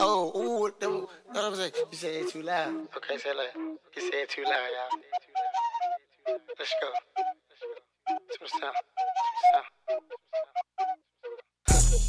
Oh, ooh, that, what I'm saying? You said it too loud. Okay, say it like, you said it too loud, y'all. Let's go. To the sound. To the sound.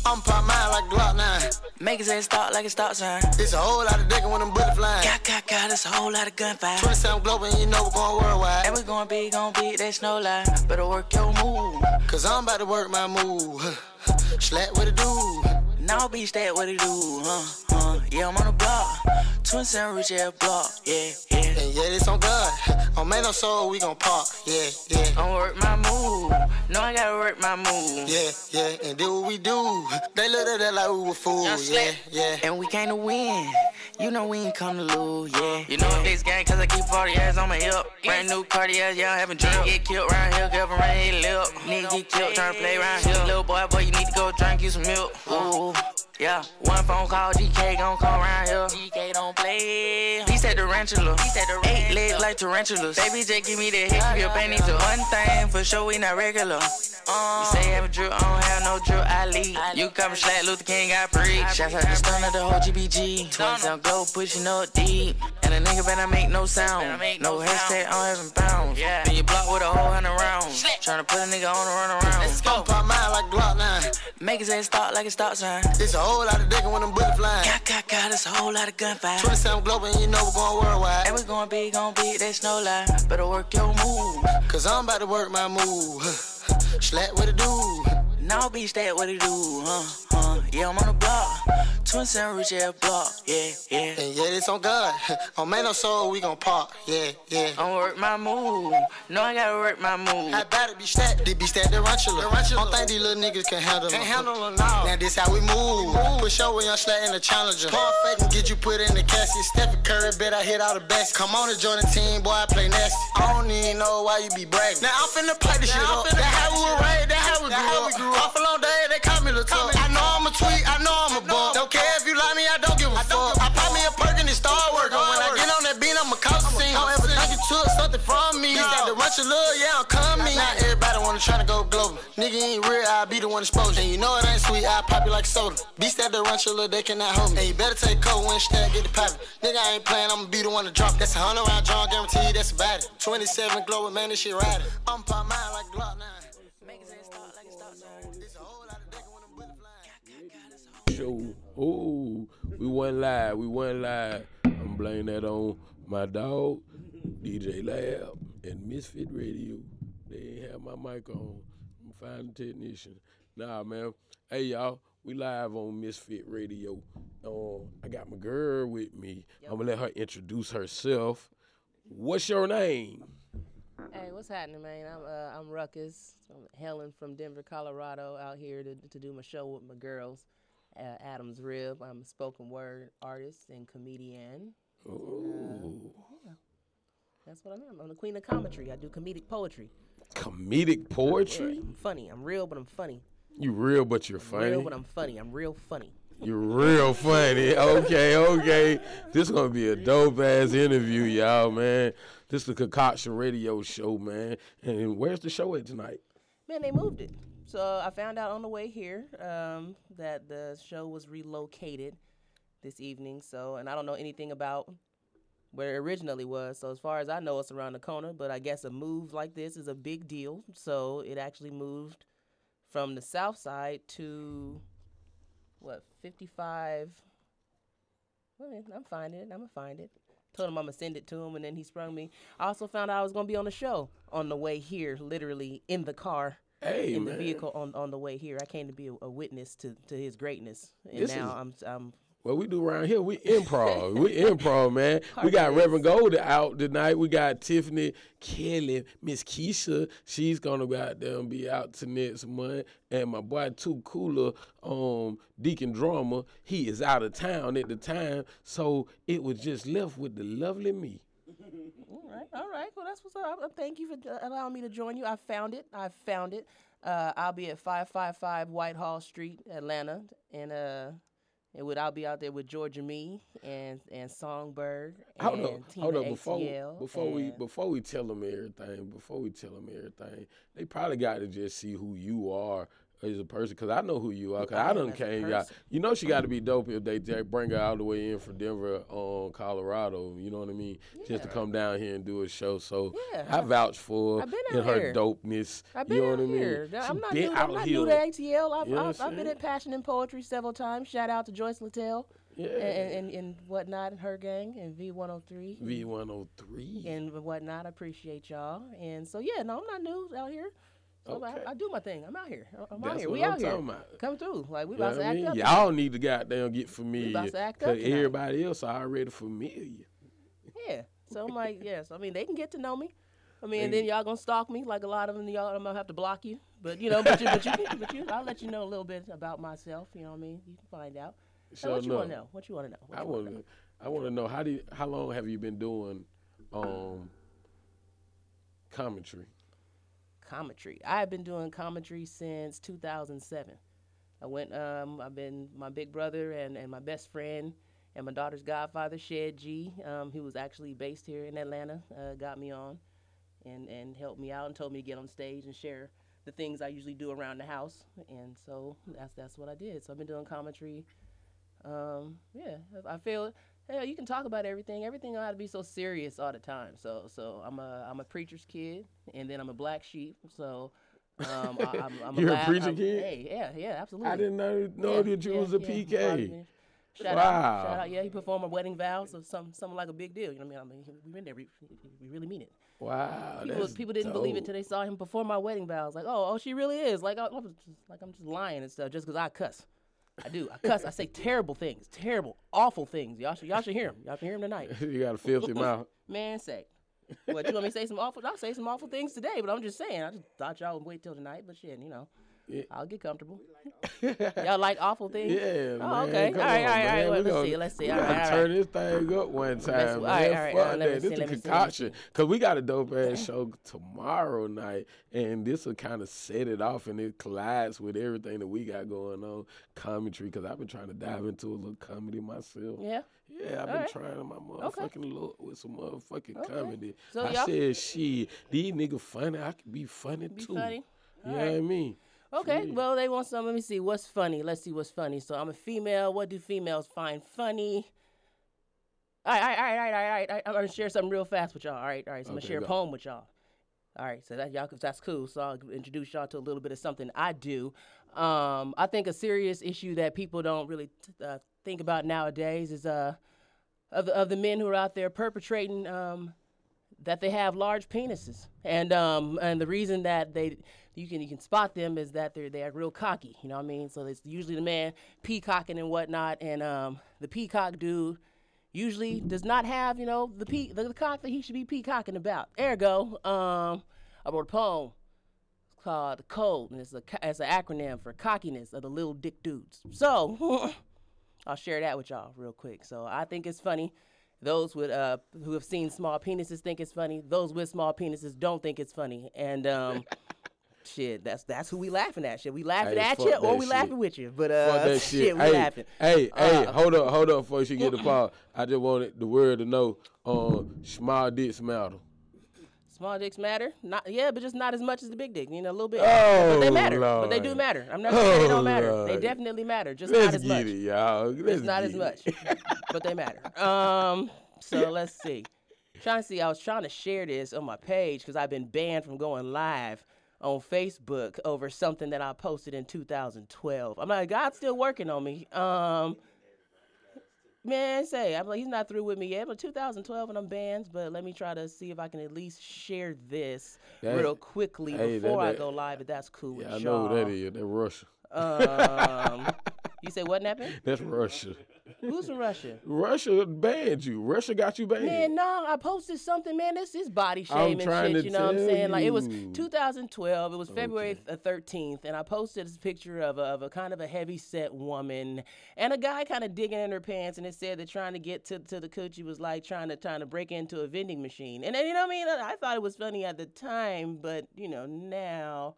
I'm pop mine like Glock 9. Make it say start like a stop sign. It's a whole lot of digging when them bullets flying. God, God, God, it's a whole lot of gunfire. 27 global and you know we're going worldwide. And we going big, gon' big, that's no lie. Better work your move. Cause I'm about to work my move. Slap with a dude. Now beach that what it do, huh? huh? Yeah, I'm on the block. Twin Rich Air block, yeah, yeah. And yeah, this on God. On man no soul, we gon' park. Yeah, yeah. I'm work my move. No, I gotta work my move. Yeah, yeah, and do what we do. They look at that like we were fools. Yeah, yeah. And we came to win. You know we ain't come to lose, yeah. You know this gang, cause I keep 40 ass on my hip. Brand new Cartier, yeah, I haven't drink. Get killed round here, give a rain lip. Nigga get killed, trying to play round here. Little boy, boy, you need to go drink you some milk. Ooh. Yeah, one phone call, GK gon' come around here. GK don't play. He said tarantula. He said tarantula. Eight legs like tarantulas. Baby, just give me the hit, keep your panties to one thing for sure, we not regular. Uh, you say have a drill, I don't have no drill, I lead. You come slack, Luther King, I preach. Shouts out to Stunner, the whole GBG. Twins sound glow, pushing up deep. And a nigga better make no sound. No hashtag on heaven pounds. Then you block with a whole hundred rounds. Tryna put a nigga on the run around. Let's I'm pop mine like Glock 9. Make it say start like a stop sign. It's a whole lot of digging when them bullets flying. God, God, God, it's a whole lot of gunfire. 27 global and you know we're going worldwide. And we going big, gon' big, that's no lie. Better work your move. Cause I'm about to work my move. Slap with a dude. Now beach that what it do, huh? huh? Yeah, I'm on the block. Twin Center Rich block, yeah, yeah. And yeah, this on God. On man no soul, we gon' park. Yeah, yeah. I'm work my move. No, I gotta work my move. I better be stacked, they be stacked, the ranchula. Don't think these little niggas can handle them. Can't handle them now. Now this how we move. Push over young slack in the challenger. Paul fake and get you put in the casket. Stephen Curry, bet I hit all the best. Come on and join the team, boy, I play nasty. I don't even know why you be bragging. Now I'm finna play this shit up. That how we were raised, that how we grew up. Off a long day, they call me the talk. I know I'm a tweet, I know I'm a bump. Don't care if you like me, I don't give a fuck. I pop me a perk and it start working. When I get on that beat, I'm a cause scene. Don't ever think you took something from me. It's got the rush of love, yeah, I'm coming. Not everybody wanna try to go global. Nigga ain't real, I'll be the one exposed. And you know it ain't sweet, I'll pop you like soda. Beast at the rush of love, they cannot hold me. And you better take cold when stack, get the poppin'. Nigga, I ain't playing, I'ma be the one to drop. That's a hundred round draw, guaranteed, that's about it. 27 global, man, this shit riding. I'm pop mine like Glock 9. Make it say start like a stop sign. It's a whole lot of digging when them bullets flying. show. Oh, we went live. We went live. I'm blaming that on my dog, DJ Lab, and Misfit Radio. They ain't have my mic on. I'm finding a technician. Nah, man. Hey, y'all. We live on Misfit Radio. Um, I got my girl with me. I'm gonna let her introduce herself. What's your name? Hey, what's happening, man? I'm uh, I'm Ruckus. I'm Helen from Denver, Colorado, out here to to do my show with my girls. Uh, Adams Rib. I'm a spoken word artist and comedian. Ooh, That's what I am. I'm the queen of comedy. I do comedic poetry. comedic Yeah, poetry. I'm funny. I'm real, but I'm funny. You real, but you're funny. Real, but I'm funny. I'm real funny. You're real funny. Okay, okay. This gonna be a dope ass interview, y'all, man. This is the Concoction Radio Show, man. And where's the show at tonight? Man, they moved it. So I found out on the way here um, that the show was relocated this evening. So, and I don't know anything about where it originally was. So as far as I know, it's around the corner. But I guess a move like this is a big deal. So it actually moved from the south side to what 55. Well, I'm finding it. I'm gonna find it. Told him I'm gonna send it to him, and then he sprung me. I also found out I was gonna be on the show on the way here, literally in the car Hey, in man. the vehicle on, on the way here. I came to be a, a witness to, to his greatness, and This now is- I'm I'm What we do around here, we improv. we improv, man. We got Cartoons. Reverend Gold out tonight. We got Tiffany Kelly, Miss Keisha. She's gonna go out there and be out to next month. And my boy Too Cooler, um, Deacon Drummer, he is out of town at the time. So it was just left with the lovely me. All right. All right. Well, that's what's up. Thank you for allowing me to join you. I found it. I found it. Uh, I'll be at five five five Whitehall Street, Atlanta, and uh. And would I'll be out there with Georgia Me and and Songbird and Hold up, Tina hold up. Before ATL before we before we tell them everything, before we tell them everything, they probably got to just see who you are as a person? Because I know who you are. Cause I done came. Got, you know she got to be dope if they bring her all the way in from Denver, um, Colorado. You know what I mean? Just to come down here and do a show. So Yeah, I vouch for I've been and out her here. dopeness. I've been you know out what I mean? here. I'm not, new, out I'm not here. new to ATL. I've, You know I've, I've been at Passion and Poetry several times. Shout out to Joyce Littell Yeah. and, and, and, whatnot, and her gang, and V103. V one hundred three. and whatnot. I appreciate y'all. And so yeah, no, I'm not new out here. So Okay. I, I do my thing. I'm out here. I'm out here. We I'm out here. about. Come through. Like we You know about to I act mean? up. Y'all need to goddamn get familiar. About to act up tonight. everybody else already familiar. Yeah. So I'm like, yes. I mean, they can get to know me. I mean, and then y'all gonna stalk me like a lot of them. Y'all, I'm gonna have to block you. But you know, but you, but you, but you, I'll let you know a little bit about myself. You know what I mean? You can find out. So what you want to know? What you want to know? What I wanna want to. I want to know how do you, how long have you been doing um commentary? Commentary. I've been doing commentary since 2007. I went. Um, I've been my big brother and, and my best friend and my daughter's godfather, Shed G, um, who was actually based here in Atlanta, uh, got me on and and helped me out and told me to get on stage and share the things I usually do around the house. And so that's that's what I did. So I've been doing commentary. Um, yeah, I feel. Yeah, you can talk about everything. Everything don't have to be so serious all the time. So, so I'm a I'm a preacher's kid, and then I'm a black sheep. So, um, I, I'm, I'm You're a laugh- preacher I'm- kid? Hey, yeah, yeah, absolutely. I didn't know know Yeah, that you yeah, was a yeah. PK. Shout Wow. out, shout out. Yeah, he performed a wedding vows, so some something like a big deal. You know what I mean? I mean, we in there, we, we really mean it. Wow, People, people didn't believe it dope. till they saw him perform my wedding vows. Like, oh, oh, she really is. Like, I, I was just, like I'm just lying and stuff just because I cuss. I do. I cuss. I say terrible things, terrible, awful things. Y'all should, y'all should hear them. Y'all can hear them tonight. you got a filthy mouth. Man, say. What you want me to say some awful? I'll say some awful things today, but I'm just saying. I just thought y'all would wait till tonight, but shit, you know, Yeah. I'll get comfortable. y'all like awful things? Yeah, Oh, man. okay. Come All right, on, all right, all right. man. Well, We let's gonna- see, let's see. We All right, gotta turn this thing up one time, Let's- all man. right, all right. Fuck let me that. see, This let is me see, let me concoction. Cause we got a dope ass show tomorrow night, and this will kind of set it off, and it collides with everything that we got going on commentary. Cause I've been trying to dive into a little comedy myself. Yeah. Yeah, I've All been right. trying my motherfucking look with some motherfucking Okay. comedy. So I y'all- said, shit, these niggas funny. I can be funny Be too. funny. You All know what I mean? Okay, well, they want some. Let me see. What's funny? Let's see what's funny. So I'm a female. What do females find funny? All right, all right, all right, all right, all right. I'm gonna share something real fast with y'all. All right, all right. So I'm gonna share go. a poem with y'all. All right, so that y'all, that's cool. So I'll introduce y'all to a little bit of something I do. Um, I think a serious issue that people don't really t- uh, think about nowadays is uh, of the, of the men who are out there perpetrating um, that they have large penises, and um, and the reason that they you can you can spot them is that they're they're real cocky. You know what I mean? So it's usually the man peacocking and whatnot, and um, the peacock dude usually does not have you know the pe- the, cock that he should be peacocking about. Ergo, um, I wrote a poem called "The Code," and it's a it's an acronym for cockiness of the little dick dudes. So. I'll share that with y'all real quick. So I think it's funny. Those with uh who have seen small penises think it's funny. Those with small penises don't think it's funny. And um shit, that's that's who we laughing at. Shit, we laughing Hey, at you or we shit. laughing with you. But uh that shit, shit. we hey, laughing. hey, hey, Uh, hold up, hold up before you get the ball. I just wanted the world to know um small dicks matter. Small dicks matter. Not yeah, but just not as much as the big dick. You know, a little bit. Oh, but they matter. But they do matter. I'm not saying they Oh, don't matter. They definitely matter. Just Let's not as much. it, y'all. Let's It's not as much, but they matter. Um, so let's see. Trying to see. I was trying to share this on my page because I've been banned from going live on Facebook over something that I posted in 2012. I'm like, God's still working on me. Um, man, say I'm like, he's not through with me yet. But 2012 and I'm banned. But let me try to see if I can at least share this That- real quickly hey, that- before I go live. If that's cool with Yeah, I know who that is. That Russia. Um, you say what happened? That's Russia. Who's in Russia? Russia banned you. Russia got you banned. Man, no, I posted something, man. This is body shaming shit. You know what I'm saying? Like it was 2012. It was February Okay. th- uh, 13th, and I posted this picture of a, of a kind of a heavy set woman and a guy kind of digging in her pants, and it said that trying to get to, to the coochie was like trying to trying to break into a vending machine. And then you know what I mean? I thought it was funny at the time, but you know now.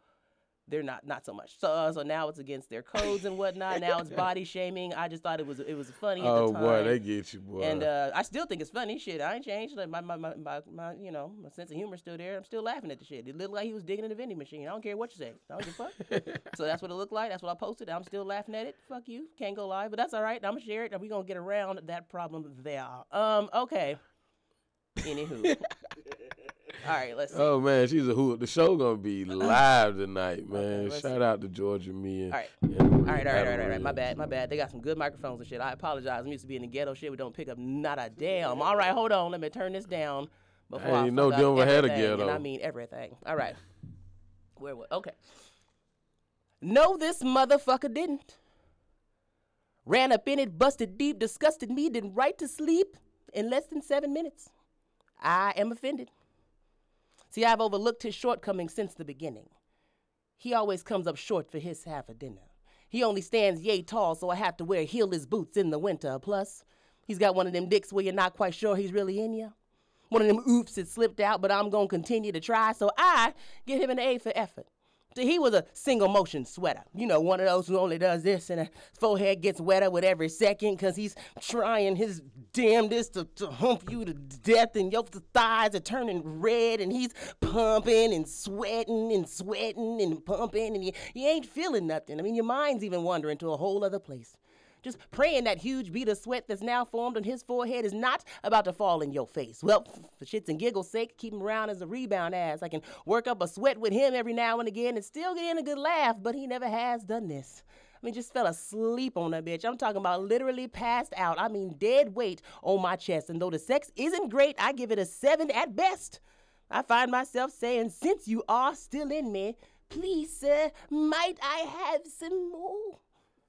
They're not not so much. So uh, so now it's against their codes and whatnot. now it's body shaming. I just thought it was it was funny. At Oh the time. boy, they get you, boy. And uh, I still think it's funny. Shit, I ain't changed. Like my, my, my, my, my, you know, my sense of humor's still there. I'm still laughing at the shit. It looked like he was digging in a vending machine. I don't care what you say. I don't give a fuck. so that's what it looked like. That's what I posted. I'm still laughing at it. Fuck you. Can't go live, but that's all right. I'm gonna share it, and we gonna get around that problem there. Um, okay. Anywho. all right, let's see. Oh man, she's a hoot. The show gonna be live tonight, man. let's Shout out to Georgia Me and, All right. and All right, all right, all right, all right. Maria. My bad, my bad. They got some good microphones and shit. I apologize. I'm used to being in the ghetto shit. We don't pick up not a damn. All right, hold on. Let me turn this down before I no fuck up Denver had a everything, And ghetto. I mean everything. All right. Where was? Okay. No, this motherfucker didn't. Ran up in it, busted deep, disgusted me, didn't right to sleep in less than seven minutes. I am offended. See, I've overlooked his shortcomings since the beginning. He always comes up short for his half of dinner. He only stands yay tall, so I have to wear heelless boots in the winter. Plus, he's got one of them dicks where you're not quite sure he's really in you. One of them oops that slipped out, but I'm gonna continue to try, so I give him an A for effort. He was a single motion sweater. You know, one of those who only does this and his forehead gets wetter with every second because he's trying his damnedest to, to hump you to death and your thighs are turning red and he's pumping and sweating and sweating and pumping and you, you ain't feeling nothing. I mean, your mind's even wandering to a whole other place. Just praying that huge bead of sweat that's now formed on his forehead is not about to fall in your face. Well, for shits and giggles' sake, keep him around as a rebound ass. I can work up a sweat with him every now and again and still get in a good laugh, but he never has done this. I mean, just fell asleep on that bitch. I'm talking about literally passed out. I mean, dead weight on my chest. And though the sex isn't great, I give it a seven at best. I find myself saying, since you are still in me, please, sir, might I have some more?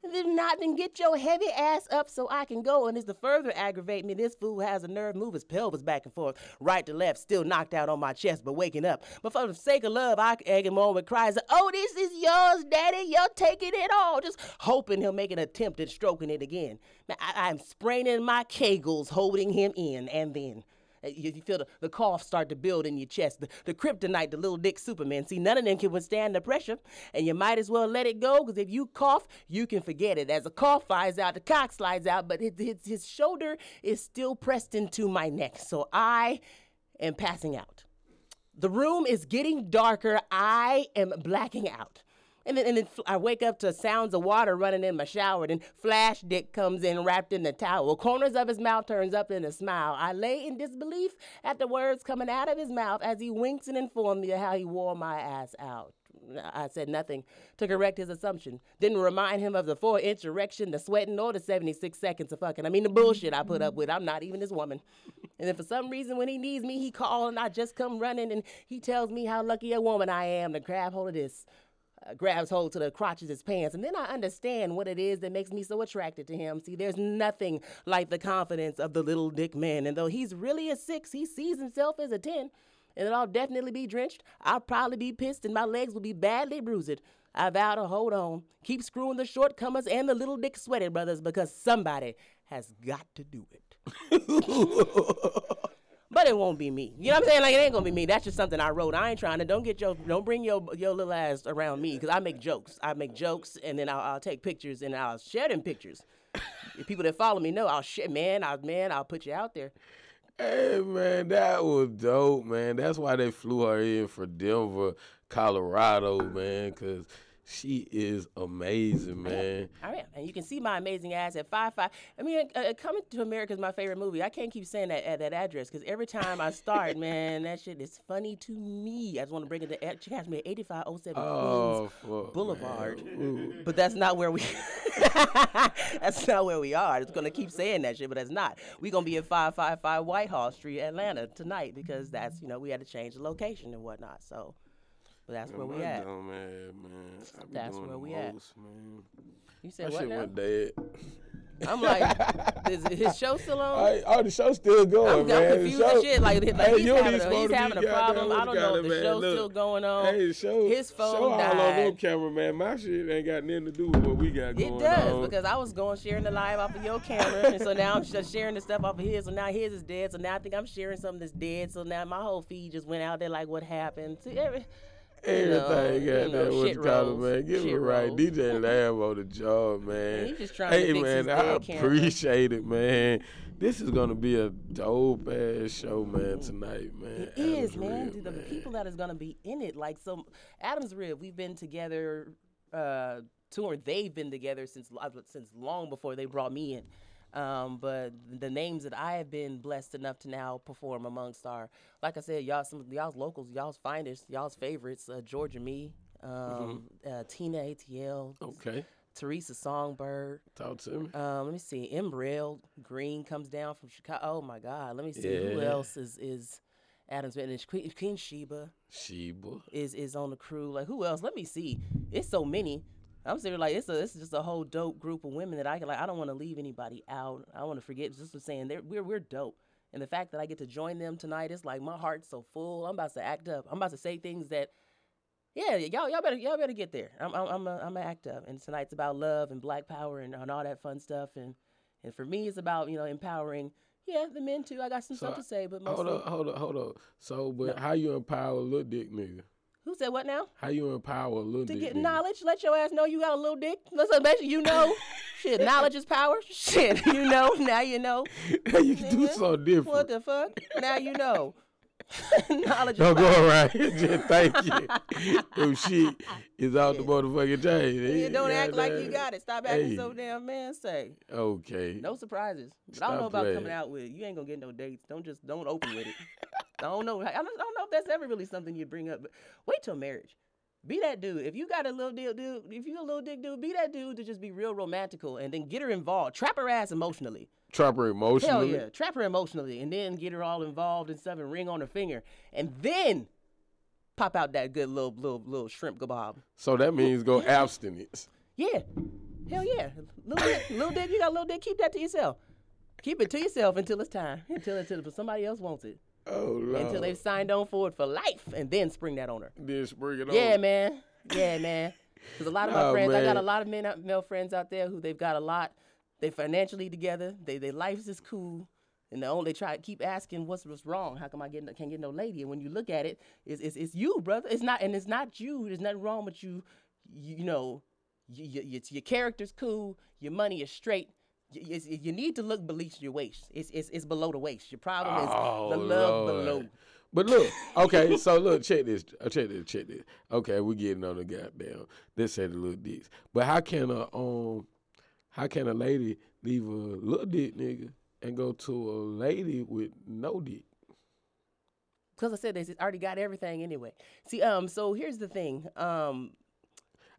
If not, then get your heavy ass up so I can go. And it's to further aggravate me, this fool has a nerve move his pelvis back and forth, right to left, still knocked out on my chest, but waking up. But for the sake of love, I egg him on with cries, Oh, this is yours, daddy. You're taking it all. Just hoping he'll make an attempt at stroking it again. I- I'm spraining my kegels, holding him in, and then. Uh, You, you feel the, the cough start to build in your chest. The, the kryptonite, the little dick Superman. See, none of them can withstand the pressure, and you might as well let it go, because if you cough, you can forget it. As the cough flies out, the cock slides out, but his, his, his shoulder is still pressed into my neck. So I am passing out. The room is getting darker. I am blacking out. And then, and then I wake up to sounds of water running in my shower. Then Flash Dick comes in wrapped in the towel. Corners of his mouth turns up in a smile. I lay in disbelief at the words coming out of his mouth as he winks and informed me of how he wore my ass out. I said nothing to correct his assumption. Didn't remind him of the four inch erection, the sweating, or the 76 seconds of fucking. I mean, the bullshit I put up with. I'm not even his woman. And then for some reason, when he needs me, he calls and I just come running and he tells me how lucky a woman I am to grab hold of this. Uh, grabs hold to the crotch of his pants. And then I understand what it is that makes me so attracted to him. See, there's nothing like the confidence of the little dick man. And though he's really a six, he sees himself as a 10 and I'll definitely be drenched. I'll probably be pissed, and my legs will be badly bruised. I vow to hold on, keep screwing the shortcomers and the little dick sweaty brothers because somebody has got to do it. but it won't be me. You know what I'm saying? Like it ain't gonna be me. That's just something I wrote. I ain't trying to. Don't get your. Don't bring your your little ass around me because I make jokes. I make jokes, and then I'll, I'll take pictures and I'll share them pictures. If people that follow me know I'll share. Man, I man, I'll put you out there. Hey man, that was dope, man. That's why they flew her in for Denver, Colorado, man, because she is amazing, man. I am, and you can see my amazing ass at five five. I mean, uh, uh, Coming to America is my favorite movie. I can't keep saying that at that address because every time I start, man, that shit is funny to me. I just want to bring it to catch me at eighty five oh seven Oh, fuck, Boulevard. But that's not where we. that's not where we are. It's gonna keep saying that shit, but that's not. We're gonna be at five five five Whitehall Street, Atlanta tonight because that's you know we had to change the location and whatnot. So, but that's where we at. dumb ass, man. I be That's doing where we at. most, man. You My said what shit now? went dead. I'm like, is his show still on? I, oh, the show's still going, I'm, I'm confused show- shit. Like, like Hey, he's you having, a, he's having a problem. I don't know if the it, show's man. still going on. Hey, show, His phone show all died. no camera, man. My shit ain't got nothing to do with what we got going on. It does on. because I was going sharing the live off of your camera, and so now I'm just sharing the stuff off of his. So now his is dead. So now I think I'm sharing something that's dead. So now my whole feed just went out there like, what happened? See, every, Everything you got that what shit you call it, rolls, man. Give it right. rolls. DJ Lab on the job, man. he just trying to hey fix man, his I dead camera. appreciate it, man. This is gonna be a dope ass show, man, tonight, man. It is, Adam's man. Rib, Dude, the man. people that is gonna be in it, like so, Adam's Rib. We've been together, uh, touring. They've been together since since long before they brought me in. Um, but the names that I have been blessed enough to now perform amongst are, like I said, y'all some y'all's locals, y'all's finest, y'all's favorites, uh, Georgia Me, um, uh, Tina ATL, Okay, Teresa Songbird. talk to me. Um, let me see. Embrel Green comes down from Chicago. Oh my God. Let me see who else is is Adams and Queen, Queen Sheba Sheba. is is on the crew. Like who else? Let me see. It's so many. I'm sitting like it's a it's just a whole dope group of women that I can like. I don't want to leave anybody out. I want to forget. Just saying they're we're we're dope. And the fact that I get to join them tonight, it's like my heart's so full. I'm about to act up. I'm about to say things that yeah, y'all, y'all better, y'all better get there. I'm, I'm, I'm, a, I'm a act up, and tonight's about love and Black Power and, and all that fun stuff. And, and for me, it's about you know empowering. Yeah, the men too. I got some So, stuff to say, but Hold mostly. up, hold up, hold up. So, but how you empower a little dick nigga? Who said what now? How you empower a little To dick get nigga? knowledge, let your ass know you got a little dick. Let's bet you know. Shit, knowledge is power. Shit, you know. Now you know. you can do something different. What the fuck? Now you know. knowledge Don't power. go around here just you. if shit is out the motherfucking chain. You don't act like you got it. Stop acting Hey. so damn man say. Okay. No surprises. But I don't know about playing. coming out with. You ain't gonna get no dates. Don't just don't open with it. I don't know. I don't, I don't know if that's ever really something you bring up. But wait till marriage. Be that dude. If you got a little deal, dude. If you a little dick dude, be that dude to just be real romantical and then get her involved. Trap her ass emotionally. Trap her emotionally. Hell yeah, trap her emotionally, and then get her all involved and stuff, and ring on her finger, and then pop out that good little little little shrimp kebab. So that means go abstinence. Yeah. Hell yeah. Little dick, little dick, you got a little dick, keep that to yourself. Keep it to yourself until it's time. Until until somebody else wants it. Oh Lord. Until they've signed on for it for life and then spring that on her. then spring it on. Yeah, man. Yeah, man. Because a lot of my Oh, friends, I got a lot of men, out- male friends out there who they've got a lot. They financially together. They their lives is cool. And the only they try to keep asking what's what's wrong. How come I get no- can't get no lady? And when you look at it, it's it's, it's you, brother. It's not, and it's not you. There's nothing wrong with you. You, you know, you, you, your character's cool. Your money is straight. You, it's- you need to look beneath your waist. It's, it's it's below the waist. Your problem is Oh, the love Lord. below. But look, okay, so look, check this, uh, check this, check this. Okay, we're getting on the goddamn. This said the little dicks. But how can a um, how can a lady leave a little dick nigga and go to a lady with no dick? Because I said they already got everything anyway. See, um, so here's the thing. Um,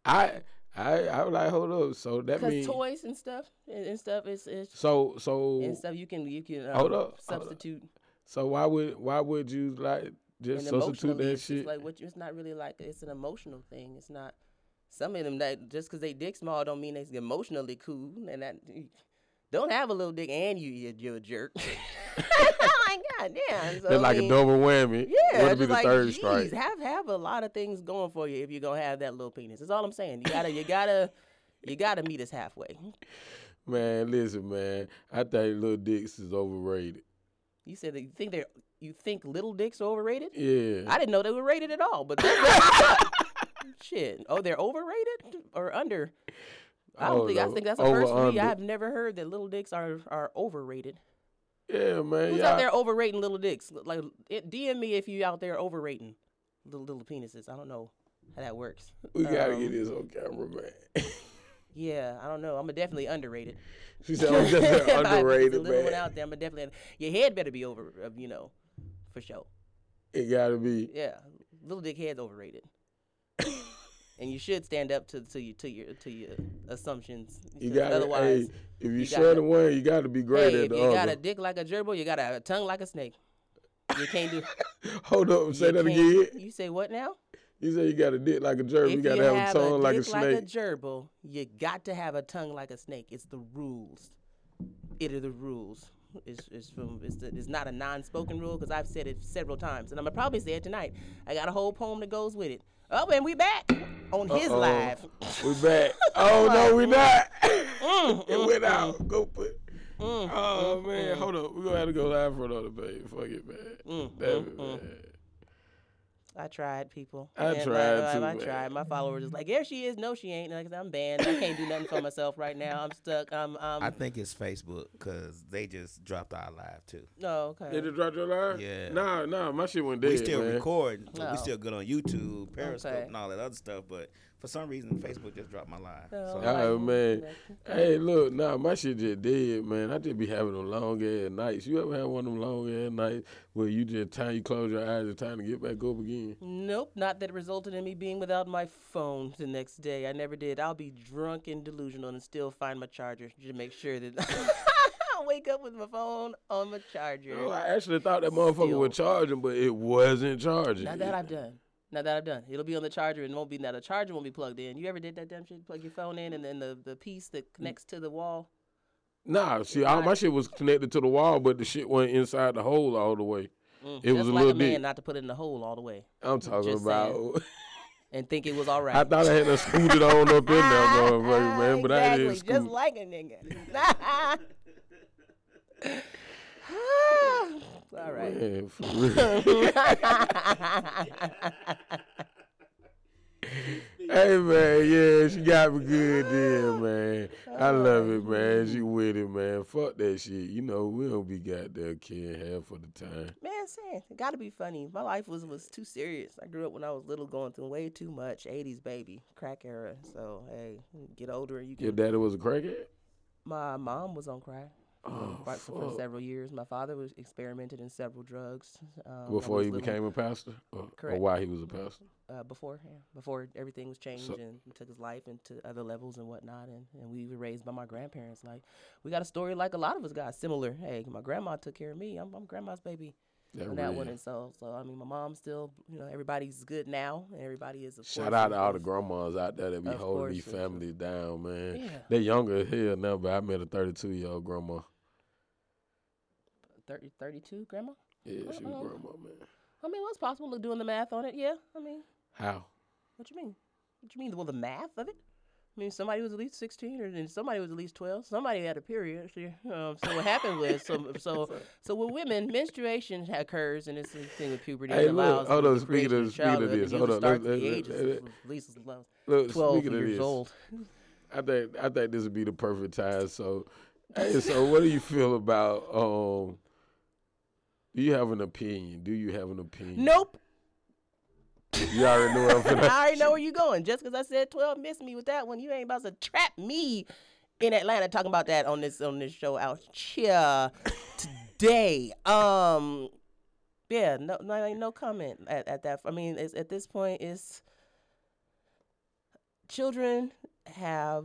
I I I was like, hold up. So that means toys and stuff and, and stuff is, is so so and stuff you can you can um, Hold up, hold up. substitute so why would why would you like just substitute that It's shit? like what it's not really like it's an emotional thing. It's not some of them that just because they dick small don't mean they emotionally cool and that don't have a little dick and you you're, you're a jerk. like God damn, so, I like a mean, double whammy. Yeah, What'd be the like, third geez, strike? Have have a lot of things going for you if you're gonna have that little penis. That's all I'm saying. You gotta you gotta you gotta meet us halfway. Man, listen, man. I think little dicks is overrated. You said that you think they're you think little dicks are overrated? Yeah. I didn't know they were rated at all, but they're shit. Oh, they're overrated or under? I don't Oh, think. I think that's a Over, first for me. I have never heard that little dicks are are overrated. yeah, man. Who's yeah. out there overrating little dicks? Like, it, DM me if you out there overrating little little penises. I don't know how that works. We gotta Um, get this on camera, man. Yeah, I don't know. I'm definitely underrated. she said, "I'm just If I- if there's underrated, a little one out there, I'm definitely. Your head better be over. uh, You know, for sure. It gotta be. Yeah, little dick head's overrated. and you should stand up to to your to your to your assumptions. You gotta. otherwise. hey, if you you share the one, you gotta be great hey, at if the you got other. a dick like a gerbil, you got a tongue like a snake. You can't do. Hold up, say that again. You say what now? You say you got a dick like a gerbil. if You gotta have, a tongue like a snake. like a gerbil, you got to have a tongue like a snake. It's the rules. It are the rules. It's, it's from it's, the, it's not a non-spoken rule because I've said it several times, and I'm gonna probably say it tonight. I got a whole poem that goes with it. Oh, and we back on his Uh-oh. live. we back. Oh no, we not. Mm, it mm, went mm, out. Go put. mm, Oh man, mm. hold up. We gonna have to go live for another page. Fuck it, man. Damn it, man. I tried, people. I And, tried like, too, I, man. tried. My followers is like, "There she is." No, she ain't. Like, I'm banned. I can't do nothing for myself right now. I'm stuck. I'm. Um, I think it's Facebook because they just dropped our live too. no, okay. Did it drop your line? Yeah. Nah, nah, my shit went dead. we still man. record. so Oh. We still good on YouTube, Periscope, Okay. and all that other stuff. But for some reason, Facebook just dropped my live. No, oh, So Oh like, man. Hey, look, nah, my shit just dead, man. I just be having them long ass nights. You ever have one of them long ass nights where you just time you close your eyes, it's time to get back up again? Nope, not that it resulted in me being without my phone the next day. I never did. I'll be drunk and delusional and still find my charger to make sure that I wake up with my phone on my charger. Oh, I actually thought that motherfucker was charging, but it wasn't charging. Now that I've done. Now that I've done. It'll be on the charger and it won't be now the charger won't be plugged in. You ever did that damn shit? Plug your phone in and then the, the piece that connects to the wall. Nah, see, all my shit was connected to the wall, but the shit went inside the hole all the way. Mm, It was a like little a man deep. not to put it in the hole all the way I'm talking Just about. and think it was all right. I thought I had to scoot it on up in there, motherfucker, man, but I exactly, didn't just like a nigga. all right. Man, for real. Hey man, yeah, she got me good then, man. I love it, man. She with it, man. Fuck that shit. You know, we don't be goddamn caring half of the time. Man, saying it got to be funny. My life was was too serious. I grew up when I was little, going through way too much. '80s baby, crack era. So hey, get older and you Your can. daddy was a crackhead? My mom was on crack. Oh, right for, for several years. My father was experimented in several drugs. Um, Before he became a pastor? Or, or why he was a pastor? uh, before, yeah, before everything was changed So- and he took his life into other levels and whatnot, and, and we were raised by my grandparents. Like we got a story like a lot of us got similar. Hey, my grandma took care of me. I'm, I'm grandma's baby That on that one, and so so I mean, my mom's still, you know, everybody's good now, and everybody is. Of Shout out to all the grandmas out there that be holding these families down, man. Yeah, They're younger as hell now, but I met a 32 year old grandma. 30, 32, grandma. Yeah, she was grandma, man. I mean, what's possible? To doing the math on it, yeah. I mean, How? what you mean? What you mean? Well, the math of it. I mean, somebody was at least sixteen, or then somebody was at least twelve. Somebody had a period. So, um, so what happened was, so so so with women, menstruation occurs, and it's a thing with puberty. Hey, look, allows hold the on, speaking of- speaking of this, hold on, starts let- at the age of at least Look, twelve years this, old. I think I think this would be the perfect time. So, hey, so what do you feel about? Um, do you have an opinion? Do you have an opinion? Nope. You already I'm I already know where you going. Just because I said twelve, missed me with that one. You ain't about to trap me in Atlanta talking about that on this on this show out here today. Um, yeah, no, no, no comment at, at that. I mean, it's, at this point, it's children have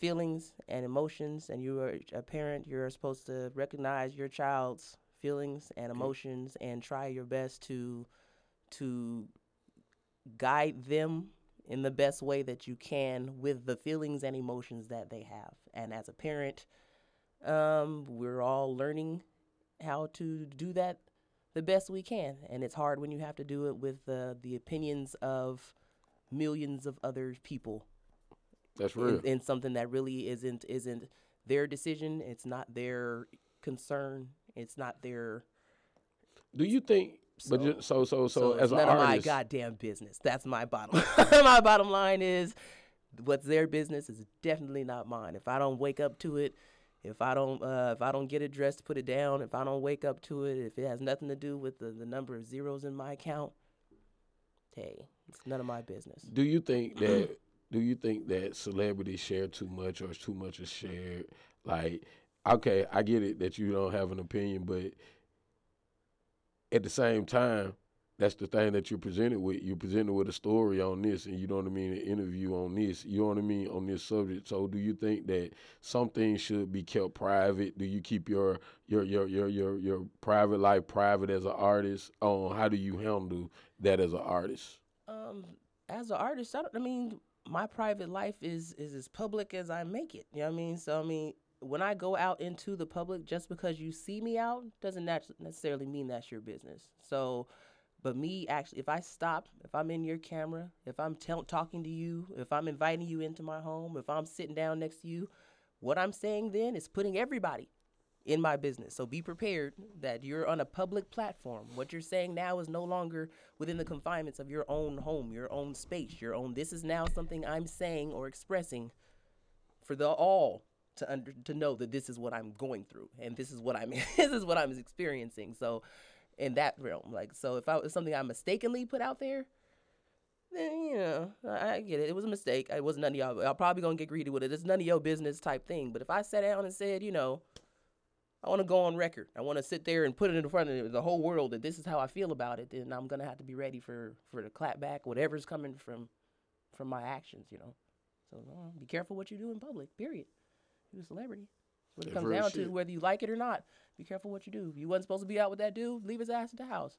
feelings and emotions, and you are a parent. You're supposed to recognize your child's feelings and emotions and try your best to to guide them in the best way that you can with the feelings and emotions that they have. And as a parent, um, we're all learning how to do that the best we can. And it's hard when you have to do it with the the opinions of millions of other people That's real. in, in something that really isn't isn't their decision. It's not their concern. It's not their Do you think? But So- just, so so so, so as none of my goddamn business. That's my bottom. my bottom line is, what's their business is definitely not mine. If I don't wake up to it, if I don't, uh, if I don't get it dressed, put it down. If I don't wake up to it, if it has nothing to do with the, the number of zeros in my account, hey, it's none of my business. do you think that? do you think that celebrities share too much, or too much is shared? Like, okay, I get it that you don't have an opinion, but at the same time, that's the thing that you're presented with. You're presented with a story on this, and you know what I mean, an interview on this. You know what I mean on this subject. So, do you think that some things should be kept private? Do you keep your your your your your, your private life private as an artist? Um, how do you handle that as an artist? Um, as an artist, I, I mean, my private life is is as public as I make it. You know what I mean? So I mean, when I go out into the public, just because you see me out doesn't necessarily mean that's your business. So, but me actually, if I stop, if I'm in your camera, if I'm tell talking to you, if I'm inviting you into my home, if I'm sitting down next to you, what I'm saying then is putting everybody in my business. So be prepared that you're on a public platform. What you're saying now is no longer within the confinements of your own home, your own space, your own. This is now something I'm saying or expressing for the all to under to know that this is what I'm going through and this is what I'm this is what I'm experiencing. So in that realm, like so if I was something I mistakenly put out there, then you know I, get it. It was a mistake. It was none of y'all. I'm probably gonna get greedy with it. It's none of your business type thing. But if I sat down and said, you know, I want to go on record. I want to sit there and put it in front of the whole world that this is how I feel about it. Then I'm gonna have to be ready for for the clap back, whatever's coming from from my actions. You know, so uh, be careful what you do in public. Period. You're a celebrity. What it comes down shit. to, whether you like it or not. Be careful what you do. If you wasn't supposed to be out with that dude, leave his ass at the house.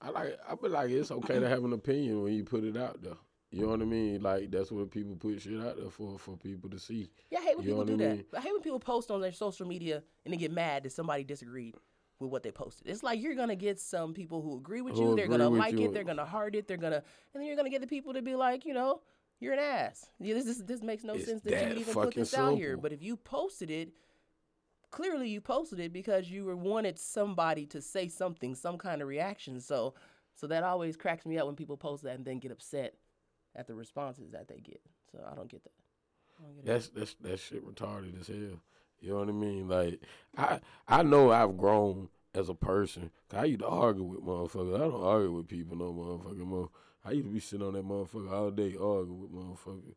I like. I feel like it's okay to have an opinion when you put it out there. You know what I mean? Like that's what people put shit out there for, for people to see. Yeah, I hate when You people do I that. I hate when people post on their social media and they get mad that somebody disagreed with what they posted. It's like you're gonna get some people who agree with Who you. They're gonna like you. it. They're gonna heart it. They're gonna, and then you're gonna get the people to be like, you know, you're an ass. Yeah, this is, this makes no It's sense that, that you would even put this out here. But if you posted it, clearly you posted it because you were wanted somebody to say something, some kind of reaction. So, so that always cracks me up when people post that and then get upset at the responses that they get. So I don't get that. Don't get it. That's that's that shit retarded as hell. You know what I mean? Like I I know I've grown as a person. I used to argue with motherfuckers. I don't argue with people no motherfucking more. I used to be sitting on that motherfucker all day arguing with motherfuckers,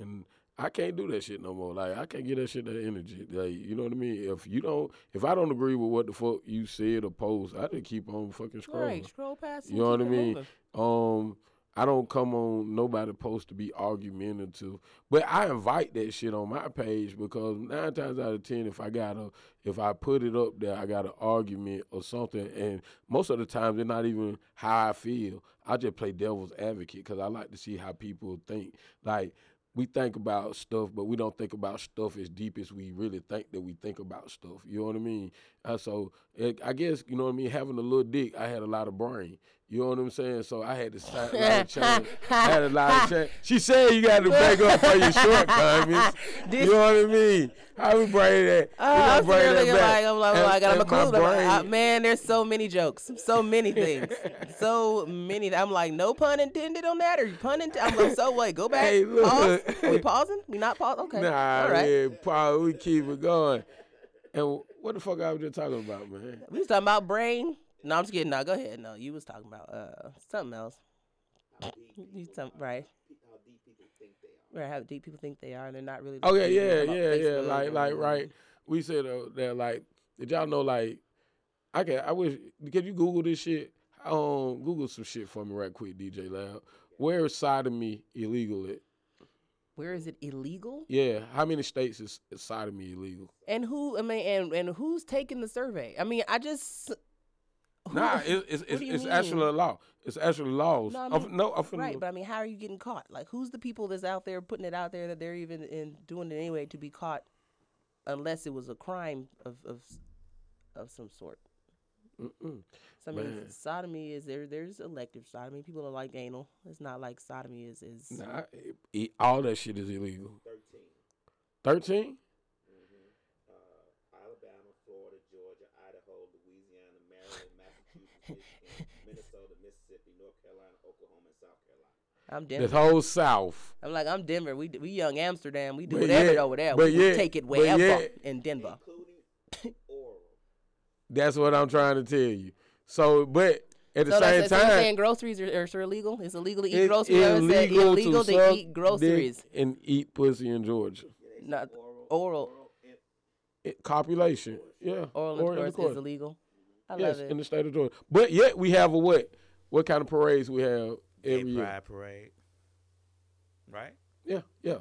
and I can't do that shit no more. Like I can't get that shit that energy. Like you know what I mean? If you don't, if I don't agree with what the fuck you said or post, I just keep on fucking scrolling. Right, scroll past. You know what I mean? Um, I don't come on nobody post to be argumentative, but I invite that shit on my page because nine times out of ten, if I got a, if I put it up there, I got an argument or something, and most of the time they're not even how I feel. I just play devil's advocate because I like to see how people think. Like we think about stuff, but we don't think about stuff as deep as we really think that we think about stuff. You know what I mean? Uh, so it, I guess you know what I mean. Having a little dick, I had a lot of brain. You know what I'm saying? So I had to start a lot of change. I had a lot of change. She said you got to back up for your shortcomings. you know what I mean? How we bring that? we Uh, I'm really that back. like, I'm like, well, And- I got and my clues. my I'm like, uh, brain- man, there's so many jokes, so many things, so many. I'm like, no pun intended on that, or pun intended. I'm like, so what? go back. Hey, look. Pause. Are we pausing? We not pausing? Okay. Nah, All right. man, Paul, we keep it going. And what the fuck I was just talking about, man? We was talking about brain. No, I'm just kidding. No, go ahead. No, you was talking about uh something else. You some, right. Right, how deep people think they are, and they're not really. Oh yeah, deep. We're yeah, talking yeah, yeah. Like, like, right. We said uh, that, like, did y'all know, like, I can, I wish, can you Google this shit? Um, Google some shit for me right quick, DJ Loud. Where is side sodomy illegal at? Where is it illegal? Yeah, how many states is, is sodomy illegal? And who? I mean, and and who's taking the survey? I mean, I just. who- Nah, it, it's it's, it's mean? actually a law. It's actually laws. No, I mean- no, I'm Right, but I mean, how are you getting caught? Like, who's the people that's out there putting it out there that they're even in doing it anyway to be caught, unless it was a crime of of of some sort. Mm-mm. So I mean, Man. sodomy is there. There's elective sodomy. People don't like anal. It's not like sodomy is is. Nah, it- it- all that shit is illegal. Thirteen. Mm-hmm. Uh, Alabama, Florida, Georgia, Idaho, Louisiana, Maryland, Massachusetts, Michigan, Minnesota, Mississippi, North Carolina, Oklahoma, and South Carolina. I'm The Denver. whole South. I'm like I'm Denver. We we young Amsterdam. We do But whatever yet- over there. but We will yet- take it but wherever yet- in Denver. Including oral. That's what I'm trying to tell you. So, but at the So, same that's, so saying groceries are, are, are illegal? It's illegal to eat it's groceries. I would say illegal, illegal to, to, eat groceries. and eat pussy in Georgia. Not oral. It, copulation, yeah, Oral or intercourse intercourse. is illegal. I Yes, love it. in the state of Georgia. But yet we have a what? What kind of parades we have Gay every year? Pride Parade. Right? Yeah, yeah.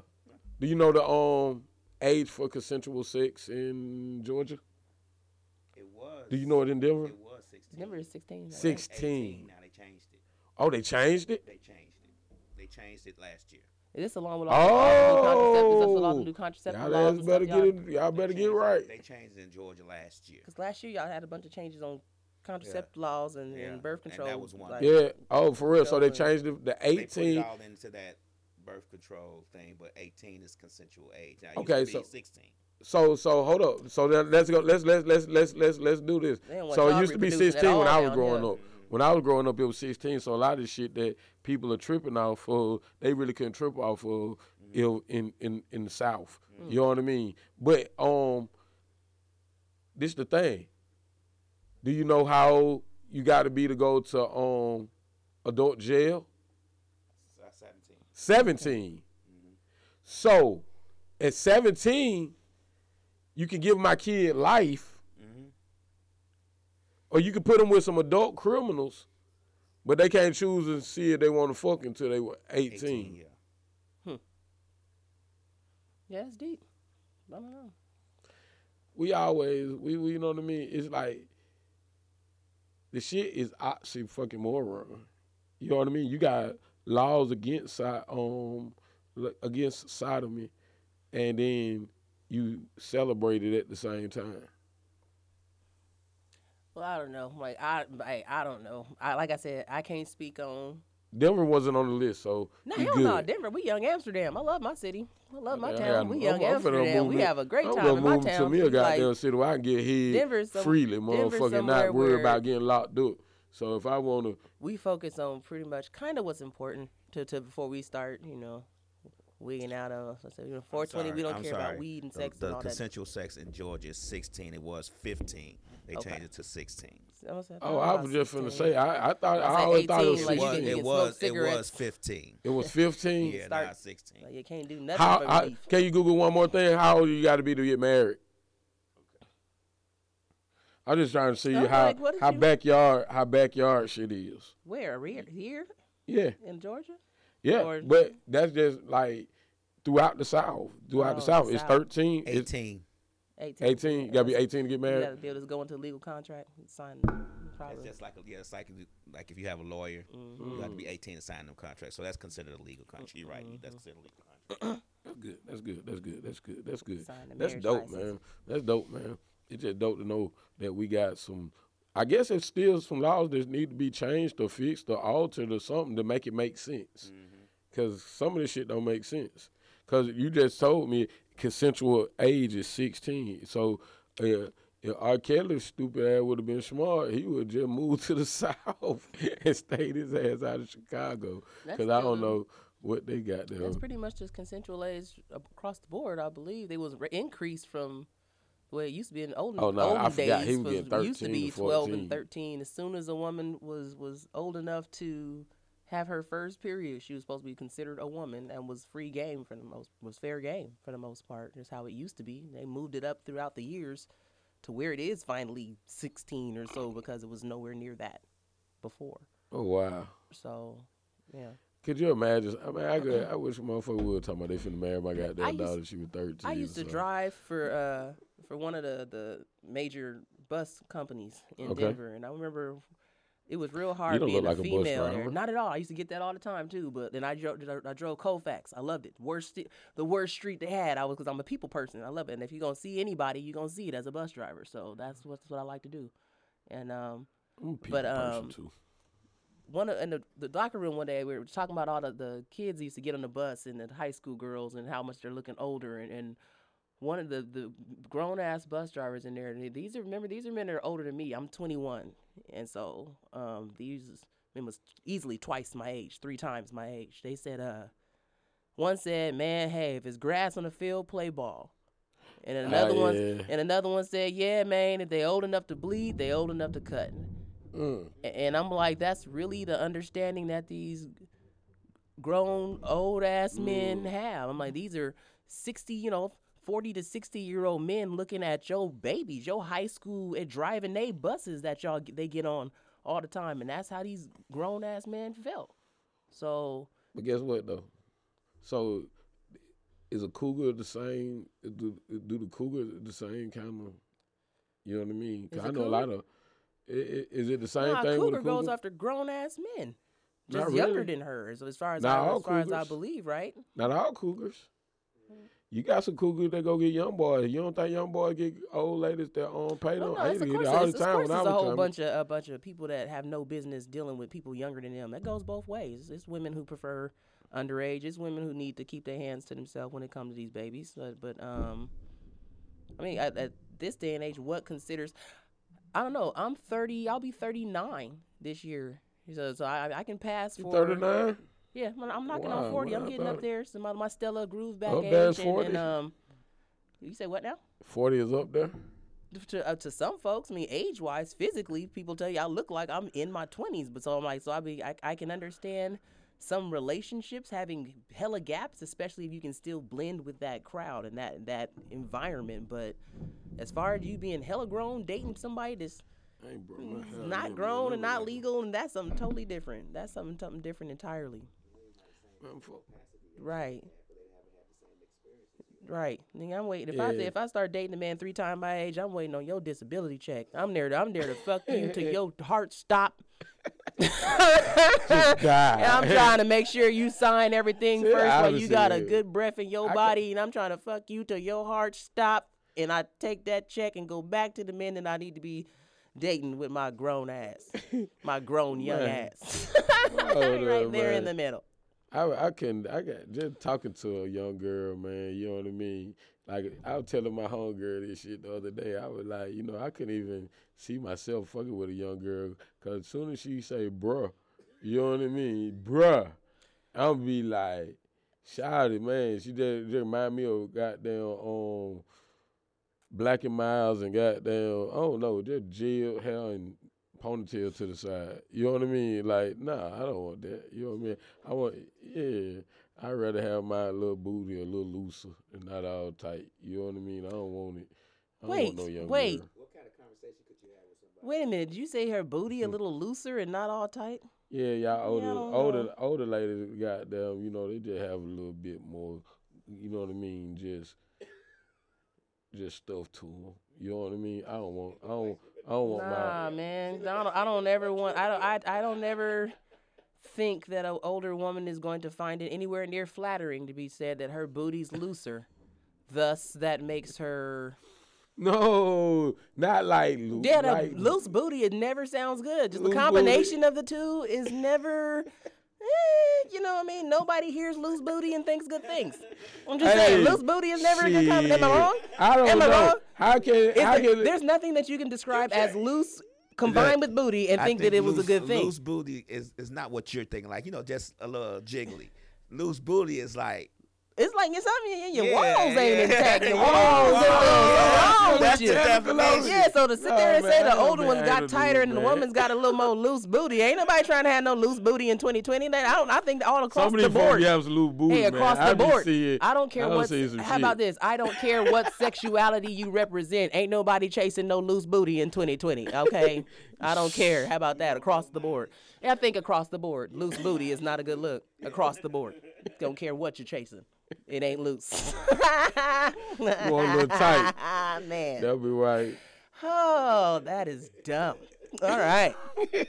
Do you know the um age for consensual sex in Georgia? It was. Do you know it in Denver? It was 16. Denver is 16. right? Six. 18. 16. Now they changed it. Oh, they changed it. They changed it. They changed it last year. Is this along with all the all the new contraceptives? That's what all the Oh, new contraceptive y'all laws better stuff, get y'all- it. Y'all better get it- right. They changed it in Georgia last year. Because last year y'all had a bunch of changes on contraceptive laws and, Yeah, and birth control. and that control. was one. like- Yeah. Oh, for real. So they changed the, the They put it 18. all into that birth control thing, but 18 is consensual age. Now, it used Okay, to be so- 16. So so hold up. So then let's go. Let's let's let's let's let's let's do this. They don't So it used to be 16 when I was growing here. up. When I was growing up, it was 16. So a lot of the shit that people are tripping off of, they really couldn't trip off of Mm-hmm. in in in, in the South. You know what I mean? But um, this is the thing. Do you know how you got to be to go to um adult jail? Uh, 17. 17. So at 17, you can give my kid life, or you can put them with some adult criminals, but they can't choose and see if they want to fuck until they were 18. 18, yeah. Yeah, it's deep. I don't know. We always, we, we, you know what I mean? It's like, the shit is oxy fucking moron. You know what I mean? You got laws against so- um against sodomy, and then you celebrate it at the same time. Well, I don't know. Like I, I, I don't know. I like I said, I can't speak on. Denver wasn't on the list, so No, hell good. no, Denver. We young Amsterdam. I love my city. I love my Yeah, town. I'm- we I'm- young I'm Amsterdam. move We have a great I'm time in my town. to me a It's like, goddamn city where I can get Denver's some- freely, motherfucking not where- about getting locked up. So if I want to, we focus on pretty much kind of what's important to, to before we start, you know, wigging out of let's say you know, 420. we don't I'm care sorry. about weed and the, sex the and all that. consensual sex in Georgia is 16. It was 15. They Okay. changed it to 16. I I oh, I about was just going to say, I, I thought, I I say always thought it 18, was like, you was, 16. you it was it was 15. It was 15. Yeah, Start- not 16. Like, you can't do nothing How, for how relief. can you Google one more thing? How old you got to be to get married? Okay. I'm just trying to see I'm how like, what how you- backyard how backyard shit is. Where here? Here Yeah, in Georgia? yeah, Or- but that's just like throughout the South. Throughout Oh, the South, the it's South. 13. It's 18. 18. 18. You gotta be 18 to get married. You married. gotta be able to go into a legal contract and sign. them, That's just like yeah, it's like if you- like if you have a lawyer, you have to be 18 to sign them contracts. So that's considered a legal contract. You're right. Mm-hmm. That's considered a legal contract. That's good. That's good. That's good. That's good. That's good. That's dope, license. man. That's dope, man. It's just dope to know that we got some. I guess it's still some laws that need to be changed or fixed or altered or something to make it make sense. Because some of this shit don't make sense. Because you just told me consensual age is 16. So uh, if R. Kelly's stupid ass would have been smart, he would just move to the South and stayed his ass out of Chicago. Because I don't know what they got there. That's pretty much just consensual age across the board. I believe they was re- increased from way it used to be in olden, Oh, no, I olden forgot. days. He was getting it used to be 12 14. and 13. As soon as a woman was was old enough to have her first period, she was supposed to be considered a woman and was free game for the most was fair game for the most part. Just how it used to be. They moved it up throughout the years to where it is finally 16 or so because it was nowhere near that before. Oh, wow. So, yeah. Could you imagine? I mean, I could, I wish motherfucker would talk about they finna marry my goddamn used- daughter. She was thirteen. I used to drive for uh for one of the the major bus companies in Okay. Denver, and I remember it was real hard being like a a female there. Not at all. I used to get that all the time too. But then I drove I drove Colfax. I loved it. Worst the worst street they had. I was because I'm a people person. I love it. And if you're gonna see anybody, you're gonna see it as a bus driver. So that's what, that's what I like to do. And um a but, um, too. one of, in the, the locker room one day we were talking about all the, the kids used to get on the bus and the high school girls and how much they're looking older and, and one of the, the grown ass bus drivers in there and these are remember these are men that are older than me i'm 21 and so um, these men was easily twice my age three times my age they said uh one said man hey if it's grass on the field play ball and Ah, another one yeah. and another one said yeah man if they old enough to bleed they old enough to cut Mm. And I'm like, that's really the understanding that these grown old ass men have. I'm like, these are 60, you know, 40 to 60 year old men looking at your babies, your high school, and driving they buses that y'all they get on all the time, and that's how these grown ass men felt. So But guess what though? So is a cougar the same? Do, do the cougar the same kind of? You know what I mean? 'Cause I know a lot of. Is it the same nah, thing cougar cougar? goes after grown ass men, just younger really. than hers, as far as Not I, as far as I believe, right? Not all cougars. You got some cougars that go get young boys. You don't think young boys get old ladies that um pay them? Well, no, I it's, used to of get it all it's, the of time course when I was a whole coming. bunch of a bunch of people that have no business dealing with people younger than them. That goes both ways. It's women who prefer underage. It's women who need to keep their hands to themselves when it comes to these babies. But, but um, I mean, at, at this day and age, what considers? I don't know. I'm 30. I'll be 39 this year. So, so I, I can pass You for 39? Yeah, I'm- I'm knocking Wow, on 40. I'm getting up there. So my, my Stella groove back Up age. And, is 40? and, um, you say what now? 40 is up there? To, uh, to some folks, I mean, age wise, physically, people tell you I look like I'm in my 20s. But so I'm like, so I be, I, I can understand some relationships having hella gaps, especially if you can still blend with that crowd and that that environment. But as far as you being hella grown, dating somebody that's I ain't broke my hair. not grown and not legal, and that's something totally different. That's something something different entirely. Right. Right. Nigga, I'm waiting. If I if I start dating a man three times my age, I'm waiting on your disability check. I'm there. To, I'm there to fuck you till your heart stop. I'm trying to make sure you sign everything See, first while you got a good breath in your I body, and I'm trying to fuck you till your heart stop. And I take that check and go back to the men that I need to be dating with my grown ass, my grown young Man. ass, right there in the middle. I I couldn't I got just talking to a young girl, man. You know what I mean? Like I was telling my homegirl this shit the other day. I was like, you know, I couldn't even see myself fucking with a young girl because as soon as she say bruh, you know what I mean, bruh, I'm be like, shouty man. She just, just remind me of goddamn um Black and Milds and goddamn I don't know, just jail hell and ponytail to the side. You know what I mean? Like, nah, I don't want that. You know what I mean? I want, yeah. I'd rather have my little booty a little looser and not all tight. You know what I mean? I don't want it. I don't Wait, want no young wait. girl. What kind of conversation could you have with somebody? Wait a minute. Did you say her booty a little looser and not all tight? Yeah, y'all older, I don't older, know. older ladies, goddamn, you know, they just have a little bit more, you know what I mean? Just, just stuff to them. You know what I mean? I don't want, I don't, Oh, don't Nah, my. man. I don't. I don't ever want. I don't. I. I don't ever think that an older woman is going to find it anywhere near flattering to be said that her booty's looser. Thus, that makes her. No, not like loose. Yeah, like, loose booty. It never sounds good. Just the combination of the two is never. Eh, you know what I mean? Nobody hears loose booty and thinks good things. I'm just saying, loose booty is never a good combination. Am I shit. wrong? I don't Am I know. wrong? How can, how there- can, there's nothing that you can describe as loose combined with booty and I think, that it was a good thing. Loose booty is, is not what you're thinking. Like, you know, just a little jiggly. Loose booty is like It's like it's something in your Yeah, walls ain't yeah. intact. Oh, oh, oh, the Yeah, walls walls, are wrong that's with you. definition. Yeah, so to sit No, there and man, say the don't older be ones got tighter and the man. woman's got a little more loose booty. Ain't nobody trying to have no loose booty in 2020. That I don't. I think all across some of the these folks board. be absolute booty, Hey, across man. the I be board. seeing- I don't care I what. see some How about this? I don't care what sexuality you represent. Ain't nobody chasing no loose booty in 2020. Okay, I don't care. How about that? Across the board. I think across the board, loose booty is not a good look. Across the board, don't care what you're chasing. It ain't loose. A little tight. Ah, man. That'll be right. Oh, that is dumb. All right.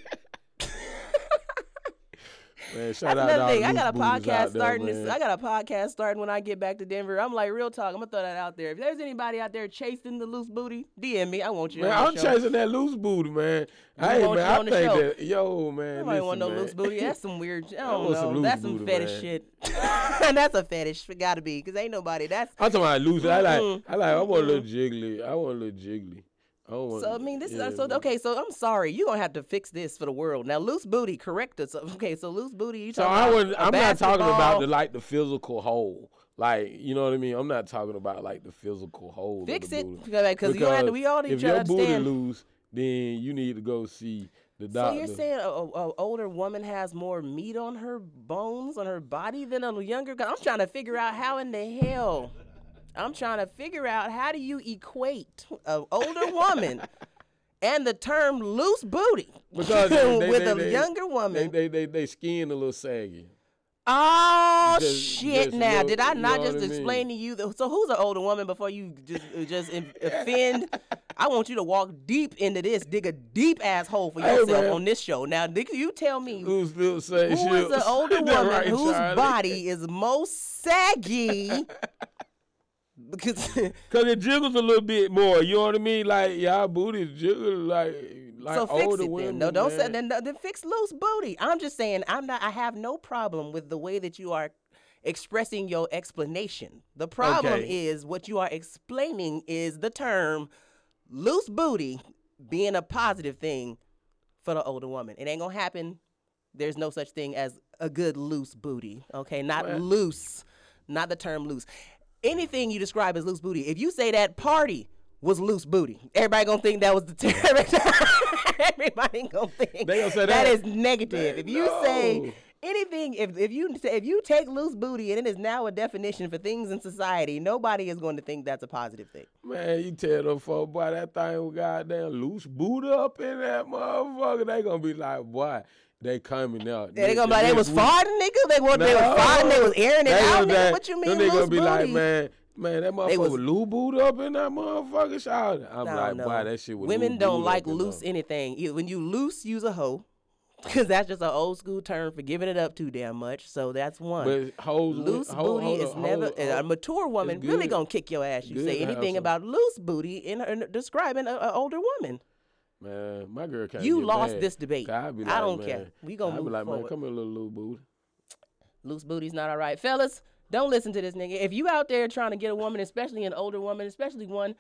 Man, shout That's out another thing. I got a podcast out there, starting. This, I got a podcast starting when I get back to Denver. I'm like, real talk. I'm gonna throw that out there. If there's anybody out there chasing the loose booty, DM me. I want you. Man, on I'm the show. chasing that loose booty, man. We Hey, man, I think show. that, yo, man. Nobody want no listen, loose booty. That's some weird. I I don't some know. loose That's some booty, fetish man. shit. that's a fetish. It gotta be, cause ain't nobody. That's I'm talking about loose. I like, I like, I want a little jiggly. I want a little jiggly. I. So I mean, this yeah, is so okay. So I'm sorry, you gonna have to fix this for the world now. Loose booty, correct us. Okay, so loose booty. You So talking I a I'm not talking about the like the physical whole. Like you know what I mean. I'm not talking about like the physical whole. of fix it booty. because you don't have to. We all need if to your understand. booty loose, then you need to go see the doctor. So you're saying a, a, a older woman has more meat on her bones on her body than a younger? guy? I'm trying to figure out how in the hell. I'm trying to figure out how do you equate an older woman and the term loose booty because they, they, with they, a they- younger woman? They they they, they skin a little saggy. Oh Just- shit! just now, look- did I not just what I explain to you? The, so who's an older woman before you just uh, just offend? I want you to walk deep into this, dig a deep asshole for yourself man. on this show. Now, you tell me who Who's still the older woman right, whose Charlie? body is most saggy? Because Cause it jiggles a little bit more. You know what I mean? Like y'all booties jiggle like like so fix older it women. then. No, don't say then, then fix loose booty. I'm just saying I'm not. I have no problem with the way that you are expressing your explanation. The problem Okay. is what you are explaining is the term loose booty being a positive thing for the older woman. It ain't gonna happen. There's no such thing as a good loose booty. Okay, not loose, not the term loose. Anything you describe as loose booty. If you say that party was loose booty, everybody gonna think that was the term. everybody gonna think They gonna say that that. is negative. If you say anything, if if you say if you take loose booty and it is now a definition for things in society, nobody is going to think that's a positive thing. Man, you tell them folk, boy, that thing was goddamn loose booty up in that motherfucker. They gonna be like, boy, they coming out. They gonna be like they was week- farting, nigga. They was they was farting. They was airing it out, nigga. What you mean they loose gonna be booty? like, man, man, that motherfucker was- was lube up in that motherfucker shout. I'm No, like, no. that shit was Women don't like loose there. anything. When you loose, use a hoe. Cause that's just an old school term for giving it up too damn much. So that's one. But hoes, loose ho- booty hold is up, never a mature woman really gonna kick your ass. You good say anything about loose booty in, in describing an older woman. Man, my girl can't You lost mad. this debate. I, be I don't man, care. We gonna I be move like, man, forward. come here, little little booty. Loose booty's not all right. Fellas, don't listen to this nigga. If you out there trying to get a woman, especially an older woman, especially one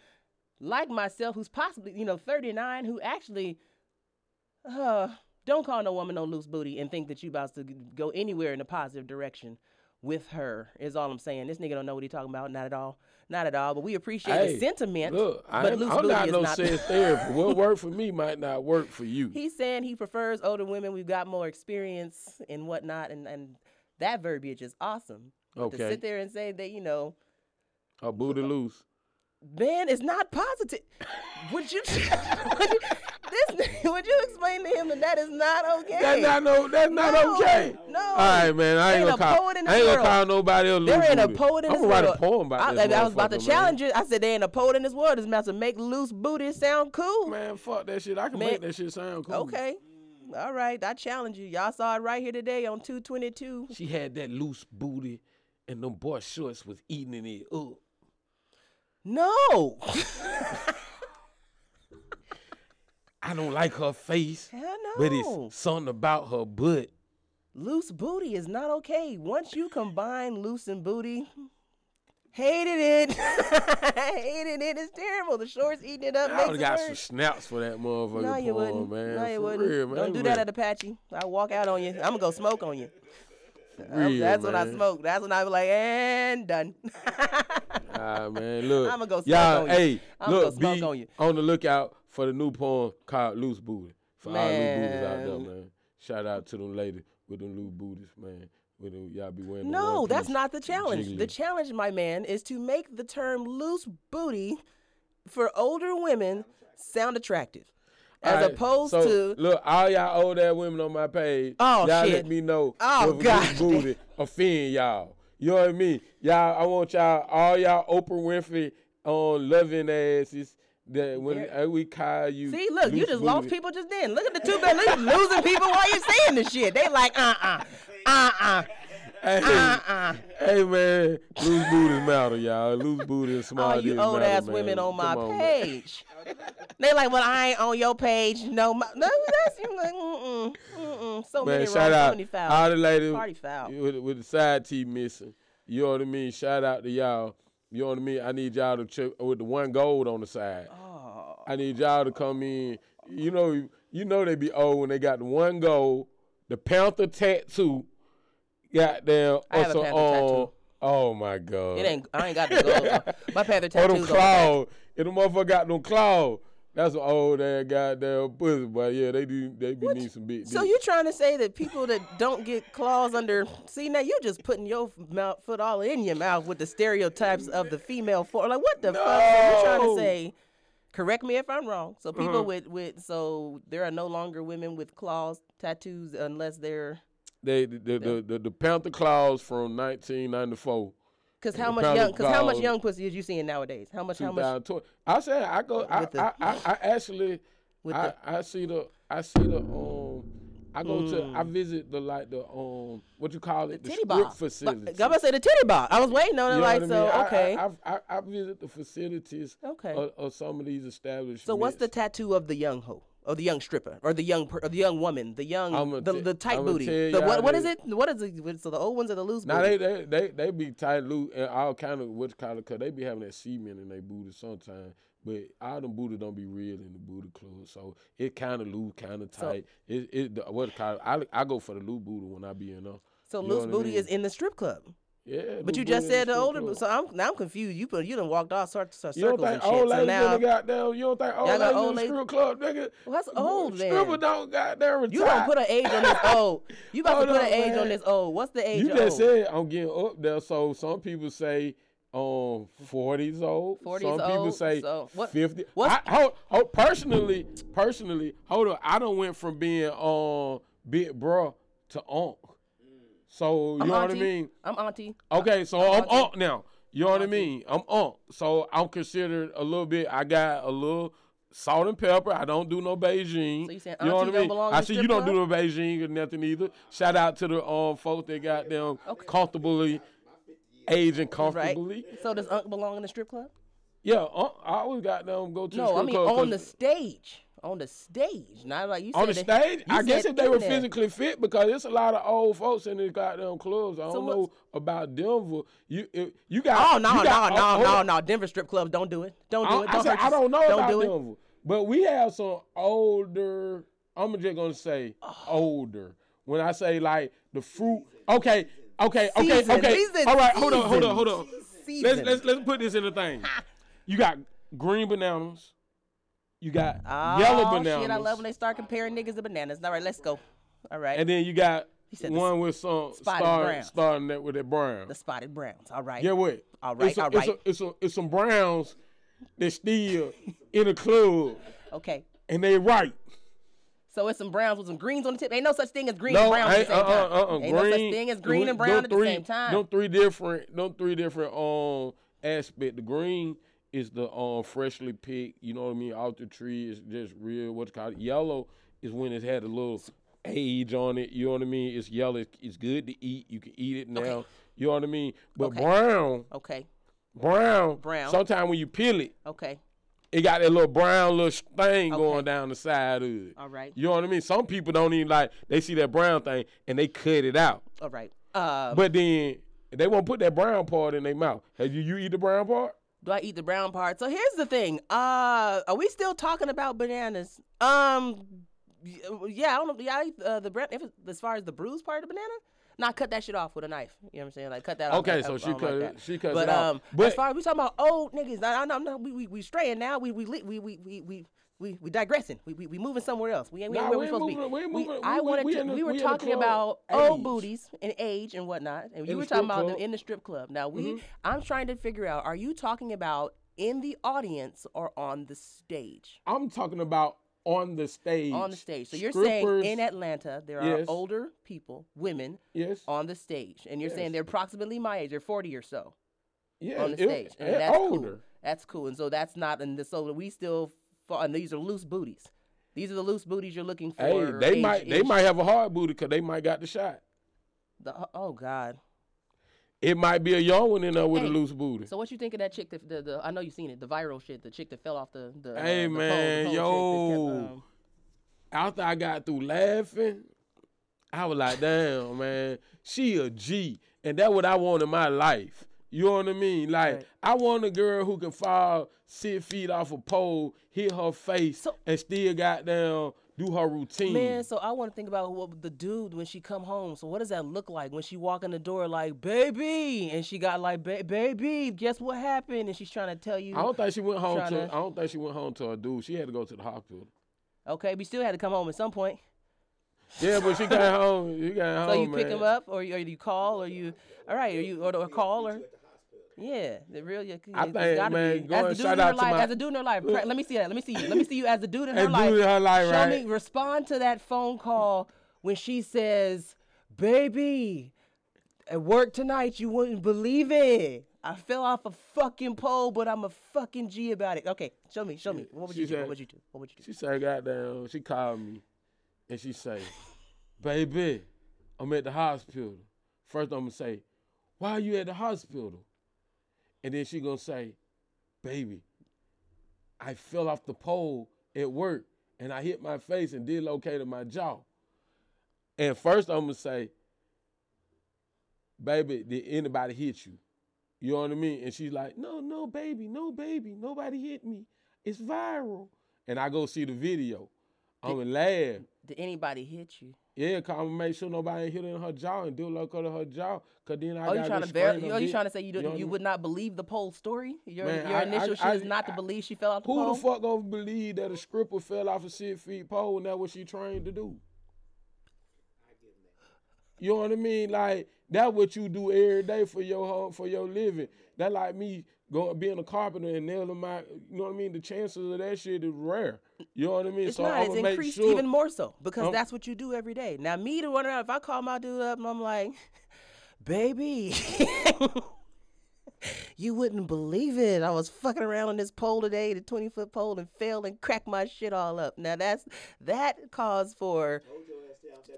like myself who's possibly, you know, 39, who actually uh don't call no woman no loose booty and think that you about to go anywhere in a positive direction with her is all I'm saying. This nigga don't know what he talking about. Not at all. Not at all. But we appreciate Hey, the sentiment. Look, I loose I'm not no not. sex therapy. What worked for me might not work for you. He's saying he prefers older women. We've got more experience and whatnot, and and that verbiage is awesome. But To sit there and say that you know, A booty loose. man, it's not positive. would you? would you this, would you explain to him that that is not okay? That's not no. That's not No, okay. no. All right, man. I ain't ain't gonna call. I ain't this gonna call nobody else There ain't a poet in this world. I'm gonna write world. a poem about I, this. I was about to challenge you. I said there ain't a poet in this world that's about to make loose booty sound cool. Man, fuck that shit. I can Man. make that shit sound cool. Okay. All right, I challenge you. Y'all saw it right here today on 222. She had that loose booty, and them boy shorts was eating it up. No. I don't like her face, Hell no. but it's something about her butt. loose booty is not okay. Once you combine loose and booty, hated it. hated it. It's terrible. The shorts eating it up I woulda got some snaps for that motherfucker No, you porn, wouldn't. man. no, you For wouldn't. real, man. Don't do that at Apache. I'll walk out on you. I'm gonna go smoke on you. Real, that's when I smoke. That's when I was like, and done. Ah man, look. I'ma go smoke y'all, on you. hey, go look, smoke be on you. on the lookout for the new poem called Loose Booty. For all loose booties out there, Man. man. Shout out to them ladies with them loose booties, man. With them, y'all be wearing No, that's not the challenge. The challenge, my man, is to make the term loose booty for older women sound attractive. As Alright, opposed so, to look, all y'all old ass women on my page. Oh, y'all shit. let me know Oh, if God. booty offend y'all. You know what I mean? Y'all, I want y'all, all y'all Oprah Winfrey on loving asses. That when uh, we call you, See, look, you just lost people just then. Look at the two men losing people while you're saying this shit. They like, uh uh, uh uh, Hey, uh uh. hey man, loose booties matter, y'all. Loose booty and small All you old matter, ass man. women on my on, page. they like, well, I ain't on your page. No, my, no, that's you like, mm mm, mm So Man, many shout wrong, so many all the ladies Party foul. with, with the side teeth missing. You know what I mean? Shout out to y'all. You know what I mean? I need y'all to check with the one gold on the side. Oh. I need y'all to come in. You know, you know they be old when they got the one gold, the Panther tattoo, goddamn. I have a Panther on- tattoo. Oh, oh my god. It ain't. I ain't got the gold. My panther Or them tattoos on the back. claws. If the motherfucker got them claws, that's an old ass goddamn pussy. But yeah, they do. They be need some big. So dick. you trying to say that people that don't get claws under? See now you just putting your mouth foot all in your mouth with the stereotypes of the female form. Like what the fuck? So you trying to say? Correct me if I'm wrong. So people Uh-huh. with with so there are no longer women with claws tattoos unless they're They the the, the, the, the Panther claws from 1994. Because how much young because how much young pussy is you seeing nowadays? How much how much I said I go. I, the- I, I, I actually. With I, the- I see the. I see the. Um. I go to. I Mm. visit the like the um. What you call it? The, titty strip bar? facility. I'm gonna say the titty bar. I was waiting on it You like I so. mean? I- Okay. I, I, I, I visit the facilities Okay. of, of some of these establishments. so what's the tattoo of the young hoe? Or the young stripper, or the young per, or the young woman, the young I'ma the, te- the tight I'ma booty. The, what what is it? What is it? So the old ones are the loose Now booty. they, they they they be tight loose and all kind of what kind of cause they be having that semen in their booty sometimes. But all them booty don't be real in the booty club, so it kind of loose, kind of So- tight. it it the- what kind? I I go for the loose booty when I be in there. so you loose what I booty mean? is in the strip club. Yeah, But you just said the older. So I'm now I'm confused. You put you done walked all sorts of You don't circles and think shit. old So ladies now in the goddamn? You don't think old ladies old in the strip club, nigga? Well, that's old then. Stripper don't goddamn retire. you don't put an age on this old. You about to put on, an age man. on this old. What's the age You just old? said I'm getting up there, so some people say um 40s old. 40s some people old, say so what- 50. what's- I, hold, hold, personally, personally, hold on. I don't went from being um big bro to unk. So you I'm know what I mean? I'm auntie. Okay, so I'm auntie. unk now. You know what I mean? I'm unk. So I'm considered a little bit. I got a little salt and pepper. I don't do no Beijing. So you saying you know auntie what I don't mean? belong in I see you strip don't do club? no Beijing or nothing either. Shout out to the um folks that got them comfortably aging comfortably. Right. So does Unc belong in the strip club? Yeah, I always got them go to the No, I mean club on 'cause- the stage. On the stage, not like you said. on the stage. you I guess if they were there. physically fit, because there's a lot of old folks in these goddamn clubs. I So don't know about Denver. You if, you got Oh no no got, no oh, no no. Denver strip clubs don't do it. Don't do I, it. Don't said, hurt I don't know yourself. about Don't do it. Denver, but we have some older. I'm just gonna say older. When I say like the fruit, okay, okay, okay, Seasoned. okay. Are All right, hold on, hold on, hold on. Let's let's let's put this in the thing. You got green bananas. You got Oh, yellow bananas. shit! I love when they start comparing niggas to bananas. All right, let's go. All right, and then you got one with some spotted start, starting that with that brown. the spotted browns. All right. Yeah, what? All right, it's a, all it's a- It's, a, it's some browns that still in the club Okay. and they right. So it's some browns with some greens on the tip. Ain't no such thing as green No, and browns at the same uh, time. uh, uh, Ain't green, no such thing as green and brown at the three, same time. No three different, No three different um aspect. The green is the um freshly picked, you know what I mean, out the tree. It's just real. What's called yellow is when it's had a little age on it. You know what I mean? It's yellow. It's, it's good to eat. You can eat it now. Okay. You know what I mean? But Okay. brown, Okay. brown, Brown. Sometimes when you peel it, Okay. it got that little brown little thing Okay. going down the side of it. All right. You know what I mean? Some people don't even like they see that brown thing and they cut it out. All right. Um, But then they won't put that brown part in their mouth. Have you you eat the brown part? Do I eat the brown part? So here's the thing. Uh, are we still talking about bananas? Um, yeah, I don't know. Yeah, I eat uh, the brown. If it's, as far as the bruised part of the banana, not cut that shit off with a knife. You know what I'm saying? Like cut that off. Okay, so she cut like it- she cuts but, it off. Um, But- as far as we talking about old niggas, I, I know, no, we we we straying now. We we we we we we. We, we digressing. We, we we moving somewhere else. We ain't, we ain't where we supposed to be. we ain't We- moving- I wanted we to. in we were we talking about old booties and age and whatnot, and you were talking about them in the strip club. Now we, Mhm. I'm trying to figure out: Are you talking about in the audience or on the stage? I'm talking about on the stage. On the stage. So you're Strippers- saying in Atlanta there are Yes. older people, women, Yes. on the stage, and you're saying they're approximately my age, they're 40 or so Yeah. on the it- stage, and it that's older. cool. That's cool, and so that's not in the so we still fall, and these are loose booties. These are the loose booties you're looking for. Hey, they might they age-ish. might have a hard booty because they might got the shot. The, oh God. It might be a young one in there with Hey, a loose booty. So what you think of that chick? That, the, the I know you've seen it, the viral shit, the chick that fell off the the. uh, Hey, the pole, the man, pole chick that yo. kept, um, after I got through laughing, I was like, damn, man, she a G. And that's what I want in my life. You know what I mean? Like, Right. I want a girl who can fall six feet off a pole, hit her face, So- and still got down, do her routine. Man, so I want to think about what the dude when she come home. So what does that look like when she walk in the door like baby, and she got like ba- baby, guess what happened? And she's trying to tell you. I don't think she went home to. Tryna- I don't think she went home to her dude. She had to go to the hospital. Okay, we still had to come home at some point. Yeah, but she got home. You got So home. you pick man. him up, or you, or you call, or you, all right, or you or, or call, or yeah, the real. Yeah, I think, gotta man, be. go as the dude shout in her out to life, my- as a dude in her life. let me see that. Let me see you. Let me see you as a dude in her life. dude in her life, Show right? me. Respond to that phone call when she says, "Baby, at work tonight, you wouldn't believe it." I fell off a fucking pole, but I'm a fucking G about it. Okay, show me, show me. What would She you do? said- What would you do? What would you do? She said, goddamn, she called me and she say, baby, I'm at the hospital. First I'm gonna say, why are you at the hospital? And then she gonna say, baby, I fell off the pole at work and I hit my face and dislocated my jaw. And first I'm gonna say, baby, did anybody hit you? You know what I mean? And she's like, no, no, baby, no, baby, nobody hit me. It's viral. And I go see the video. I'm gonna laugh. Did anybody hit you? Yeah, cause I'm make sure nobody hit in her jaw and do like her her jaw. Cause then I Oh, you trying to ver- oh, you trying to say you, know what I you would not believe the pole story? Your Man, your I- initial I- shit I- is not to believe she fell out the Who pole. Who the fuck gonna believe that a stripper fell off a six feet pole and that's what she trained to do? You know what I mean? Like that's what you do every day for your home, for your living. That like me going being a carpenter and nailing my. You know what I mean? The chances of that shit is rare. You know what I mean? It's so not. I'm It's increased sure. even more so because Um, that's what you do every day. Now, me to run around, if I call my dude up and I'm like, baby, you wouldn't believe it. I was fucking around on this pole today, the 20 foot pole, and fell and cracked my shit all up. Now, that's that cause for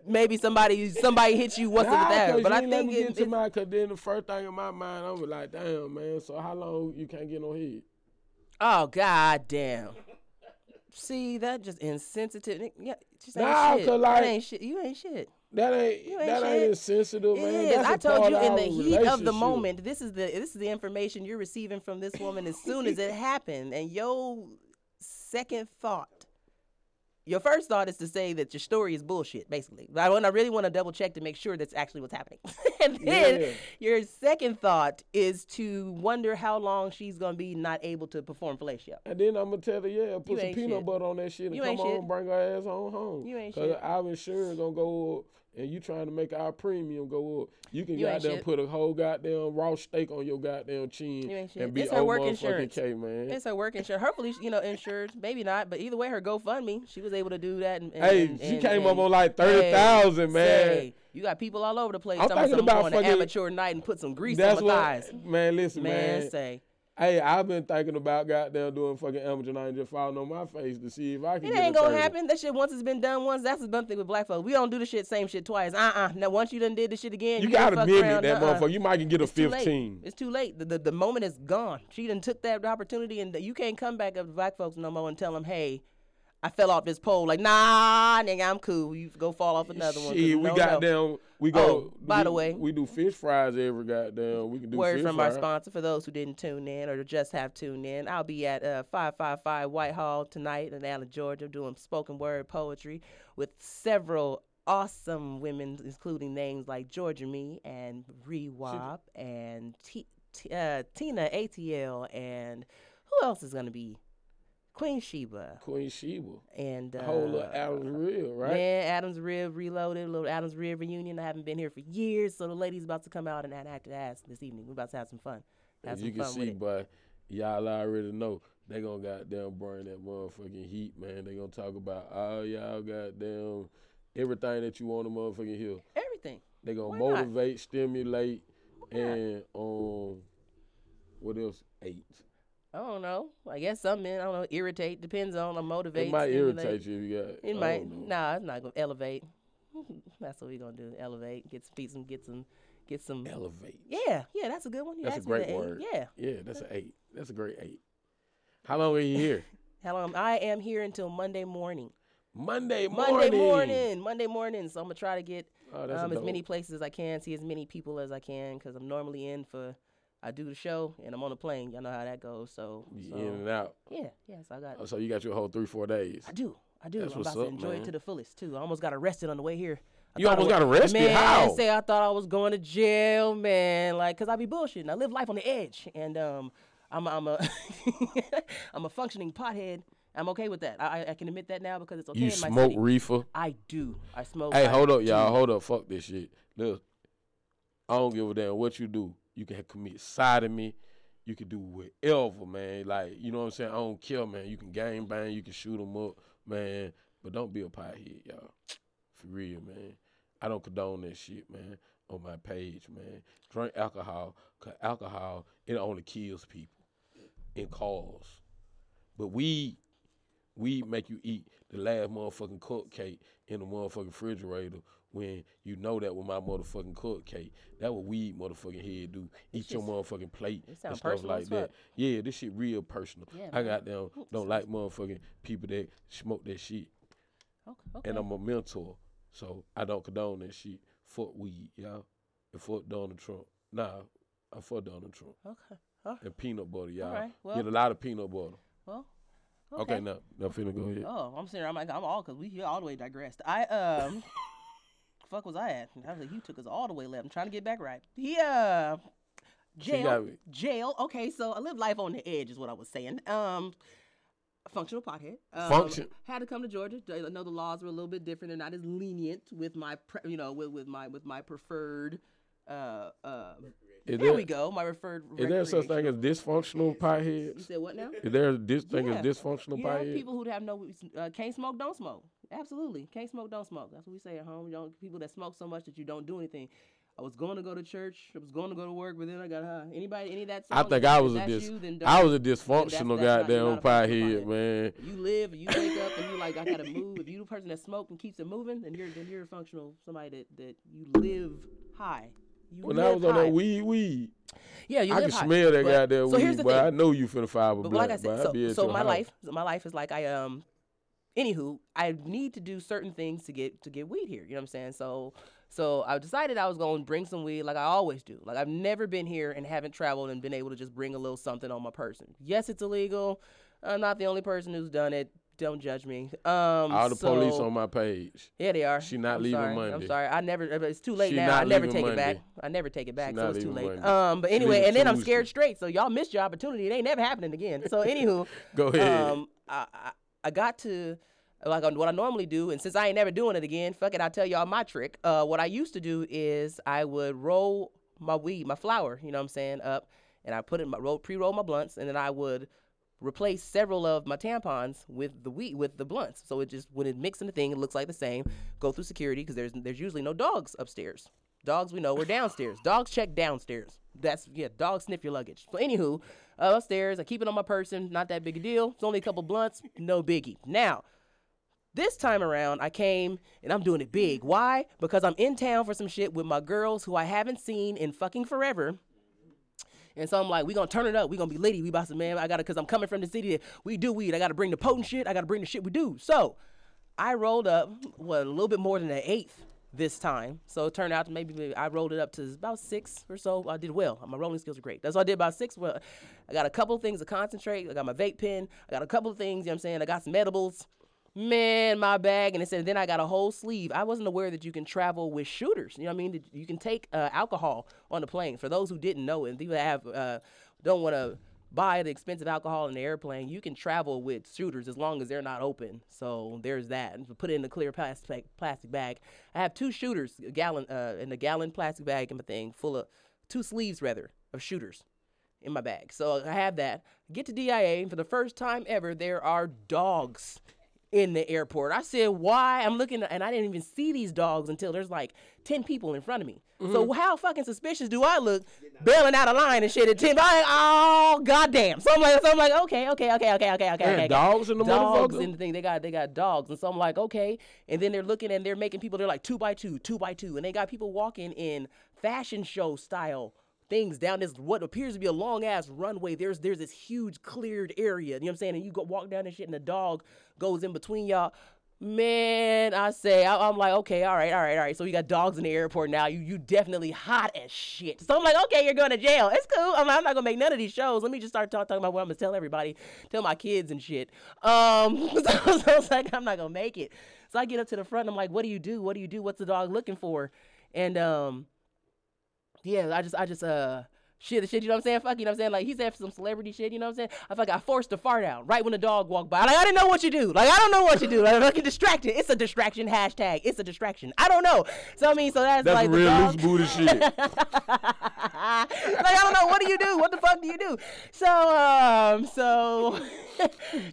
maybe somebody somebody hit you once Nah, with that. But I ain't let think me it, get to it- my. Cause then the first thing in my mind, I'm like, damn man. So how long you can't get no head? oh god damn. See that just insensitive. Yeah, just ain't Nah, shit. like- ain't shit. You ain't shit. That ain't, ain't that shit. ain't insensitive, man. is. That's I told you in the heat of the moment. This is the this is the information you're receiving from this woman as soon as it happened, and your second thought, your first thought is to say that your story is bullshit, basically. But I want I really want to double check to make sure that's actually what's happening. and then Yeah. your second thought is to wonder how long she's gonna be not able to perform fellatio. And then I'm gonna tell her, yeah, put You some peanut shit. butter on that shit and You come on shit. and bring her ass on home. You ain't shit. our insurance gonna go up and you trying to make our premium go up. You can You goddamn put a whole goddamn raw steak on your goddamn chin and be It's her work insurance. K, man. It's her work insurance. Hopefully, you know, insured. Maybe not, but either way, her GoFundMe, she was able to do that. And, and- Hey, and- she and- came up on like 30,000, man. say, you got people all over the place. I'm thinking about about going to fucking- amateur night and put some grease on my what, thighs. man. Listen, Man, man. say Hey, I've been thinking about goddamn doing fucking amateur night and just falling on my face to see if I can. it ain't a gonna happen. That shit once it's been done once. That's the dumb thing with black folks. We don't do the shit same shit twice. Uh uh Now once you done did the shit again, You you, gotta mimic that uh-uh. motherfucker. You might can get a It's too late. 15. It's too late. The, the the moment is gone. She done took that opportunity, and you can't come back up to black folks no more and tell them, hey. I fell off this pole. Like, nah, nigga, I'm cool. You go fall off another one. Shit, we no, no. goddamn, we go. Oh, by we- the way- we do fish fries every goddamn. We can do. Word from our sponsor for those who didn't tune in or just have tuned in. I'll be at uh, 555 Whitehall tonight in Atlanta, Georgia, doing spoken word poetry with several awesome women, including names like Georgia Me and Ree Wop and T- T- uh, Tina ATL and who else is going to be? Queen Sheba Queen Sheba. and uh, The whole little Adam's real, right? Man, Adams Rib Reloaded, a little Adams Rib reunion. I haven't been here for years, so the lady's about to come out and act ass this evening. We're about to have some fun. Have As some you can see, but y'all already know they gonna goddamn burn that motherfucking heat, man. They gonna talk about all y'all goddamn everything that you want to motherfucking hear. Everything. They gonna Why not? motivate, stimulate, not? and um, what else? Eight. I don't know. I guess some men, I don't know, irritate. Depends on, or motivate. It might stimulate. irritate you if you got. It I might. Nah, it's not gonna elevate. That's what we're gonna do. Elevate. Get some, get some, get some, get some. Elevate. Yeah, yeah, that's a good one. You That's a great the eight. word. Yeah. Yeah, that's an eight. That's a great eight. How long are you here? How long? I am here until Monday morning. Monday morning. Monday morning. Monday morning. So I'm gonna try to get Oh, um, as many places as I can, see as many people as I can, because I'm normally in for. I do the show and I'm on the plane. Y'all know how that goes. So, You so in and out. yeah, yes, I got. Oh, so you got your whole three, four days. I do. I do. That's I'm what's about to up, enjoy it to the fullest too. I almost got arrested on the way here. I You almost wa- got arrested? Man, How? say I thought I was going to jail, man. Like, cause I be bullshitting. I live life on the edge, and um, I'm a, I'm a I'm a functioning pothead. I'm okay with that. I, I- can admit that now because it's okay you in my smoke reefer. I do. I smoke. Hey, hold up, y'all. Hold up. Fuck this shit. Look, I don't give a damn what you do. You can commit sodomy. You can do whatever, man. Like, you know what I'm saying? I don't care, man. You can gang bang. You can shoot them up, man. But don't be a pothead, y'all. For real, man. I don't condone that shit, man, on my page, man. Drink alcohol, because alcohol, it only kills people in cars. But weed, weed make you eat the last motherfucking cupcake in the motherfucking refrigerator when you know that with my motherfucking cooked cake. That what weed motherfucking head do. Eat your motherfucking plate and stuff like that. Yeah, this shit real personal. Yeah, I got them don't like motherfucking people that smoke that shit. Okay. okay. And I'm a mentor. So I don't condone that shit. Fuck weed, y'all. And fuck Donald Trump. Nah, I fuck Donald Trump. okay. Huh? And peanut butter, y'all. right, well- Get a lot of peanut butter. Well. Okay, now, now finna go ahead. Oh, I'm sitting. I'm like, I'm all because we here all the way digressed. I um, fuck was I at? I was like, you took us all the way left. I'm trying to get back right. He uh, jail, jail. Okay, so I live life on the edge is what I was saying. Um, functional pothead. Um, Function- Had to come to Georgia. I know the laws were a little bit different. They're not as lenient with my, pre- you know, with, with my with my preferred. Uh, uh, Is there there, we go. My referred. is there such a thing as dysfunctional You potheads? said what now? Is there this thing Yeah. as dysfunctional You know, pothead? people who have no uh, can't smoke, don't smoke. Absolutely, can't smoke, don't smoke. That's what we say at home. You don't people that smoke so much that you don't do anything. I was going to go to church. I was going to go to work, but then I got high. Anybody, any of that? I think I was a dis- you, I was a dysfunctional goddamn pothead, man. You live, you wake up, and you like, I gotta move. If you're the person that smoke and keeps it moving, then you're then you're a functional somebody that that you live high. You When I was on high. that weed, weed, yeah, you I can high. smell that But- goddamn so weed, the but. I know you finna five a But blunt, like I said, so, so my house. life, so my life is like I um. Anywho, I need to do certain things to get to get weed here. You know what I'm saying? So, so I decided I was going to bring some weed, like I always do. Like I've never been here and haven't traveled and been able to just bring a little something on my person. Yes, it's illegal. I'm not the only person who's done it. Don't judge me. Um, All the police on my page. yeah, they are. She not I'm leaving sorry. Monday. I'm sorry. I never. It's too late She now. I never take it back. I never take it back. So it's too late. Monday. Um, but anyway, and then I'm scared straight. So y'all missed your opportunity. It ain't never happening again. So anywho, Go ahead. um, I, I I got to like what I normally do, and since I ain't never doing it again, fuck it. I'll tell y'all my trick. Uh, what I used to do is I would roll my weed, my flower. You know what I'm saying? Up, and I put it in my roll, pre-roll my blunts, and then I would replace several of my tampons with the weed with the blunts. So it just when it mixes in the thing, it looks like the same. Go through security because there's there's usually no dogs upstairs. Dogs we know we're downstairs. Dogs check downstairs. That's yeah. Dogs sniff your luggage. So anywho, uh, upstairs I keep it on my person. Not that big a deal. It's only a couple blunts. No biggie. Now. This time around, I came and I'm doing it big. Why? Because I'm in town for some shit with my girls who I haven't seen in fucking forever. And so I'm like, we gonna turn it up. We gonna be litty. We about to, man. I gotta, cause I'm coming from the city. We do weed. I gotta bring the potent shit. I gotta bring the shit we do. So I rolled up, what, a little bit more than an eighth this time. So it turned out maybe, maybe I rolled it up to about six or so. I did well. My rolling skills are great. That's what I did about six. Well, I got a couple things to concentrate. I got my vape pen. I got a couple of things, you know what I'm saying? I got some edibles. Man, my bag. And it said, then I got a whole sleeve. I wasn't aware that you can travel with shooters. You know what I mean? You can take uh, alcohol on the plane. For those who didn't know, and people that have, uh, don't want to buy the expensive alcohol in the airplane, you can travel with shooters as long as they're not open. So there's that. Put it in a clear plastic plastic bag. I have two shooters, a gallon, uh, in a gallon plastic bag in my thing, full of two sleeves rather of shooters in my bag. So I have that. Get to DIA, and for the first time ever, there are dogs in the airport. I said, why? I'm looking, and I didn't even see these dogs until there's like 10 people in front of me. So mm-hmm. how fucking suspicious do I look bailing out of line and shit at 10? I'm like, oh, goddamn. So I'm like, so I'm like, okay, okay, okay, okay, okay, okay. Okay. dogs in the dogs motherfucker? in the thing. They got they got dogs, and so I'm like, okay. And then they're looking and they're making people. They're like two by two, two by two, and they got people walking in fashion show style things down this what appears to be a long ass runway. There's there's this huge cleared area. You know what I'm saying? And you go walk down this shit, and the dog goes in between y'all. Man, I say, I, I'm like, okay, all right, all right, all right. So you got dogs in the airport now. You you definitely hot as shit. So I'm like, okay, you're going to jail. It's cool. I'm, I'm not gonna make none of these shows. Let me just start talk, talking about what I'm gonna tell everybody, tell my kids and shit. Um, so, so I was like, I'm not gonna make it. So I get up to the front. I'm like, what do you do? What do you do? What's the dog looking for? And um, yeah, I just I just uh shit the shit, you know what I'm saying? Fuck, you know what I'm saying? Like he said some celebrity shit, you know what I'm saying? I fuck I forced the fart out right when the dog walked by. Like I didn't know what you do. Like I don't know what you do. Like I'm fucking distracted. It's a distraction hashtag. It's a distraction. I don't know. So I mean, so that's, That's like the real loose booty shit. like I don't know. What do you do? What the fuck do you do? So um so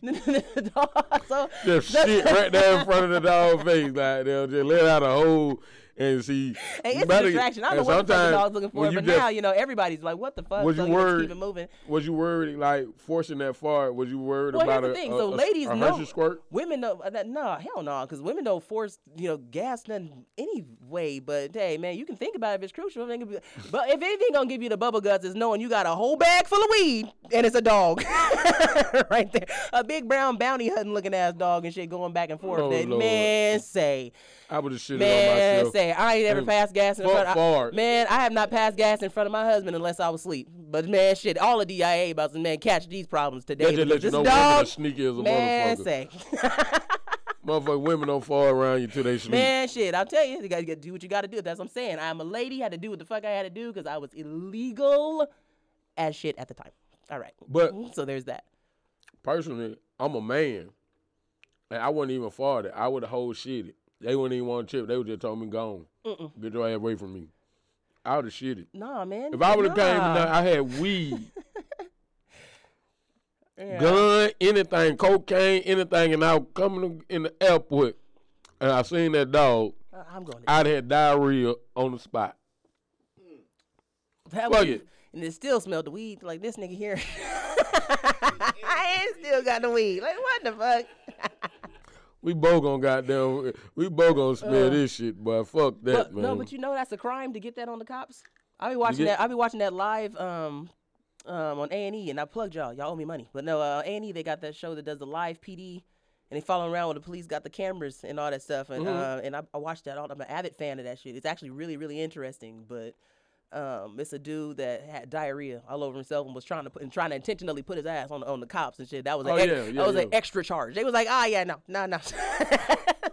the dog so Just shit right there in front of the dog face. Like they'll just let out a whole and see. Hey, it's a distraction. I know what the fuck sometimes dog's looking for, but just- now you know everybody's like, "What the fuck?" Was so you worried? keep it moving. Was you worried like forcing that far? Was you worried Well, about here's the thing. a, so a, ladies a know squirt? women know uh, that no hell no because women don't force you know gas nothing anyway. But hey man, you can think about it if it's crucial. It can be- But if anything gonna give you the bubble guts is knowing you got a whole bag full of weed and it's a dog right there, a big brown bounty hunting looking ass dog and shit going back and forth. Oh, That- man, say I would have shitted on man, myself. say I ain't ever passed gas in front. Of, man, I have not passed gas in front of my husband unless I was asleep. But man, shit, all of DIA about to man catch these problems today. That just let you know women dog, are sneaky as a man, motherfucker. say. Motherfucker, women don't fall around you till they sleep. Man, shit, I'll tell you, you gotta, do what you gotta do. That's what I'm saying. I'm a lady, had to do what the fuck I had to do because I was illegal as shit at the time. All right. But So there's that. personally, I'm a man, and I wouldn't even fought it. I would have whole shitted. They wouldn't even want to chip. They would just told me, "Gone, get your ass away from me." I would have shitted. Nah, man. If I would have came, nah. and I had weed, Yeah. gun, anything, cocaine, anything, and I was coming in the airport, and I seen that dog. Uh, I'm going I'd had diarrhea on the spot. That Fuck was- it. And it still smelled the weed like this nigga here. I ain't still got the weed. Like what the fuck? We both gonna goddamn, we both gonna smell this shit, but fuck that, Uh. But, man. no, but you know that's a crime to get that on the cops. I be watching get- that. I be watching that live um, um, on A and E, and I plugged y'all. Y'all owe me money, but no, uh, A and E they got that show that does the live PD, and they following around with the police got the cameras and all that stuff, and Mm-hmm. uh, and I, I watched that. All, I'm an avid fan of that shit. It's actually really really interesting, but. Um, it's a dude that had diarrhea all over himself and was trying to put and trying to intentionally put his ass on the, on the cops and shit. That was an Oh, ex- yeah, yeah, that was an extra charge. They was like, ah, yeah, no, no, no.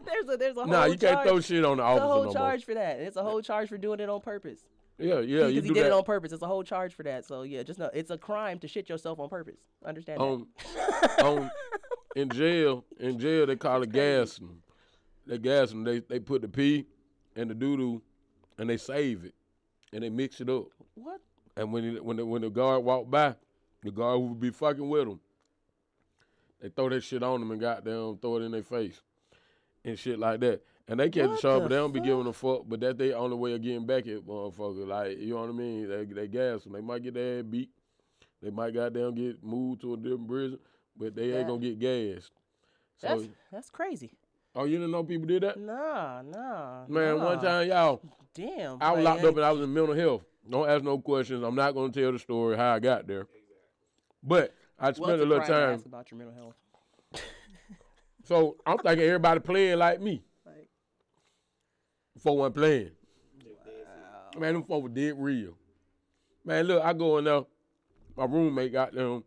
there's a there's a nah, whole you can't charge. throw shit on the It's a whole no charge for that. It's a whole charge for doing it on purpose. Yeah, yeah, Because you he did that. it on purpose. It's a whole charge for that. So yeah, just know it's a crime to shit yourself on purpose. Understand on, on in jail, in jail they call it gassing. They gas them. They they put the pee and the doo doo, and they save it, and they mix it up. What? And when it, when the, when the guard walked by, the guard would be fucking with them, they throw that shit on them and goddamn throw it in their face, and shit like that. And they catch the the but they don't be giving a fuck. But that's their only way of getting back at motherfucker. Like you know what I mean? They they gas them. They might get their ass beat. They might goddamn get moved to a different prison, but they ain't gonna get gassed. So, That's that's crazy. Oh, you didn't know people did that? Nah, nah. Man, one time, y'all, Damn. I was like, locked up and I was in mental health. Don't ask no questions. I'm not gonna tell the story how I got there. But I spent it's a little crime to time. ask about your mental health. So I'm thinking everybody playing like me. Like- For one playing. Wow. Man, them folks were dead real. Man, look, I go in there. My roommate got them.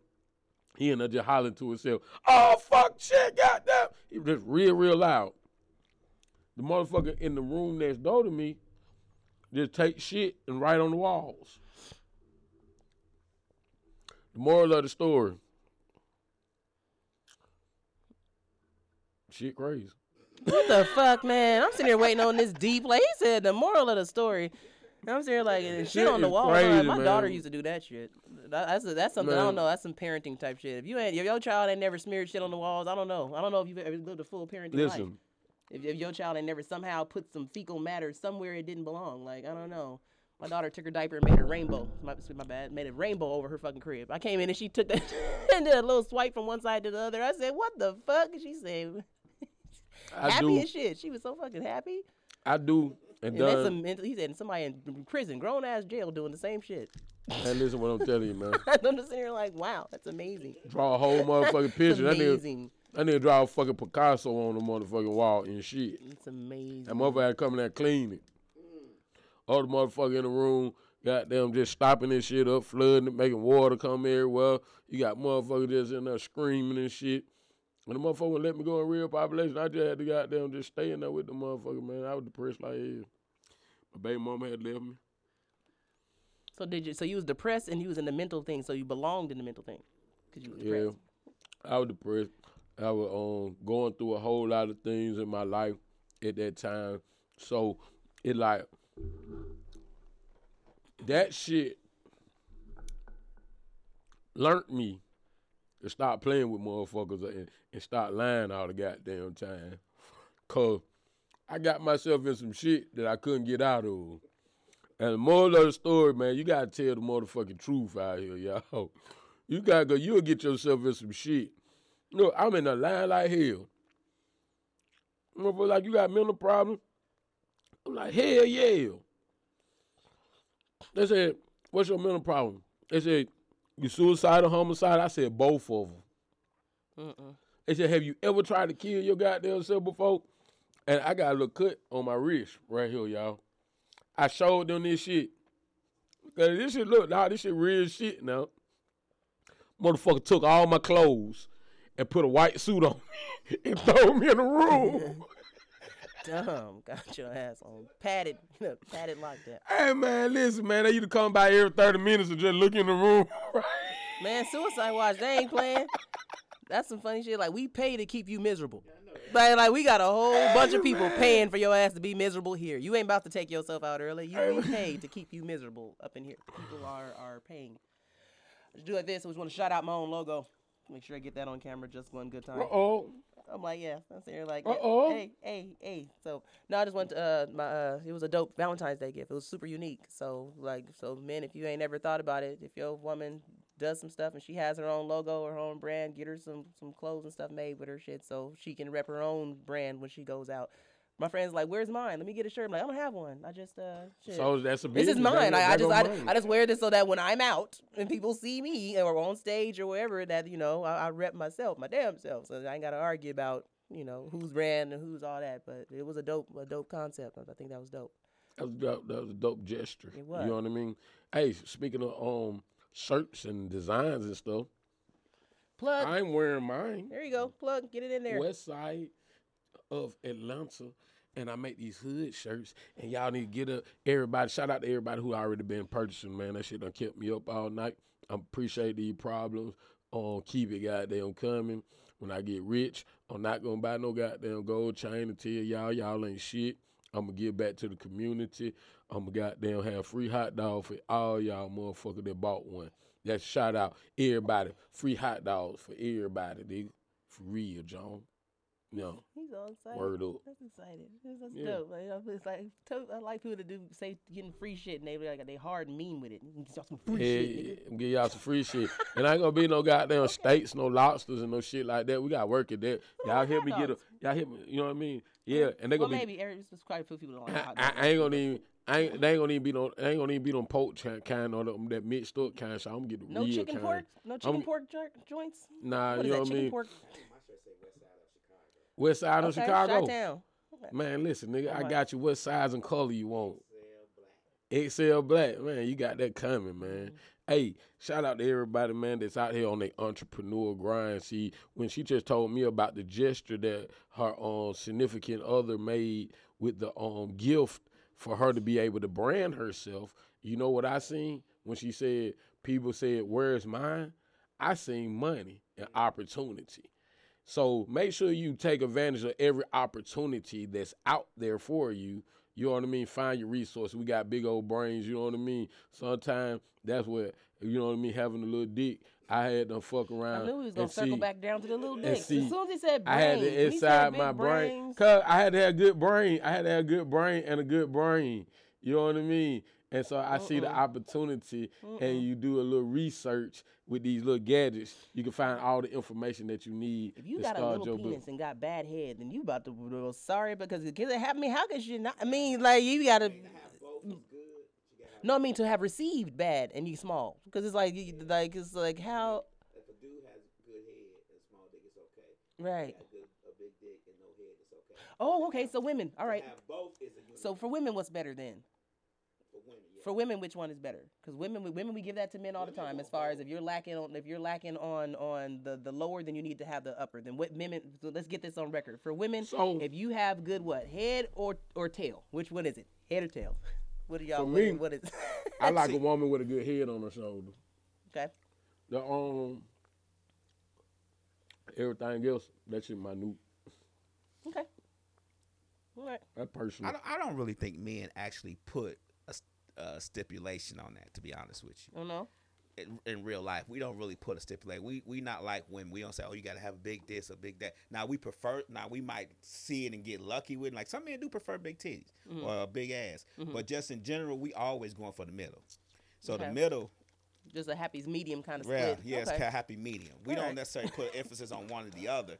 He in there just hollering to himself. Oh fuck shit, goddamn. He was just real, real loud. The motherfucker in the room next door to me just take shit and write on the walls. The moral of the story. Shit crazy. What the fuck, man? I'm sitting here waiting on this deep. Like he said, the moral of the story. And I'm sitting here like shit, Shit on the wall. crazy, my daughter used to do that shit. That- that's that's something I don't know. That's some parenting type shit. If you ain't, if your child ain't never smeared shit on the walls, I don't know. I don't know if you've ever lived a full parenting life. Listen, If, if your child ain't never somehow put some fecal matter somewhere it didn't belong, like I don't know. My daughter took her diaper and made a rainbow. My, my bad. Made a rainbow over her fucking crib. I came in and she took that and did a little swipe from one side to the other. I said, "What the fuck?" She said, I "Happy do, as shit." She was so fucking happy. I do, and And that's some. He said somebody in prison, grown ass jail, doing the same shit. And listen, what I'm telling you, man. I'm just sitting here like, wow, that's amazing. Draw a whole motherfucking picture. That nigga, amazing. that nigga draw a fucking Picasso on the motherfucking wall and shit. It's amazing. That motherfucker had to come in there clean it. All the motherfucker in the room, goddamn, just stopping this shit up, flooding it, making water come everywhere. You got motherfuckers just in there screaming and shit. When the motherfucker let me go in real population, I just had to goddamn just stay in there with the motherfucker, man. I was depressed like hell. My baby mama had left me. So did you? So you was depressed and you was in the mental thing. So you belonged in the mental thing because you was Yeah. I was depressed. I was um, going through a whole lot of things in my life at that time. So it like that shit learned me to stop playing with motherfuckers and, and start lying all the goddamn time. Cause I got myself in some shit that I couldn't get out of. And the moral of the story, man, you gotta tell the motherfucking truth out here, y'all. You gotta go, you'll get yourself in some shit. Look, I'm in a line like hell. Motherfucker, like you got mental problem. I'm like, hell yeah. They said, what's your mental problem? They said, you suicidal, homicide? I said, both of them. Mm-mm. They said, have you ever tried to kill your goddamn self before? And I got a little cut on my wrist right here, y'all. I showed them this shit. Cause this shit look, nah, this shit real shit now. Motherfucker took all my clothes and put a white suit on me and throw me in the room. Dumb. Got your ass on padded, padded like that. hey man, listen, man, they used to come by every 30 minutes and just look in the room. Man, Suicide Watch, they ain't playing. That's some funny shit. Like we pay to keep you miserable. Like, like we got a whole bunch of people paying for your ass to be miserable here. You ain't about to take yourself out early. You ain't paid to keep you miserable up in here. People are are paying. Let's do like this. I just want to shout out my own logo. Make sure I get that on camera. Just one good time. Uh-oh. I'm like, yeah, that's there. Like, Uh-oh. hey, hey, hey. So no, I just went to uh, my. Uh, it was a dope Valentine's Day gift. It was super unique. So like, so men, if you ain't ever thought about it, if your woman does some stuff and she has her own logo her own brand, get her some some clothes and stuff made with her shit, so she can rep her own brand when she goes out. My friend's like, "Where's mine? Let me get a shirt." I'm like, "I don't have one. I just uh, shit. So that's a This is mine. That- I, I just I. I just wear this so that when I'm out and people see me or on stage or wherever, that you know I, I rep myself, my damn self. So I ain't gotta argue about you know who's brand and who's all that. But it was a dope a dope concept. I think that was dope. That was dope. That was a dope gesture. It was. You know what I mean? Hey, speaking of um shirts and designs and stuff, Plug. I'm wearing mine. there you go. Plug. Get it in there. West side of Atlanta. And I make these hood shirts, and y'all need to get up. Everybody, shout out to everybody who already been purchasing, man. That shit done kept me up all night. I appreciate these problems. Um, keep it goddamn coming. When I get rich, I'm not gonna buy no goddamn gold chain and tell y'all y'all ain't shit. I'm gonna give back to the community. I'm gonna goddamn have free hot dog for all y'all motherfucker that bought one. That shout out everybody. Free hot dogs for everybody, nigga. For real, John. No, He's all excited. word up. That's excited. That's, that's Yeah. dope. Like, I- it's like to- I like people to do say getting free shit and they like they hard and mean with it. Get get some free Yeah, shit, yeah, give y'all some free shit. And I ain't gonna be no goddamn steaks, no lobsters, and no shit like that. We gotta work at that. Y'all help me get a, y'all help me. You know what I mean? Yeah, and they Well, gonna be. maybe Eric, quite a few people don't like I, hot I, dogs. I ain't gonna even. I ain't, they ain't gonna even be no. They ain't gonna even be no pork kind or them, that mixed up kind. So I'm gonna get the No real chicken kind. pork? No chicken I'm- pork jo- joints? Nah, What you know what I mean. pork? West side of Okay, Chicago. Man, listen, nigga, I got you. What size and color you want? XL black, man. You got that coming, man. Hey, shout out to everybody, man, that's out here on the entrepreneur grind. See, when she just told me about the gesture that her um significant other made with the um gift for her to be able to brand herself, you know what I seen when she said people said, "Where's mine?" I seen money and opportunity. So make sure you take advantage of every opportunity that's out there for you. You know what I mean? Find your resources. We got big old brains. You know what I mean? Sometimes that's what you know what I mean. Having a little dick, I had to fuck around. I knew he was gonna circle see- back down to the little and dicks. As soon as he said brain, I had when to inside my brain, brains, cause I had to have good brain. I had to have good brain and a good brain. You know what I mean? And so I see the opportunity, and you do a little research with these little gadgets. You can find all the information that you need If you to got a little penis book. and got bad head, then you about to go sorry because because it happened. I mean, how could you not? I mean, like you gotta. No, I mean to have received bad and you small because it's like you- like it's like how If a dude has good head and small dick, it's okay. right. Good, a big dick and no head, it's okay. Oh, okay. So women, all right. Have both is a So for women, what's better then? for women. Yeah. For women, which one is better? Because women, we- women, we give that to men all the time. As far as if you're lacking on, if you're lacking on on the the lower, then you need to have the upper. Then what women? So let's get this on record. For women, So- if you have good what head or or tail, which one is it? Head or tail? What do y'all? For what- me, what is? I like a woman with a good head on her shoulder. okay. The um everything else, that shit minute. Okay. All right. That I personal. don't, I don't really think men actually put a stipulation on that. To be honest with you, Oh don't know. In, in real life, we don't really put a stipulate. We we not like when we don't say, oh, you got to have a big this or big that. Now we prefer. Now we might see it and get lucky with. it. Like some men do prefer big titties Mm-hmm. or a big ass, but just in general, we always going for the middle. So the middle, Just a happy medium kind of yeah, split. yeah, it's Okay. kind of happy medium. We don't necessarily put emphasis on one or the other.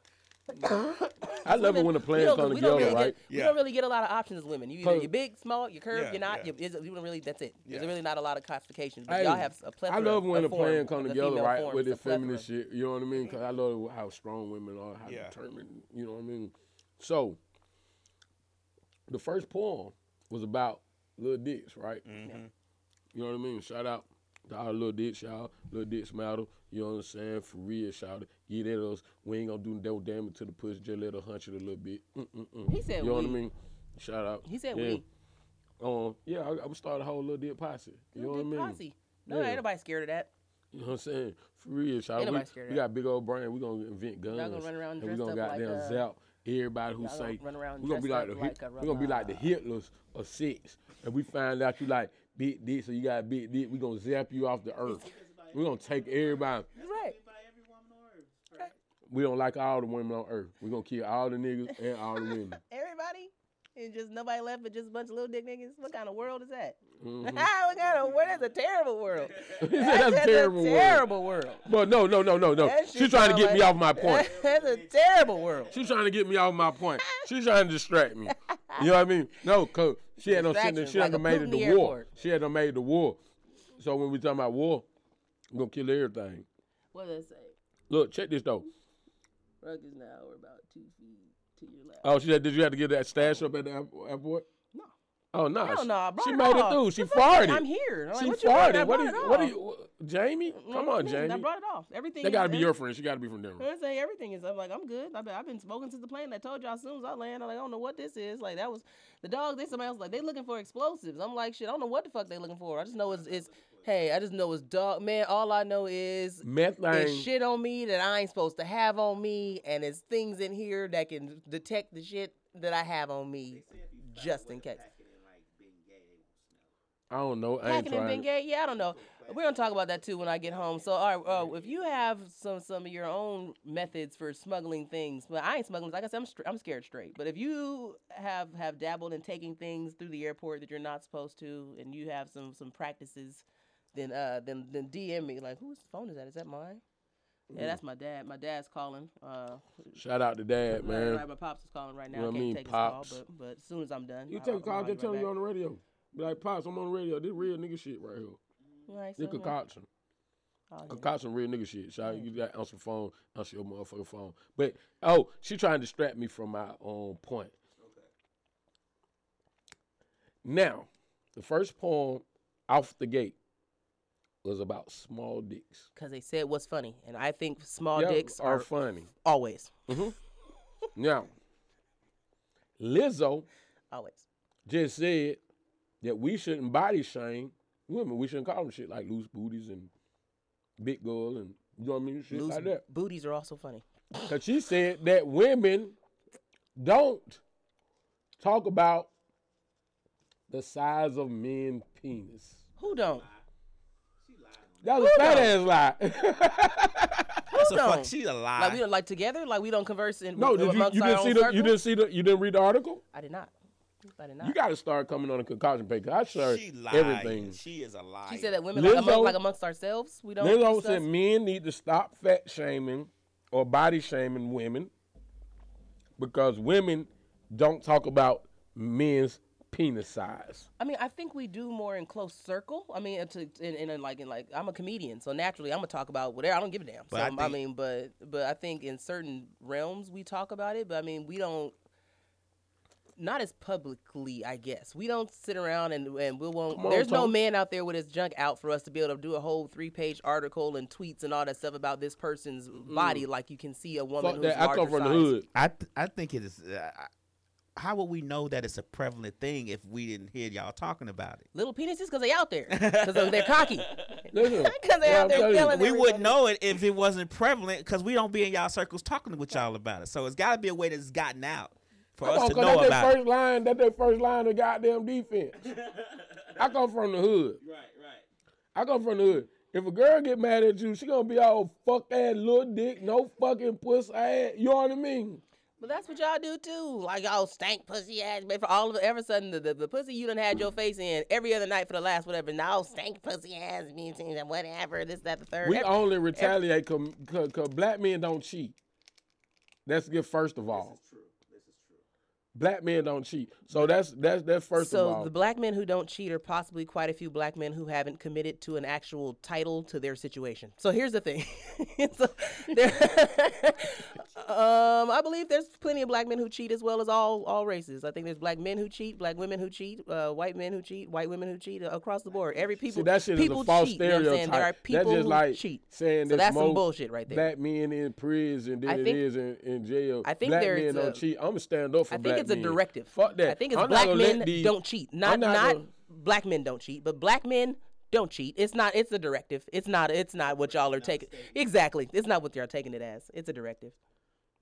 I love it when the We plans come together, really right? Get, We don't really get a lot of options as women. You either you're big, small, you're curved, Yeah, you're not. yeah. You, it's- you don't really. That's it. There's Yeah. really not a lot of classifications. But Hey, y'all have a I plethora. I love when the of plan come together, right, forms, with a the feminist shit. You know what I mean? Because I love how strong women are, how Yeah. determined. You know what I mean? So, the first poem was about little dicks, right? Mm-hmm. You know what I mean? Shout out to all little dicks, y'all. Little dicks matter. You know what I'm saying? For real, shout out. Get at us. We ain't gonna do no damage to the pussy. Just let her hunch it a little bit. Mm-mm-mm. He said You know what I mean? Shout out. He said yeah. we. Um, yeah, I, I would start a whole little dick posse. You know what I mean? posse. No, Yeah. ain't nobody scared of that. You know what I'm saying? For real, shout out. We, nobody scared of that. we got big old brain. We gonna invent guns. gonna run around and we gonna like, goddamn uh, zap everybody who y'all say we gonna be like the like we gonna be like the. Hitlers of six, And we find out you like big dick, so you got a big dick. We gonna zap you off the earth. We gonna take everybody. Right. We don't like all the women on earth. We're gonna kill all the niggas and all the women. Everybody. And just nobody left but just a bunch of little dick niggas. What kind of world is that? Mhm. what kind of world? That's a terrible world. He said that's a That's terrible word. terrible world. But no, no, no, no, no. That She's trying to sound get me off my point. That's a terrible world. She's trying to get me off my point. She's trying to distract me. You know what I mean? No, cause she had no sitting there. She had Distraction, no like a made it Putin the the war. She had no made the war. So when we talking about war, we gonna kill everything. What does it say? Look, check this though. Rug is now we're about two feet to your left. Oh, she said, did you have to get that stash up at the airp- airport? No. Oh no, Hell she, no, I brought she it made it through. She farted. I'm here. I'm She like, what you? I farted. What are you? What are you? what- Jamie? Come Mhm, on, I Jamie. brought it off. Everything. They gotta is- be your friend. She gotta be from Denver. I say everything is. I'm like, I'm good. I've been, I've been smoking since the plane. I told y'all as soon as I land, I'm like, I don't know what this is. Like that was the dog. They somebody else like they looking for explosives. I'm like, shit. I don't know what the fuck they looking for. I just know it's, it's hey, I just know it's dog. Man, all I know is Methane. there's shit on me that I ain't supposed to have on me, and there's things in here that can detect the shit that I have on me, just in case. I don't know. I ain't Packing and trying. Bengay? Yeah, I don't know. We're gonna talk about that too when I get home. So, all right, uh, if you have some some of your own methods for smuggling things, well, I ain't smuggling. Like I said, I'm str- I'm scared straight. But if you have have dabbled in taking things through the airport that you're not supposed to, and you have some some practices, then uh then then DM me. Like, whose phone is that? Is that mine? Yeah, that's my dad. My dad's calling. Uh, Shout out to Dad, right, man. right, my pops is calling right now. You know I what I can't mean, take Pops. his call, but but as soon as I'm done, You I'll- take a I'll call, call just tell right me you on the radio. Be like, Pops, I'm on the radio. This real nigga shit right here. back. All right, This so, yeah, concoction. I'll hear. Concoction real nigga shit. Shout out, you got answer phone, answer your motherfucking phone. But oh, she trying to distract me from my own point. Now, the first poem off the gate was about small dicks. because they said what's funny, and I think small Yeah, dicks are are funny. always, Mm-hmm. Now, Lizzo always. just said that we shouldn't body shame women. We shouldn't call them shit like loose booties and big girl and you know what I mean, shit Loose like that. booties are also funny. Cause she said that women don't talk about the size of men penis. Who don't? That was a fat ass lie. That's a don't? fuck. She a lie. Like we don't like together. Like we don't converse in no, did you, you didn't own see the circle? you didn't see the you didn't read the article? I did not. I did not. You got to start coming on a concoction page. 'cause I share she lied. everything. She is a lie. she said that women like, among, like amongst ourselves, we don't. Lizzo discuss- said men need to stop fat shaming or body shaming women because women don't talk about men's penis size. I mean, I think we do more in close circle. I mean, to, in, in, like in like I'm a comedian, so naturally I'm gonna talk about whatever. I don't give a damn. But so I I, mean, but but I think in certain realms we talk about it. But I mean, we don't. Not as publicly, I guess. We don't sit around and and we won't. On, there's no man out there with his junk out for us to be able to do a whole three page article and tweets and all that stuff about this person's body, like you can see a woman Mm. Fuck who's that. I come larger from the hood. I th- I think it is. Uh, I- how would we know that it's a prevalent thing if we didn't hear y'all talking about it? Little penises because they out there because they're cocky. Listen, Because they what out there telling killing We everybody. wouldn't know it if it wasn't prevalent because we don't be in y'all circles talking with y'all about it. So it's got to be a way that's gotten out for Come us on, to 'cause know that's their about it. first line. That's their first line of goddamn defense. I come from the hood. Right, right. I come from the hood. If a girl get mad at you, she gonna be all fuck ass little dick, no fucking pussy ass. You know what I mean? But that's what y'all do too. Like y'all stank pussy ass. But for all of it, ever sudden the, the, the pussy you done had your face in every other night for the last whatever. Now stank pussy ass means things and whatever. This that the third. We Every- only retaliate because black men don't cheat. That's good. First of all, True. This is true. Black men don't cheat. So that's that's that's first so of all. the black men who don't cheat are possibly quite a few black men who haven't committed to an actual title to their situation. So here's the thing. so um, I believe there's plenty of black men who cheat as well as all all races. I think there's black men who cheat, black women who cheat, uh, white men who cheat, white women who cheat uh, across the board. Every people See, that shit is people a false cheat. You know what I'm saying? There are people that's just who like cheat. saying So that's some bullshit right there. Black men in prison than I think- is in, in jail. I think black men a- don't cheat. I'm gonna stand up for I black it's a directive. Fuck that. I think it's I'm black men these- don't cheat. Not not not, gonna- black men don't cheat, but black men don't cheat. It's not. It's a directive. It's not. It's not what y'all are taking. Exactly. It's not what y'all are taking it as. It's a directive.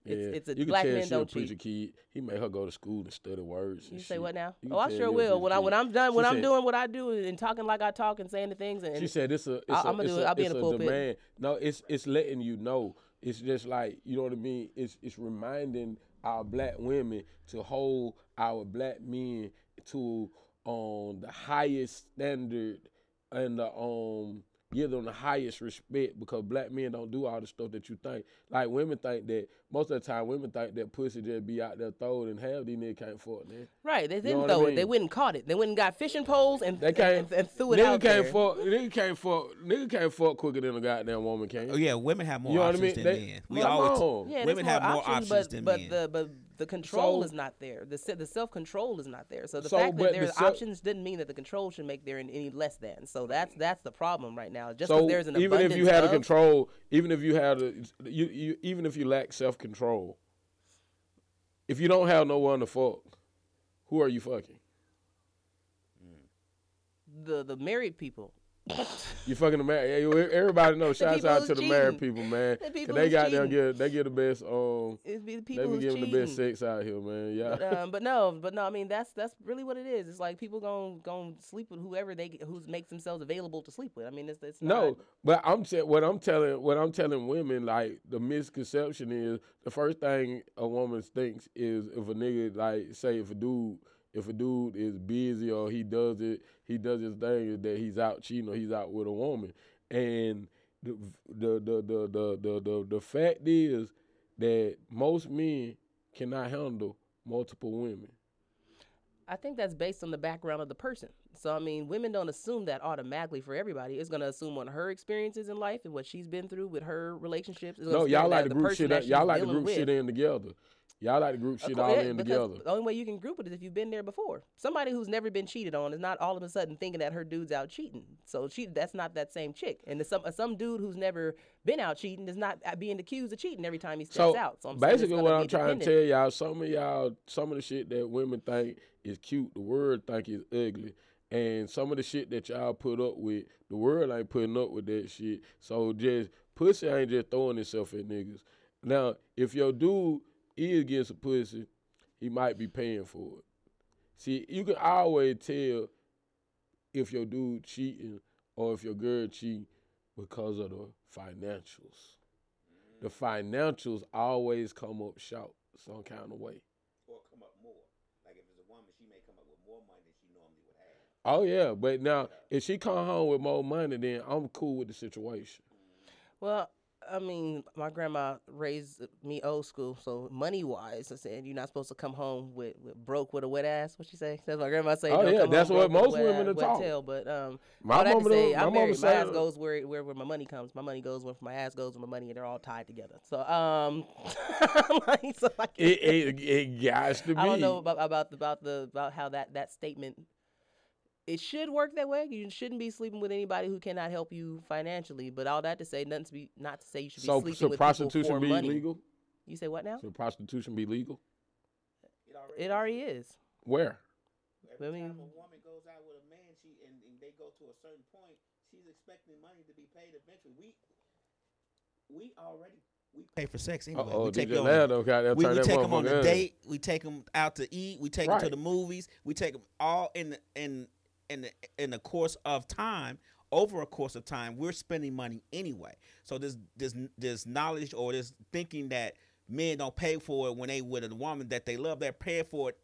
It's, Yeah. it's a you can black tell men don't a preacher cheat. kid. He made her go to school and study words. and You say shit. what now? You Oh, I sure tell he a will. When I preacher when. I'm done, She when I'm said- doing what I do and talking like I talk and saying the things and She said it's a. It's I- a I'ma it's do a, it. I'll be in it's the pulpit. demand. No, it's it's letting you know. It's just like you know what I mean. It's it's reminding our black women to hold our black men to um the highest standard and the um give them the highest respect because black men don't do all the stuff that you think. Like women think that most of the time women think that pussy just be out there throwed and have these niggas can't fuck that. right, they didn't what I throw it. They mean? went and caught it. They went and got fishing poles and They can't and, and threw it nigga out can't there. fuck nigga can't fuck nigga can't fuck quicker than a goddamn woman can. Oh yeah, women have more You know what I options mean? than They- men. We always on. Yeah, women there's have more options but, than but men. the but the control So- is not there. The the self control is not there. So the So, fact that the there's self- options didn't mean that the control should make there any less than. So that's that's the problem right now. Just so there's an even if you had a control, even if you had a, you, you even if you lack self control, if you don't have no one to fuck, who are you fucking? the the married people. You fucking the married. Everybody knows. Shouts out to the married people, man. The people they got them cheating. get they get the best. Um, It'd be the they be giving cheating. the best sex out here, man. Yeah. But, um, but no, but no. I mean, that's that's really what it is. It's like people going going sleep with whoever they who makes themselves available to sleep with. I mean, it's it's No, but I'm te- what I'm telling what I'm telling women like the misconception is the first thing a woman thinks is if a nigga like say if a dude if a dude is busy or he does it he does his thing is that he's out cheating or he's out with a woman and the the the the the the, the, the fact is that most men cannot handle multiple women. I think that's based on the background of the person. So I mean, women don't assume that automatically for everybody. It's gonna assume on her experiences in life and what she's been through with her relationships. It's No, y'all like to the group shit. that Y'all like to group shit in together. Y'all like to group shit all in together. The only way you can group it is if you've been there before. Somebody who's never been cheated on is not all of a sudden thinking that her dude's out cheating. So she that's not that same chick. And some some dude who's never been out cheating is not uh, being accused of cheating every time he steps So out. So I'm basically, what I'm trying to tell y'all, some of y'all, some of the shit that women think is cute, the world think is ugly, and some of the shit that y'all put up with, the world ain't putting up with that shit. So just pussy ain't just throwing itself at niggas. Now, if your dude is getting some pussy, he might be paying for it. See, you can always tell if your dude cheating or if your girl cheating because of the financials. The financials always come up short some kind of way. Or come up more. Like if it's a woman, she may come up with more money than she normally would have. Oh yeah, but now if she come home with more money, then I'm cool with the situation. Well, I mean, my grandma raised me old school, so money wise, I said you're not supposed to come home with, with broke with a wet ass. What she say? That's what my grandma say. Oh, yeah, that's what broke with a most women are taught. tail, But um, My that to mama say, I'm married. My ass goes where, where where my money comes. My money goes where my ass goes where my money, and they're all tied together. So um, like, so I, can't- It it, it got to be. I don't know about about the, about the about how that that statement. It should work that way. You shouldn't be sleeping with anybody who cannot help you financially. But all that to say, nothing to be not to say you should be So sleeping so with prostitution people for be money. legal? You say what now? Should prostitution be legal? It already It already is. Where? Every I time a woman goes out with a man, she and, and they go to a certain point, she's expecting money to be paid eventually. We we already we pay for sex anyway. Oh, we take them Lando we, we take them on motherfucker a date. We take them out to eat. We take them to the movies. We take them all in the in in the in the course of time over a course of time, we're spending money anyway. So this this this knowledge or this thinking that men don't pay for it when they with a woman that they love, they're paying for it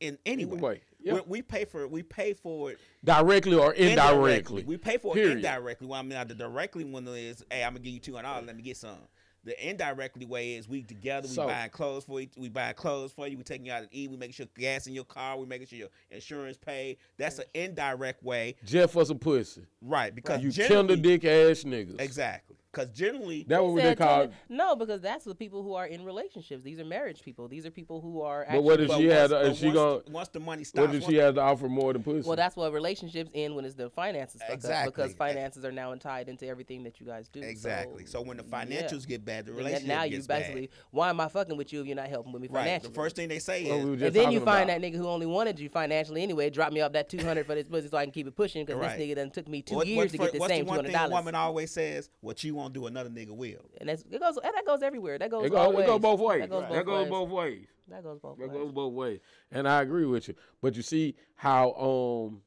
in anyway. Anyway, yeah. We're- pay for it. We pay for it Directly or indirectly. We pay for Period. it indirectly. Well, I mean, the directly one is, hey, I'm gonna give you two hundred dollars. Let me get some. The indirectly way is we together. We So- buying clothes for you. We buying clothes for you. We taking you out to eat. We making sure gas in your car. We making sure your insurance paid. That's an indirect way, Jeff for some pussy. right? Because You generally, tender dick ass niggas. exactly. Because generally, That what they call. tender- no, because that's the people who are in relationships. These are marriage people. These are people who are. But what if actually- she had? Is she gonna? once the money stops, What if she has to offer more than pussy? Well, that's what relationships end when it's the finances Exactly. because finances are now tied into everything that you guys do. exactly. So, when the yeah. financials get bad, the relationship now you gets basically, why am I fucking with you if you're not helping with me bad. right. financially? The first thing they say What is, we and then you find about. that nigga who only wanted you financially anyway, drop me off that two hundred for this pussy so I can keep it pushing because Right. this nigga done took me two what- years what's to get the what's same the two one hundred thing a dollars. woman always says? What you won't do, another nigga will. And that's, it goes. And that goes everywhere. That goes. It goes, always. it goes both ways. That goes That both goes ways. both ways. That goes both That ways. goes both ways. And I agree with you. But you see how um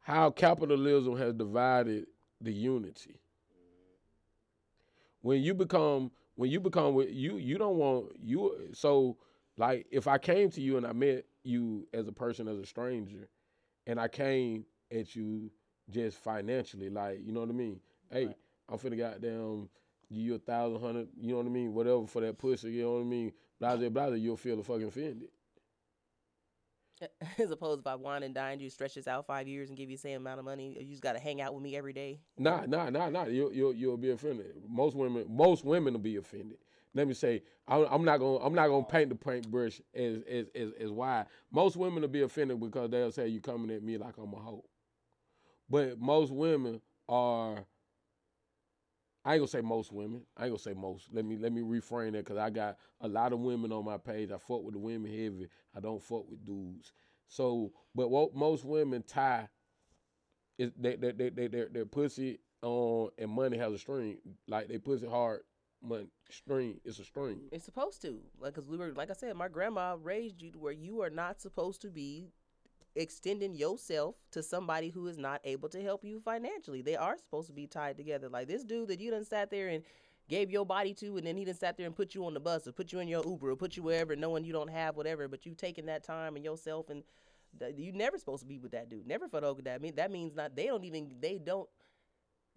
how capitalism has divided the unity. When you become when you become with you you don't want you so like if I came to you and I met you as a person as a stranger and I came at you just financially like you know what I mean hey Right. I'm finna goddamn give you a thousand hundred you know what I mean whatever for that pussy you know what I mean blase blase you'll feel fucking offended As opposed if I wine and dine you, stretch this out five years and give you the same amount of money, you just got to hang out with me every day. Nah, nah, nah, nah. You'll you'll you'll be offended. Most women, most women will be offended. Let me say, I'm, I'm not gonna I'm not gonna paint the paintbrush as as as as wide. Most women will be offended because they'll say you coming at me like I'm a hoe. But most women are. I ain't gonna say most women. I ain't gonna say most. Let me let me reframe that because I got a lot of women on my page. I fuck with the women heavy. I don't fuck with dudes. So, but what most women tie is they they they, they their, their pussy on and money has a string. Like they pussy hard, money string. It's a string. It's supposed to, like, cause we were, like I said, my grandma raised you to where you are not supposed to be extending yourself to somebody who is not able to help you financially. They are supposed to be tied together. Like this dude that you done sat there and gave your body to, and then he done sat there and put you on the bus or put you in your Uber or put you wherever, knowing you don't have whatever, but you taking that time and yourself and th- you never supposed to be with that dude. Never fuck with that. mean that means not. They don't even. They don't.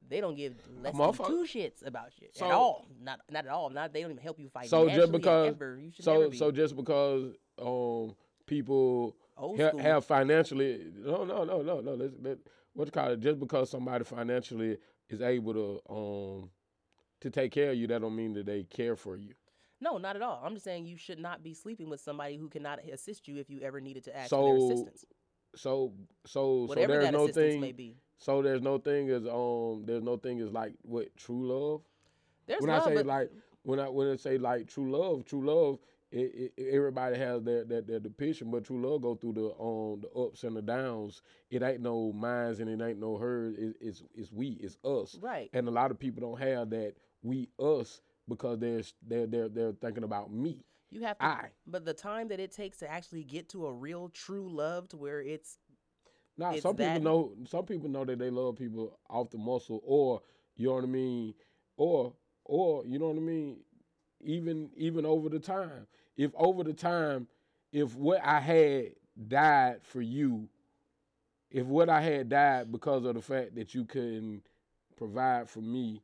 They don't give less than two shits about you So- at all. Not not at all. Not they don't even help you fight. So just because ever. So be. so just because um people Old ha- school. have financially no no no no no let's, let, what you call it just because somebody financially is able to um to take care of you that don't mean that they care for you. No, not at all. I'm just saying you should not be sleeping with somebody who cannot assist you if you ever needed to ask for their assistance. So so Whatever so there's no thing may be. so there's no thing as um there's no thing as like what true love. There's when love, I say like when I when I say like true love, true love, it, it, everybody has their, their their depiction, but true love go through the um the ups and the downs. It ain't no minds and it ain't no hers. It, it's it's we, it's us. right. And a lot of people don't have that we us because they're they're they're they're thinking about me. You have to I. but the time that it takes to actually get to a real true love to where it's Now It's some people know some people know that they love people off the muscle or you know what I mean or or you know what I mean even even over the time if over the time if what I had died for you if what I had died because of the fact that you couldn't provide for me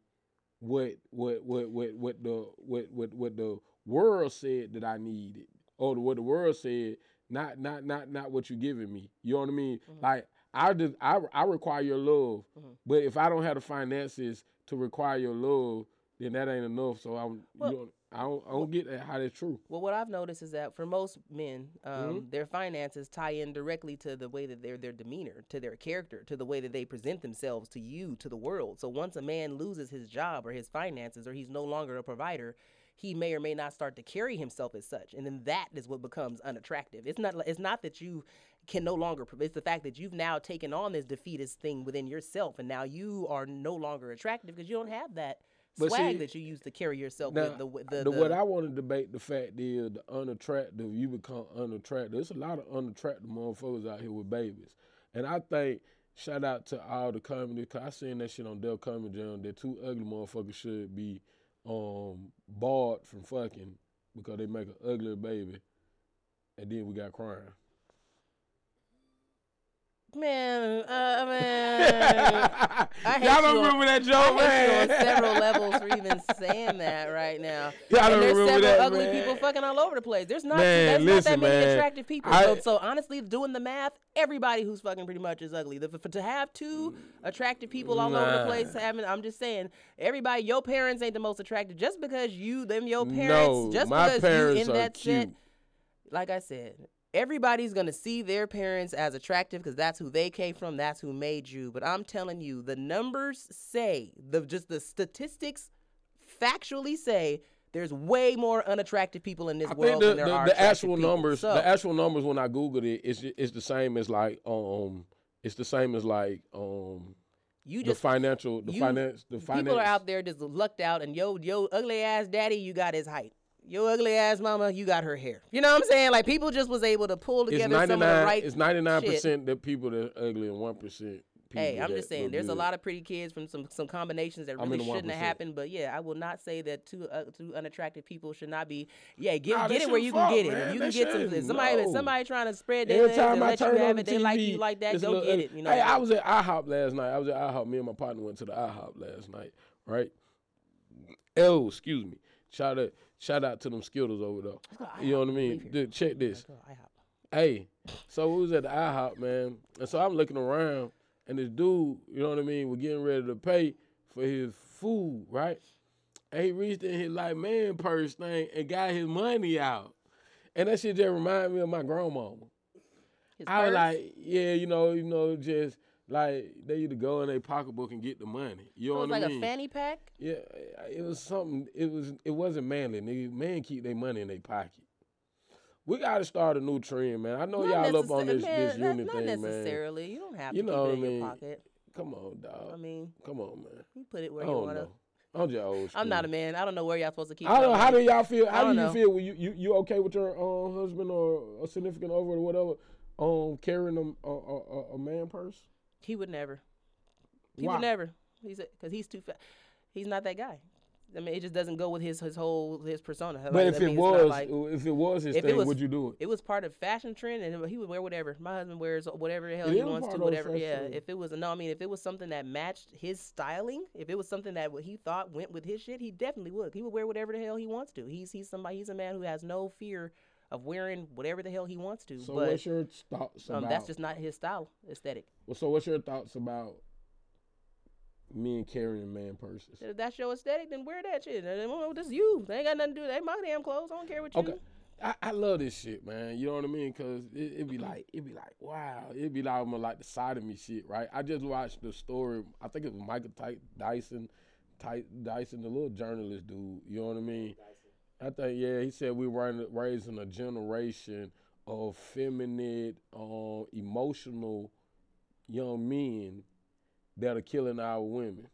what what what what what the what what what the world said that I needed or what the world said not not not not what you're giving me you know what I mean Mhm. like I just I I require your love Mhm. but if I don't have the finances to require your love then that ain't enough so I'm Well- you know, I don't I don't get that how that's true Well, what I've noticed is that for most men, um, Mm-hmm. their finances tie in directly to the way that their their demeanor, to their character, to the way that they present themselves to you, to the world. So once a man loses his job or his finances, or he's no longer a provider, he may or may not start to carry himself as such, and then that is what becomes unattractive. It's not it's not that you can no longer. It's the fact that you've now taken on this defeatist thing within yourself, and now you are no longer attractive because you don't have that. But Swag see, that you used to carry yourself Now, with the, with the, the, the what I want to debate the fact is the unattractive, you become unattractive. There's a lot of unattractive motherfuckers out here with babies. And I think shout out to all the comedy. Cause I seen that shit on Def Comedy Jam. That two ugly motherfuckers should be um barred from fucking because they make an ugly baby, and then we got crying. Man, uh, man. I hate Y'all don't on- remember that I joke, you man? on several levels for even saying that right now. Y'all and don't there's remember several that, ugly man. people fucking all over the place. There's not Man, there's not that many man. attractive people. I- so, so honestly, doing the math, everybody who's fucking pretty much is ugly. The, for, to have two attractive people all over the Nah. place, having I'm just saying, everybody, your parents ain't the most attractive. Just because you them your parents, no, just because you in that cute. set like I said, everybody's gonna see their parents as attractive because that's who they came from, that's who made you. But I'm telling you, the numbers say the just the statistics factually say there's way more unattractive people in this I world the, than there the, are the actual people. numbers, So, the actual numbers when I googled it, it's it's the same as like um, it's the same as like um, you just the financial, the you- finance, the finance. people are out there just lucked out, and yo yo ugly ass daddy, you got his height. Your ugly ass mama, you got her hair. You know what I'm saying? Like people just was able to pull together some of the right It's ninety nine percent the people that ugly and one percent. Hey, I'm just saying, there's a lot of pretty kids from some some combinations that really shouldn't have happened. But yeah, I will not say that two uh, two unattractive people should not be. Yeah, get Nah, get it where you can get it. man. If you They can get some. Somebody No. somebody trying to spread their Every time I let you turn have it, the they like you like that. Go get it. You know. Hey, I was at IHOP last night. I was at IHOP. Me and my partner went to the IHOP last night. Right. Oh, excuse me. Shout out, shout out to them Skittles over there. You know what I mean? Dude, check this. Let's go, IHOP. Hey, so we was at the IHOP, man, and so I'm looking around, and this dude, you know what I mean, was getting ready to pay for his food, right? And he reached in his like man purse thing and got his money out, and that shit just reminded me of my grandmama. His I was purse? like, yeah, you know, you know, just like they used to go in their pocketbook and get the money. You know it was what like I mean? a fanny pack. Yeah, it was something. It was. It wasn't manly. Nigga, men keep their money in their pocket. We gotta start a new trend, man. I know Not y'all up on this man, this not, unit not thing, man. necessarily. You don't have You to know keep it I in your pocket. Come on, dog. I mean, Come on, man. you put it where you wanna. know. I'm just old school. I'm not a man. I don't know where y'all supposed to keep. It. I don't know. How do y'all feel? How do you know. feel? When you, you you okay with your um, husband or a significant other or whatever, um, carrying a a, a, a- a man purse? He would never. He Why? would never. He's because he's too fat. He's not that guy. I mean, it just doesn't go with his his whole his persona. But Like, if it mean, it's not was, like- if it was his if it thing, was- would you do it? it was part of fashion trend, and he would wear whatever. My husband wears whatever the hell It he wants to, whatever. Yeah. trend. If it was no, I mean, if it was something that matched his styling, if it was something that what he thought went with his shit, he definitely would. He would wear whatever the hell he wants to. He's he's somebody. He's a man who has no fear of wearing whatever the hell he wants to. So but what's your thoughts um, about? that's just not his style aesthetic. Well, so what's your thoughts about men carrying man purses? If that's your aesthetic, then wear that shit. And, This is you. They ain't got nothing to do. They my damn clothes. I don't care what you. Okay. I, I love this shit, man. You know what I mean? Cause it, it be like, it be like, wow. It be like almost like the side of me shit, right? I just watched the story. I think it was Michael Ty- Dyson, Ty- Dyson, the little journalist dude. You know what I mean? I think yeah. He said we were raising a generation of feminine, um, emotional young men that are killing our women.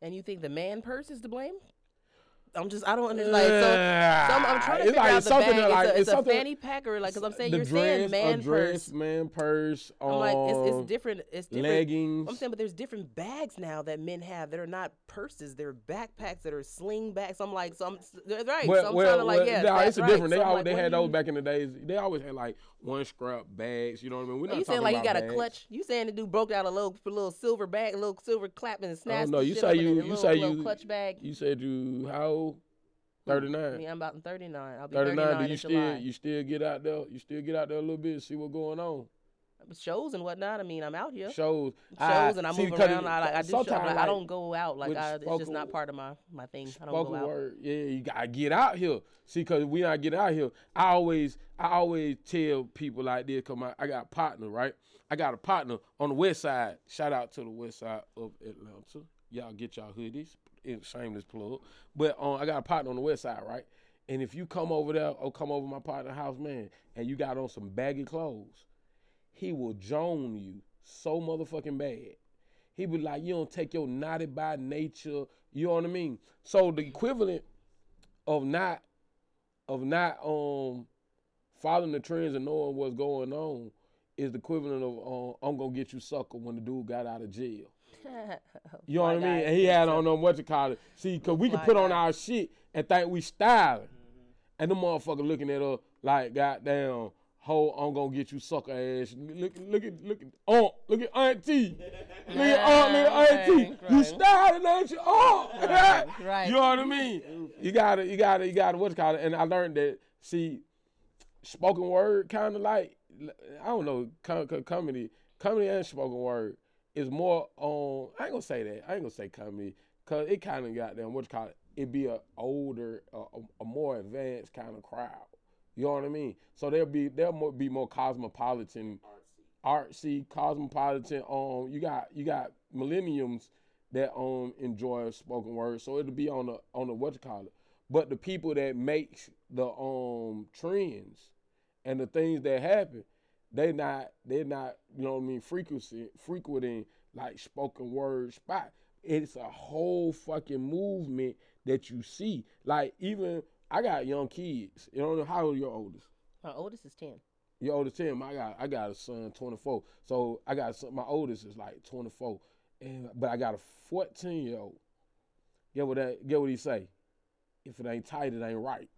And you think the man purse is to blame? I'm just I don't understand. Like, so, so I'm, I'm trying to It's figure like out the something bag. like, it's a, it's it's a fanny pack or like because I'm saying you're dress, saying man dress, purse. man purse, um, I'm like it's, it's different. It's different. leggings. I'm saying, but there's different bags now that men have that are not purses. They're backpacks that are sling bags. I'm like, so I'm right. Well, so I'm well, trying to like, well, yeah, nah, it's a right. different. They So always like, they had those back in the days. They always had like one scrap bags. You know what I mean? We're not you saying like you got a clutch? You saying the dude broke out a little a little silver bag, a little silver clap and snatched no, you say you- you say you- clutch bag. You said you how? Thirty Yeah, I'm about 39. I'll be 39. 39 Do you still July. you still get out there? You still get out there a little bit, see what's going on. shows and whatnot. I mean, I'm out here. Shows, shows Ah, and I see, move around. I, like, I do show, but I like, don't go out. Like I, it's just not part of my my thing. I don't go out. word. Yeah, you gotta get out here. See, cause we not get out here. I always, I always tell people like this. Come on, I got a partner, right? I got a partner on the west side. Shout out to the west side of Atlanta. Y'all get y'all hoodies. Shameless plug. But um, I got a partner on the west side, right? And if you come over there or come over my partner's house, man, and you got on some baggy clothes, he will joan you so motherfucking bad. He be like, you don't take your naughty by nature. You know what I mean? So the equivalent of not of not um following the trends and knowing what's going on is the equivalent of uh, I'm gonna get you sucker when the dude got out of jail. You know what I mean? And he had on them what you call it. See, cause we can put on our shit and think we styling, and the motherfucker looking at us like goddamn. Ho, I'm gonna get you sucker ass. Look, look at, look at, oh, look at auntie. Look at aunt, look at auntie. Right, You right. styling, ain't you? Oh, right. You know what I mean? You gotta, you gotta, you gotta, what's called it? And I learned that, see, spoken word kind of like, I don't know, com- com- comedy, comedy and spoken word is more on, I ain't gonna say that. I ain't gonna say comedy, cause it kind of got them, what's called it? It be a older, a, a, more advanced kind of crowd. You know what I mean? So there'll be, there'll be more cosmopolitan artsy, cosmopolitan. Um, you got you got millenniums that um enjoy spoken word, so it'll be on the on the what you call it. But the people that makes the um trends and the things that happen, they not they're not you know what I mean frequency frequenting like spoken word spot. It's a whole fucking movement that you see. Like even I got young kids. You know how old are your oldest? My oldest is ten. Your oldest ten. I got I got a son, twenty four. So I got son, my oldest is like twenty four, and but I got a fourteen year old. Get what that? Get what he say? If it ain't tight, it ain't right.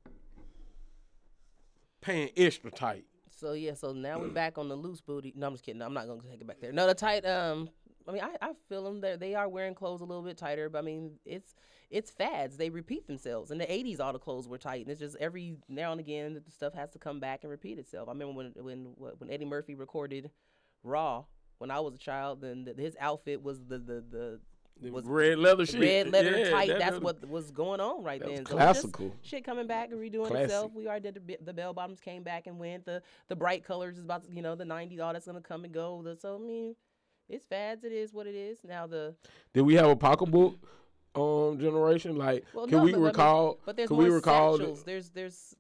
Paying extra tight. So yeah, so now we're back on the loose booty. No, I'm just kidding. I'm not gonna take it back there. No, the tight. Um, I mean, I, I feel them. They they are wearing clothes a little bit tighter, but I mean, it's it's fads. They repeat themselves. In the '80s, all the clothes were tight, and it's just every now and again the stuff has to come back and repeat itself. I remember when when when Eddie Murphy recorded Raw when I was a child, then the, his outfit was the the the The was red leather shit. red leather Yeah, tight. that That's leather- what was going on right that was then. So it's just classical. shit coming back and redoing Classic. itself. We already did the, the bell bottoms came back and went. The the bright colors is about to, you know the '90s. All that's gonna come and go. The, so I mean, it's fads. It is what it is. Now the Did we have a pocketbook um generation? Like, well, can no, we but, I mean, recall? but there's can more we recall? satchels. There's there's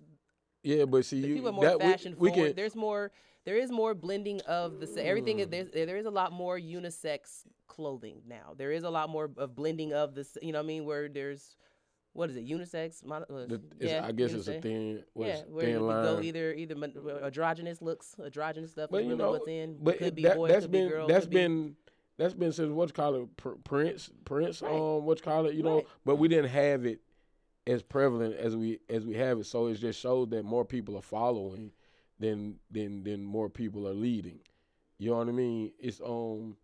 yeah, but see, the you people are more that we- fashion we, forward. can. There's more. There is more blending of the everything. Mm. is There's, there is a lot more unisex clothing now. There is a lot more of blending of this. You know what I mean? Where there's what is it? Unisex? Mon- uh, the- yeah, I guess it's a unisex. thin, what's yeah, where thin you line. go either either androgynous looks, androgynous stuff But you really know, what's in. but could be that, boy, that's could been be girl. that's could be- been that's been since what's called it Prince Prince Right. um what you call it you know Right. but we didn't have it as prevalent as we as we have it so it just shows that more people are following than than than more people are leading you know what I mean it's um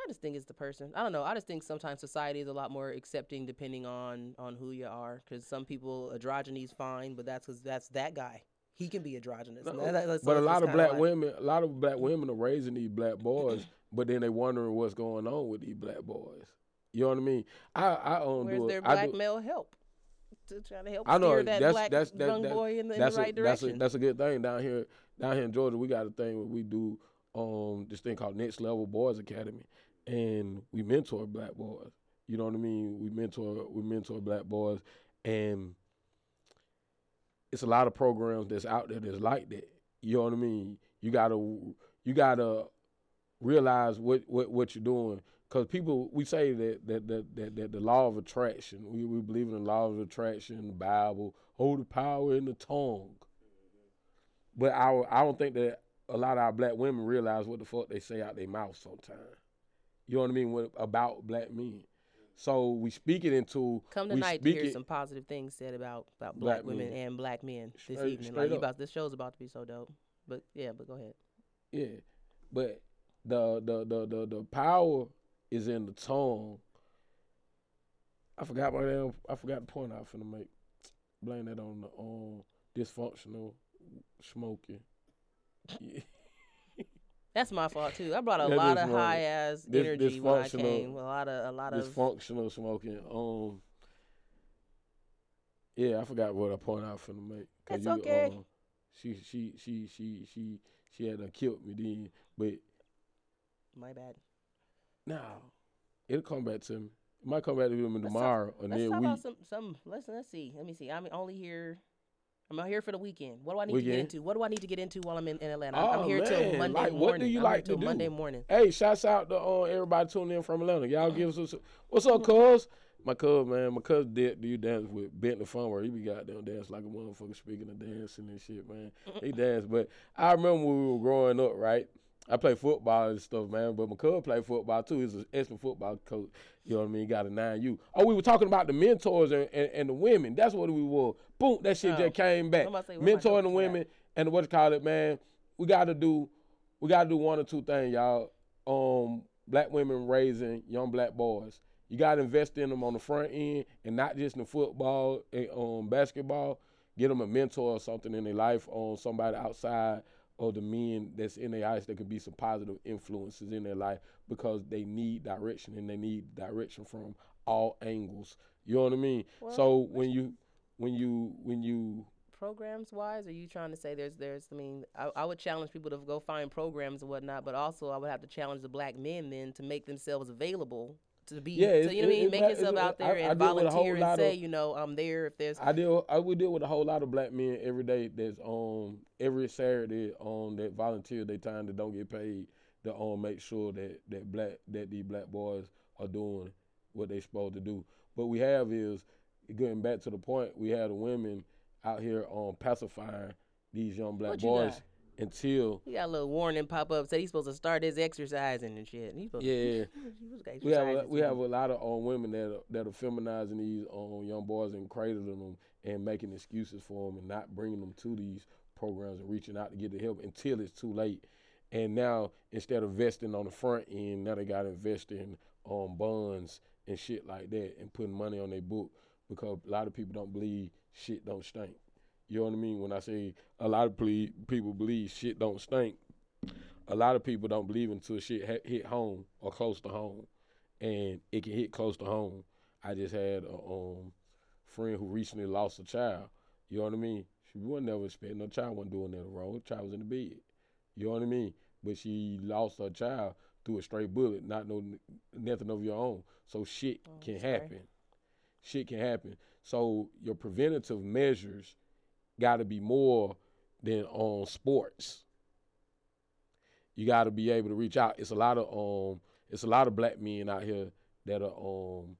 I just think it's the person. I don't know. I just think sometimes society is a lot more accepting depending on on who you are. Because some people androgyny is fine, but that's because that's that guy. He can be androgynous. No, That- that- but a lot of black like- women a lot of black women are raising these black boys but then they wondering what's going on with these black boys you know what I mean I I um Where's do it- their black do- male help to try to help I know steer that that's black that's that, young that- boy in the, in that's the a, right that's a that's a good thing down here down here in Georgia. We got a thing where we do um this thing called Next Level Boys Academy, and we mentor black boys. You know what I mean? We mentor we mentor black boys, and it's a lot of programs that's out there that's like that. You know what I mean? You gotta you gotta realize what what, what you're doing. Cause people, we say that that, that that that the law of attraction. We we believe in the law of attraction, the Bible, hold the power in the tongue. But I I don't think that a lot of our black women realize what the fuck they say out their mouth sometimes. You know what I mean? What, about black men. So we speak it into Come we tonight to hear it- some positive things said about about Black black, women men. and black men this Straight- evening. straight Like about this show's about to be so dope. But yeah, but go ahead. Yeah, but the the the the, the power is in the tongue. I forgot my damn. I forgot the point I was finna make. Blame that on the um dysfunctional smoking. Yeah. That's my fault too. I brought a That lot of high ass energy when I came. A lot of a lot of dysfunctional smoking. Um. Yeah, I forgot what I point out for make. 'Cause That's okay. um, she she she she she she had done killed me then, but my bad. No, it'll come back to me. It might come back to me Let's talk- tomorrow, and Let's then talk about some some. Let's let's see. Let me see. I'm only here. I'm out here for the weekend. What do I need to get into? What do I need to get into while I'm in, in Atlanta? Oh, I'm here till. Monday Like, morning. what do you I'm like to do? Monday morning. Hey, shouts out to uh, everybody tuning in from Atlanta. Y'all give us a, what's up, cuz? My cuz, man, my cuz did do you dance with Bentley Funware. He be goddamn dance like a motherfucker speaking of dancing and shit, man. He dance. But I remember when we were growing up, right? I play football and stuff, man. But my cousin play football too. He's an excellent football coach. You know what I mean? He got a nine U. Oh, we were talking about the mentors and, and, and the women. That's what we were. Boom, that shit Oh. just came back. I'm about to say, where my Mentoring the women and what you call it, man. We gotta do we gotta do one or two things, y'all. Um, black women raising young black boys. You gotta invest in them on the front end and not just in football and um basketball. Get them a mentor or something in their life on somebody outside of the men that's in their eyes that could be some positive influences in their life because they need direction and they need direction from all angles. You know what I mean? Well, so when you when you when you programs wise are you trying to say there's there's i mean I, I would challenge people to go find programs and whatnot but also i would have to challenge the black men then to make themselves available to be Yeah, to, you know what i mean make yourself out there I- I and deal with a whole volunteer and say of- you know i'm there if there's I deal I we deal with a whole lot of black men every day that's um every Saturday on that volunteer their time that don't get paid to um make sure that that black that these black boys are doing what they supposed to do. What we have is getting back to the point, we have the women out here um pacifying these young black What boys? Until he got a little warning pop up said he's supposed to start his exercising and shit he's supposed yeah. was we have a, we have a lot of um, women that are, that are feminizing these um, young boys and cradling them and making excuses for them and not bringing them to these programs and reaching out to get the help until it's too late. And now instead of investing on the front end, now they got to invest in um, bonds and shit like that and putting money on their book because a lot of people don't believe shit don't stink. You know what I mean? When I say a lot of ple- people believe shit don't stink, a lot of people don't believe until shit ha- hit home or close to home, and it can hit close to home. I just had a um, friend who recently lost a child. You know what I mean? She wasn't never expecting no child wasn't doing nothing wrong. The child was in the bed. You know what I mean? But she lost her child through a straight bullet, not no nothing of your own. So shit Oh, can sorry. happen. Shit can happen. So your preventative measures got to be more than on sports you got to be able to reach out. It's a lot of um, it's a lot of black men out here that are um,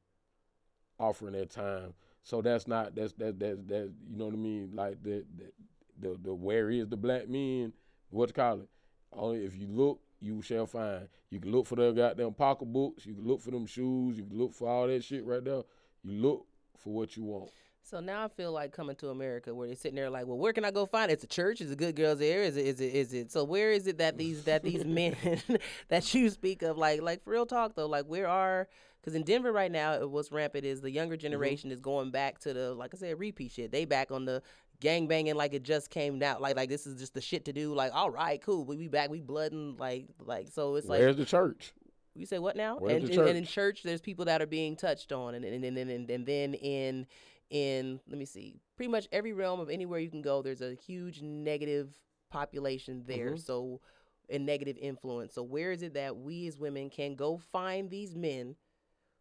offering their time. So that's not that's that that that you know what I mean. Like the the the, the where is the black men? What you call it? Only if you look, you shall find. You can look for their goddamn pocketbooks. You can look for them shoes. You can look for all that shit right there. You look for what you want. So now I feel like coming to America where they're sitting there like, well, where can I go find it? It's a church. Is it good girls there? Is it? Is it? Is it? So where is it that these that these men that you speak of, like like for real talk though, like where are? Because in Denver right now, what's rampant is the younger mm-hmm. generation is going back to the like I said repeat shit. They back on the gang banging like it just came out. Like like this is just the shit to do. Like all right, cool, we be back, we blooding like like so it's like Where's the church? you say what now? Where's and, the and- and in church, there's people that are being touched on, and and and and, and, and then in in let me see, pretty much every realm of anywhere you can go, there's a huge negative population there. Mhm. So, a negative influence. So, where is it that we as women can go find these men?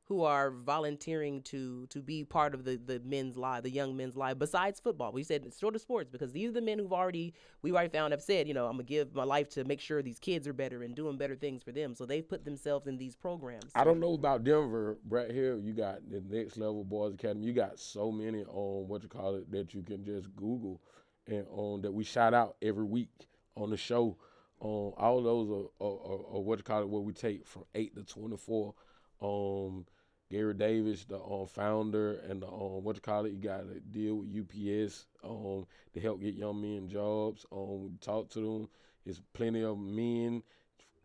Who are volunteering to to be part of the the men's life, the young men's life, besides football? We said sort of sports because these are the men who've already we already found have said, you know, I'm gonna give my life to make sure these kids are better and doing better things for them. So they've put themselves in these programs. I don't know about Denver, Brett. Here you got the Next Level Boys Academy. You got so many on what you call it that you can just Google and on that we shout out every week on the show. Um, all those are, are, are, are what you call it, what we take from eight to twenty four. Um, Gary Davis, the um, founder, and the um, what you call it, you got to deal with UPS um, to help get young men jobs. Um, talk to them. There's plenty of men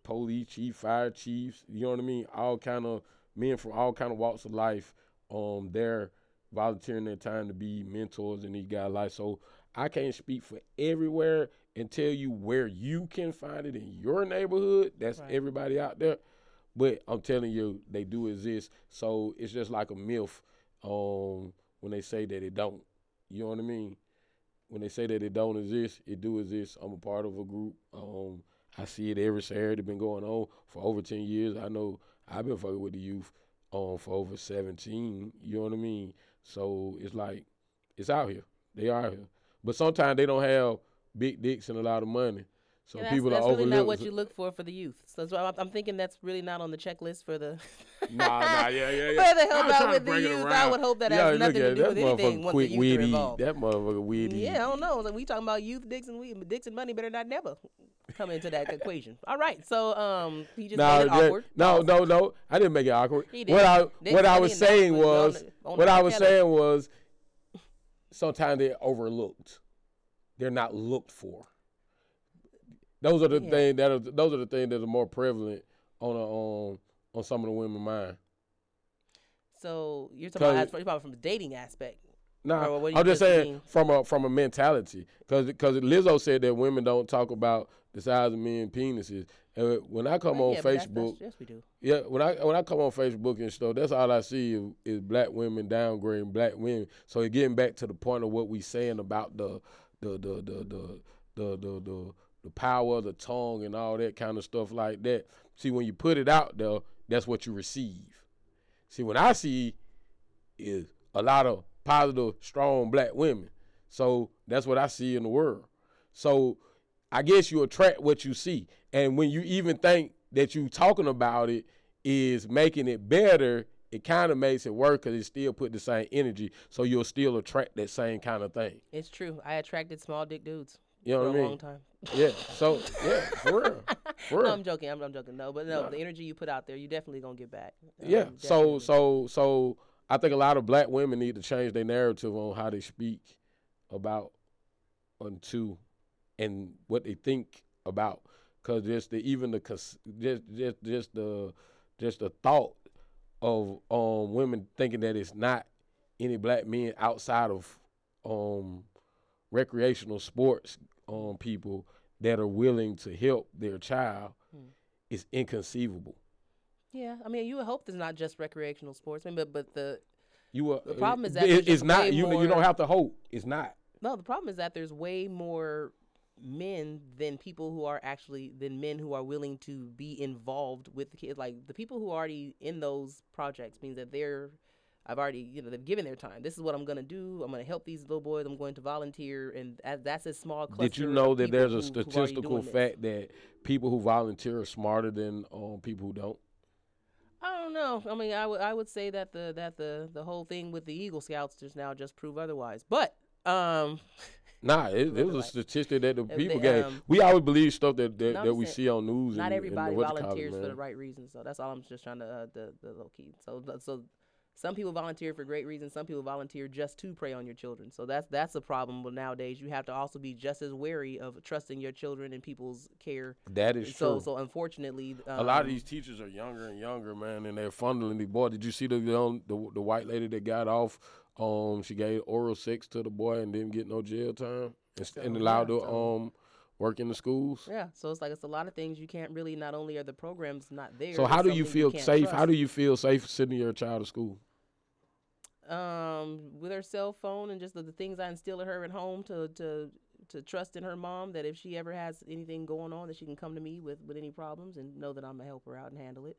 police chief, fire chiefs, you know what I mean? All kind of men from all kind of walks of life. Um, they're volunteering their time to be mentors in these guys' life. So I can't speak for everywhere and tell you where you can find it in your neighborhood. That's Right. everybody out there. But I'm telling you, they do exist. So it's just like a myth um, when they say that it don't. You know what I mean? When they say that it don't exist, it do exist. I'm a part of a group. Um, I see it every Saturday. Been going on for over ten years. I know I've been fucking with the youth um, for over seventeen. You know what I mean? So it's like it's out here. They are here, but sometimes they don't have big dicks and a lot of money. So Yeah, that's, people that's are really not what you look for for the youth. So, so I'm, I'm thinking that's really not on the checklist for the. Nah, nah, yeah, yeah, yeah. For the I help out with the youth, I would hope that Yeah, has nothing to do that with anything once quick the youth are involved. That motherfucker witty. Yeah, I don't know. Like we talking about youth, Dixon, we Dixon money better not never come into that equation. All right, so um, he just No, made it that- awkward. no, no, no. I didn't make it awkward. He What did. I Nick what I was saying was on the- on what I was saying was sometimes they're overlooked. They're not looked for. Those are the Yeah. things that are those are the things that are more prevalent on a, on on some of the women mind. So you're talking about, you're talking from a dating aspect. Nah, what you I'm just saying mean. from a from a mentality, because because Lizzo said that women don't talk about the size of men penises. And when I come Well, on yeah, but that's- Facebook, that's- yes, we do. Yeah, when I when I come on Facebook and stuff, that's all I see is, is black women downgrading black women. So getting back to the point of what we saying about the the the the the the the, the, the power of the tongue and all that kind of stuff like that. See, when you put it out there, that's what you receive. See, when I see is a lot of positive, strong black women. So that's what I see in the world. So I guess you attract what you see. And when you even think that you talking about it is making it better, it kind of makes it work because it still put the same energy. So you'll still attract that same kind of thing. It's true. I attracted small dick dudes You know for what I a mean? long time. Yeah. So yeah, for real. For no. I'm joking. I'm, I'm joking. No, but no, Nah. the energy you put out there, you definitely gonna get back. Yeah. Um, So definitely. so so I think a lot of black women need to change their narrative on how they speak about unto and what they think about because just the even the just just just the just the thought of um women thinking that it's not any black men outside of um recreational sports um people that are willing to help their child Hmm. is inconceivable. Yeah, I mean, you would hope there's not just recreational sportsmen, but but the You The problem is that it- it's not you. You don't have to hope. It's not. no, the problem is that there's way more men than people who are actually than men who are willing to be involved with the kids. Like the people who are already in those projects means that they're I've already, you know, they've given their time. This is what I'm gonna do. I'm gonna help these little boys. I'm going to volunteer, and that's a small cluster. Did you know that there's a who- statistical this. fact that people who volunteer are smarter than um, people who don't? I don't know. I mean, I would I would say that the that the the whole thing with the Eagle Scouts just now just prove otherwise. But um, Nah, it, it was a statistic that the people they, gave. um, we always believe stuff that that, that we see on news. not and, everybody and what you call it, volunteers for the right reasons. So that's all I'm just trying to uh, the the low key. So so some people volunteer for great reasons. Some people volunteer just to prey on your children. So that's that's a problem. But nowadays you have to also be just as wary of trusting your children and people's care. That is so true. so unfortunately, um, a lot of these teachers are younger and younger, man, and they're funneling the boy. Did you see the young, the the white lady that got off? Um, she gave oral sex to the boy and didn't get no jail time, and, st- and So, allowed yeah, to so- um work in the schools. Yeah, so it's like it's a lot of things you can't really. Not only are the programs not there. So how do you feel can't safe? How do you feel safe sending your child to school? um, with her cell phone and just the, the things I instill in her at home to to to trust in her mom that if she ever has anything going on that she can come to me with with any problems and know that I'm gonna help her out and handle it.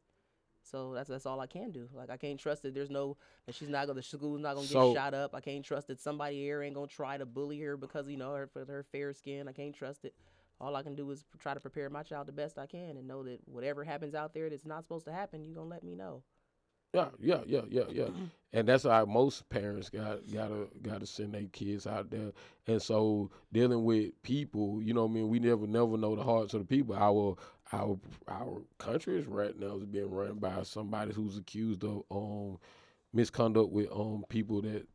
So that's that's all I can do. Like I can't trust that there's no that she's not gonna the school's not gonna So- get shot up. I can't trust that somebody here ain't gonna try to bully her because you know her for her fair skin. I can't trust it. All I can do is try to prepare my child the best I can and know that whatever happens out there that's not supposed to happen, you're gonna let me know. Yeah, yeah, yeah, yeah, yeah. and that's how most parents got gotta gotta send their kids out there. And so dealing with people, you know, what I mean, we never never know the hearts of the people. Our our our country is right now is being run by somebody who's accused of um misconduct with um people that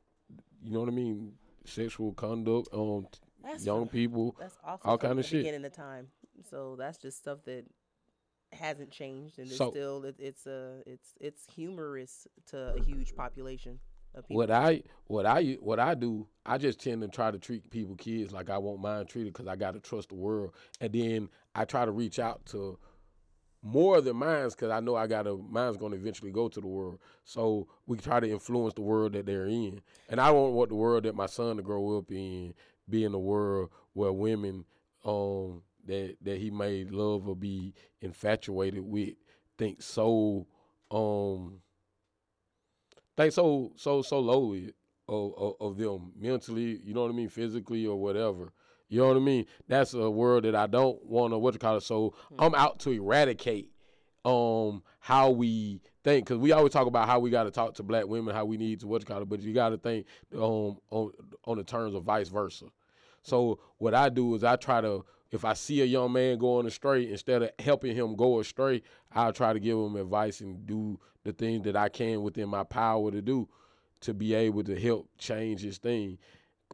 you know what I mean, sexual conduct um That's young people. That's all kinda shit. beginning of time. So that's just stuff that hasn't changed, and it's So- still it, it's a it's it's humorous to a huge population of people. What I what I what I do, I just tend to try to treat people, kids, like I want mine treated because I got to trust the world, and then I try to reach out to more than mine's because I know I got to mine's going to eventually go to the world. So we try to influence the world that they're in, and I don't want the world that my son to grow up in be in a world where women um that that he may love or be infatuated with think so um think so so so lowly of, of, of them mentally, you know what I mean, physically or whatever, You know what I mean? That's a world that I don't want to what you call it. So I'm out to eradicate um how we think because we always talk about how we got to talk to black women, how we need to what you call it, but you got to think um on on the terms of vice versa. So what I do is I try to if I see a young man going astray, instead of helping him go astray, I'll try to give him advice and do the things that I can within my power to do to be able to help change his thing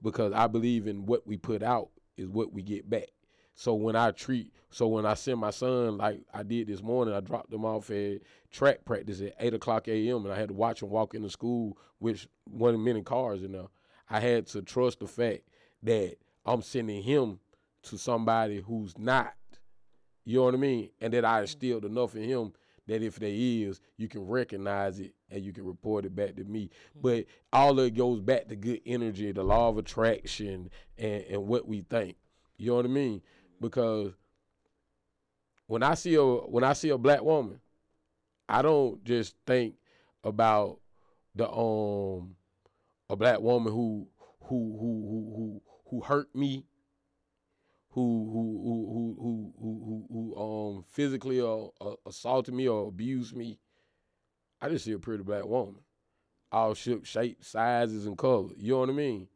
because I believe in what we put out is what we get back. So when I treat, so when I send my son, like I did this morning, I dropped him off at track practice at eight o'clock a.m. and I had to watch him walk into school with one of many cars in there. I had to trust the fact that I'm sending him to somebody who's not. You know what I mean? And that I instilled enough in him that if there is, you can recognize it and you can report it back to me. But all of it goes back to good energy, the law of attraction, and, and what we think. You know what I mean? Because when I see a when I see a black woman, I don't just think about the um a black woman who who who who who who hurt me, who who who who who who, who, um physically or, or assaulted me or abused me. I just see a pretty black woman, all shape, shapes, sizes, and colors. You know what I mean?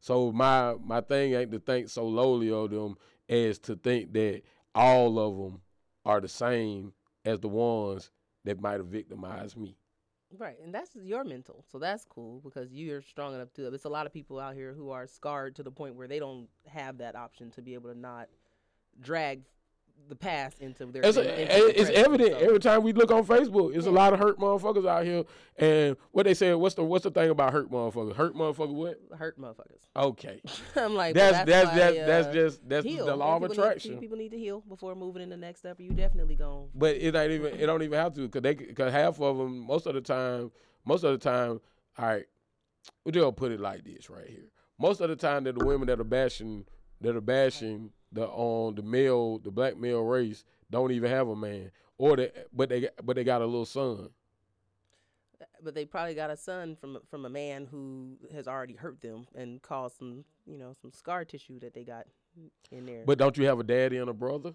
So my my thing ain't to think so lowly of them as to think that all of them are the same as the ones that might have victimized me. Right, and that's your mental, so that's cool because you're strong enough to. There's a lot of people out here who are scarred to the point where they don't have that option to be able to not drag the past into their. It's, into a, the it's evident so- every time we look on Facebook. It's a lot of hurt motherfuckers out here. And what they say, what's the what's the thing about hurt motherfuckers? Hurt motherfuckers what? hurt motherfuckers. Okay, I'm like, well, that's that's why, that's uh, that's just that's heal. the law of People need- attraction. people need to heal before moving in the next step. You definitely going. But it ain't even it don't even have to because they because half of them most of the time most of the time all right we just gonna put it like this right here most of the time that the women that are bashing that are bashing the on the male the black male race don't even have a man or they but they got- but they got a little son But they probably got a son from from a man who has already hurt them and caused some, you know, some scar tissue that they got in there. but don't you have a daddy and a brother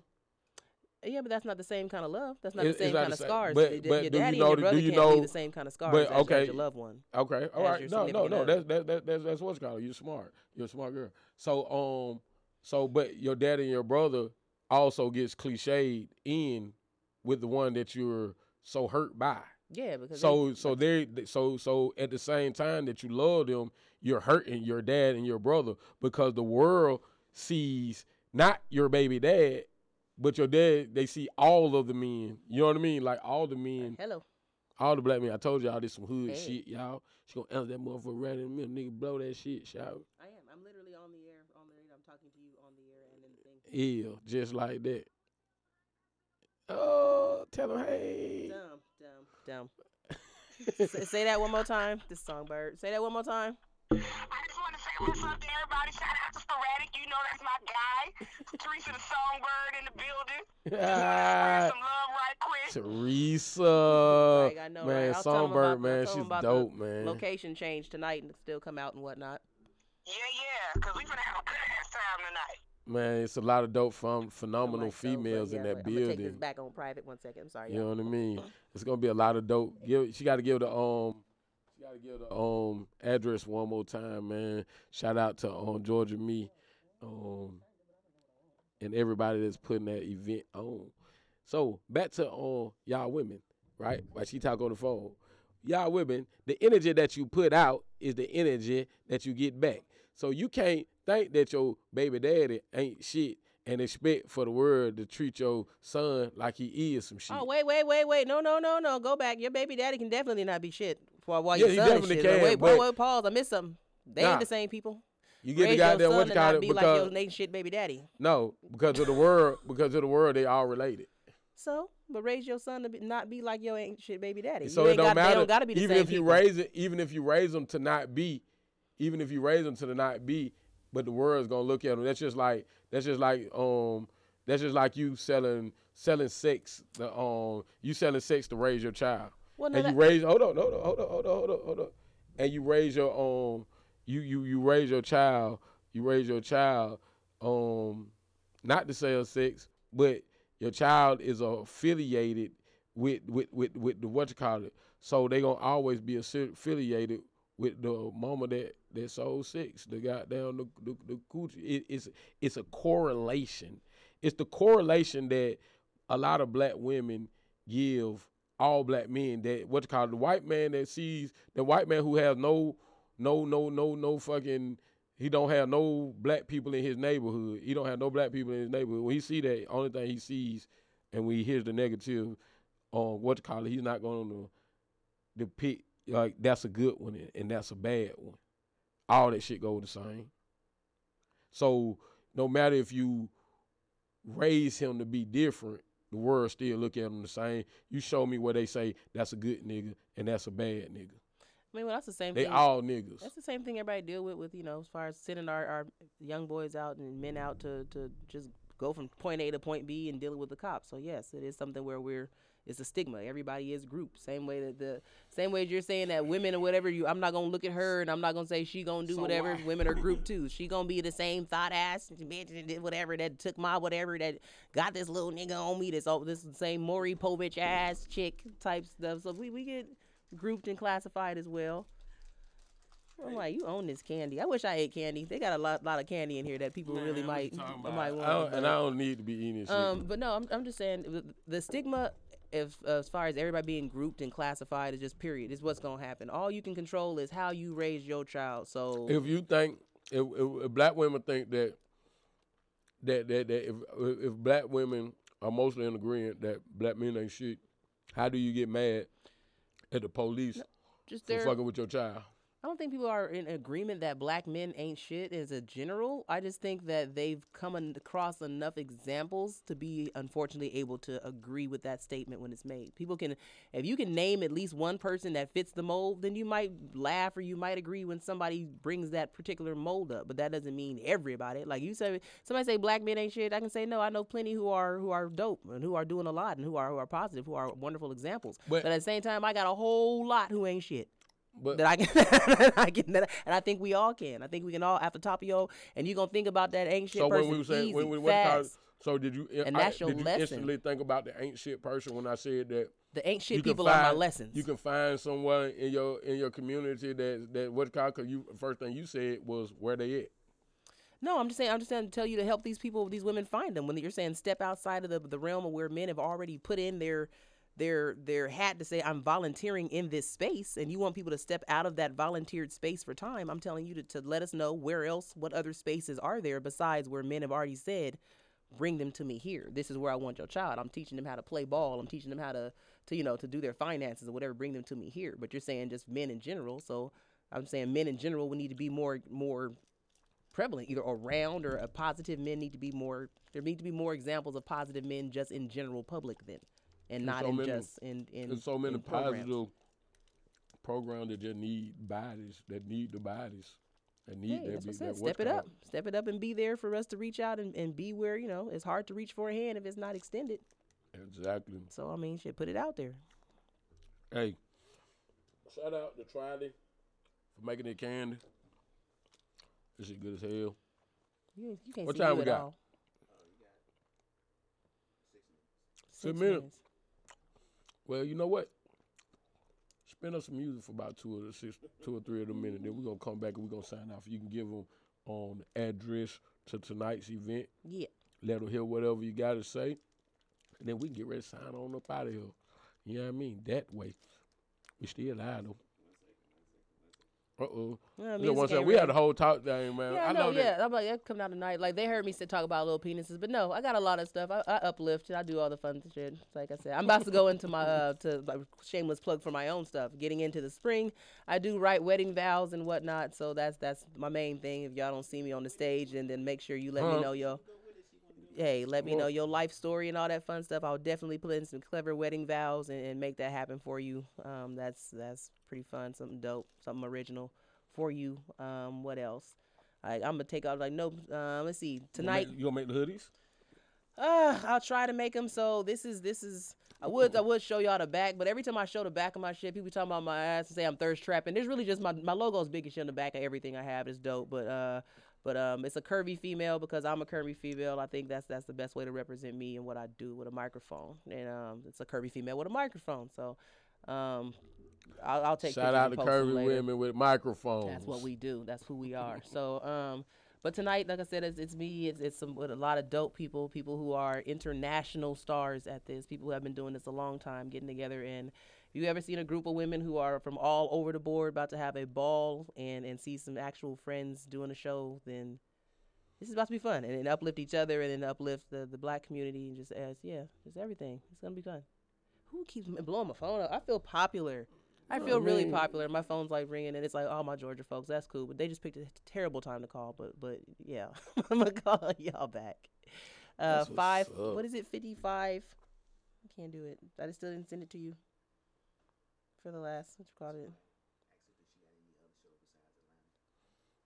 yeah, but that's not the same kind of love. That's not the same not kind the of same- scars. but- Your- but your do you daddy know and your brother do you can't know- be the same kind of scars but as, as okay. your loved one. Okay, all right. No, no, no. That's that, that, that's that's what's called. You're smart. You're a smart girl. So um, so but your dad and your brother also gets cliched in with the one that you're so hurt by. Yeah, because So they, so they so so at the same time that you love them, you're hurting your dad and your brother because the world sees not your baby dad, but your dad. They see all of the men. You know what I mean? Like all the men hello. all the black men. I told y'all this some hood Hey. shit, y'all. She gonna answer that motherfucker right in the middle. Nigga, blow that shit, shout. I am. I'm literally on the air. On the air. I'm talking to you on the air and in the thing. Yeah, just like that. Oh, tell him, hey. Dumb, dumb, dumb. say, say that one more time. This songbird. Say that one more time. I just want to say what's up to everybody. Shout out to Sporadic. You know that's my guy. Teresa the Songbird in the building. Ah, Some love right quick. Teresa. Like, I know, man, right? I'll tell 'em Songbird, about- man, she's dope, man. Location change tonight and still come out and whatnot. Yeah, yeah, because we're going to have a good ass time tonight. Man, it's a lot of dope, I'm phenomenal like, so, females in that I'm gonna take this back on private. One second. I'm sorry. You know what I mean? It's gonna be a lot of dope. Give, she got to give the um, she got to give the um address one more time, man. Shout out to um Georgia Me, um, and everybody that's putting that event on. So back to um y'all women, right? While she talk on the phone, y'all women, the energy that you put out is the energy that you get back. So you can't think that your baby daddy ain't shit and expect for the world to treat your son like he is some oh, shit. Oh wait, wait, wait, wait! No, no, no, no! Go back. Your baby daddy can definitely not be shit while while Yeah, your son is definitely shit. can, wait, wait, wait, pause! I missed something. They Nah. ain't the same people. You get Raise the goddamn what son you call it be because like your Nathan shit baby daddy. no, because of the world, because of the world, they all related. So, but raise your son to be, not be like your ain't shit baby daddy. So you it don't got, matter. Don't got to be the even same if you people. raise it, even if you raise them to not be, even if you raise them to not be, but the world's gonna look at them. That's just like that's just like um that's just like you selling selling sex. The um you selling sex to raise your child, Well, no, and you that- raise hold on hold on hold on hold on hold on hold on, and you raise your um you you you raise your child you raise your child um, not to sell sex, but your child is affiliated with with with, with the what you call it. So they gonna always be affiliated with the mama that that sold sex, the goddamn the the, the coochie. It, it's it's a correlation. It's the correlation that a lot of black women give all black men that what you call it, the white man that sees the white man who has no no no no no fucking he don't have no black people in his neighborhood. He don't have no black people in his neighborhood. When he see that, only thing he sees, and when he hears the negative on what you call it, he's not going to depict like that's a good one and- that's a bad one. All that shit go the same. So no matter if you raise him to be different, the world still look at him the same. You show me where they say that's a good nigga and that's a bad nigga. I mean, well, that's the same They thing. all niggas. That's the same thing everybody deal with, with you know, as far as sending our, our young boys out and men out to, to just go from point A to point B and dealing with the cops. So yes, it is something where we're it's a stigma. Everybody is grouped. Same way that the same way as you're saying that women or whatever you I'm not gonna look at her and I'm not gonna say she gonna do So whatever. why? Women are grouped too. She gonna be the same thought ass bitch that did whatever that took my whatever that got this little nigga on me. This oh this same Maury Povich ass chick type stuff. So we, we get grouped and classified as well. I'm like, you own this candy. I wish I ate candy. They got a lot, lot of candy in here that people really might, might want. don't, and I don't need to be eating this shit. Um, but no, I'm, I'm just saying the- the stigma, if as far as everybody being grouped and classified, is just period. Is what's gonna happen. All you can control is how you raise your child. So if you think if, if, if black women think that that that, that if if black women are mostly in agreement that black men ain't shit, how do you get mad at the police just for fucking with your child? I don't think people are in agreement that black men ain't shit as a general. I just think that they've come across enough examples to be unfortunately able to agree with that statement when it's made. People can, if you can name at least one person that fits the mold, then you might laugh or you might agree when somebody brings that particular mold up. But that doesn't mean everybody. Like you said, somebody say black men ain't shit. I can say no. I know plenty who are who are dope and who are doing a lot and who are who are positive, who are wonderful examples. But- but at the same time, I got a whole lot who ain't shit But that I can, that I can, that and I think we all can. I think we can all at the top of your, and you gonna think about that ain't shit so person when we were saying easy, when we what you call so did you eh, And I- that's your did you lesson. instantly think about the ain't shit person when I said that The shit people are my lessons. You can find someone in your in your community that that what you call because you first thing you said was where they at. no, I'm just saying. I'm just saying to tell you to help these people, these women find them. When you're saying step outside of the the realm of where men have already put in their their their hat to say I'm volunteering in this space, and you want people to step out of that volunteered space for time. I'm telling you to, to let us know where else, what other spaces are there besides where men have already said bring them to me here. This is where I want your child. I'm teaching them how to play ball. I'm teaching them how to, to you know, to do their finances or whatever. Bring them to me here. But you're saying just men in general. So I'm saying men in general would need to be more more prevalent, either around or a positive men need to be more. There need to be more examples of positive men just in general public then, and not so in many- just in in. There's so many in programs. positive programs that just need bodies that need the bodies that need Hey, that. that's be- what that Step it called- up. Step it up and be there for us to reach out and, and be where, you know, it's hard to reach for a hand if it's not extended. Exactly. So, I mean, shit, put it out there. Hey, shout out to Triley for making it candy. This shit good as hell. You, you can't What see time you we at got? all. Oh, six minutes. Well, you know what? Spin us some music for about two or six, two or three of them minutes. Then we're gonna come back and we're gonna sign off. You can give them on the address to tonight's event. Yeah. Let them hear whatever you got to say, and then we can get ready to sign on up out of here. You know what I mean? That way, we still live though. Uh oh. Well, You know what I'm music saying? ain't We had the whole talk thing, man. Yeah, I no, know that. yeah. I'm like, that coming out tonight. Like they heard me say talk about little penises, but no, I got a lot of stuff. I, I uplift. I do all the fun shit. Like I said, I'm about to go into my uh to like, shameless plug for my own stuff. Getting into the spring, I do write wedding vows and whatnot. So that's that's my main thing. If y'all don't see me on the stage, and then make sure you let Huh. me know your. Hey, let me Well- know your life story and all that fun stuff. I'll definitely put in some clever wedding vows and, and make that happen for you. Um, that's that's pretty fun, something dope, something original for you. Um, what else? I, I'm gonna take out like no. Uh, let's see. You gonna Tonight, make- you gonna make the hoodies? uh, I'll try to make them. So this is this is. I would I would show y'all the back, but every time I show the back of my shit, people talking about my ass and say I'm thirst trapping. There's really just my my logo's big as shit on the back of everything I have. It's dope, but uh. But um, it's a curvy female because I'm a curvy female. I think that's that's the best way to represent me and what I do with a microphone. And um, it's a curvy female with a microphone. So um, I'll, I'll take Shout out to curvy women with microphones. That's what we do. That's who we are. So, um, but tonight, like I said, it's, it's me. It's, it's some with a lot of dope people, people who are international stars at this. People who have been doing this a long time, getting together. And you ever seen a group of women who are from all over the board, about to have a ball, and and see some actual friends doing a show, then this is about to be fun and, and uplift each other and then uplift the the black community and just as yeah, just everything. It's gonna be fun. Who keeps blowing my phone up? I feel popular. I feel really mean- popular. My phone's like ringing, and it's like, oh, my Georgia folks, that's cool. But they just picked a terrible time to call. But but yeah, I'm gonna call y'all back. Uh, five. What is it? Fifty-five. I can't do it. I just still didn't send it to you for the last. What you called it?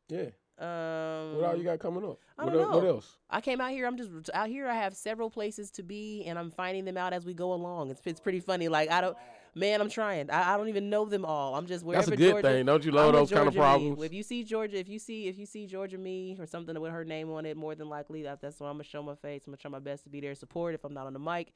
Yeah. Um, What all you got coming up? I don't what know. else? I came out here. I'm just out here. I have several places to be, and I'm finding them out as we go along. It's it's pretty funny. Like I don't, man, I'm trying. I, I don't even know them all. I'm just wherever That's a good Georgia, thing. Don't you I'm love those kind of Georgia me. problems? If you see Georgia, if you see if you see Georgia me or something with her name on it, more than likely that, that's when I'm gonna show my face. I'm gonna try my best to be there, support if I'm not on the mic.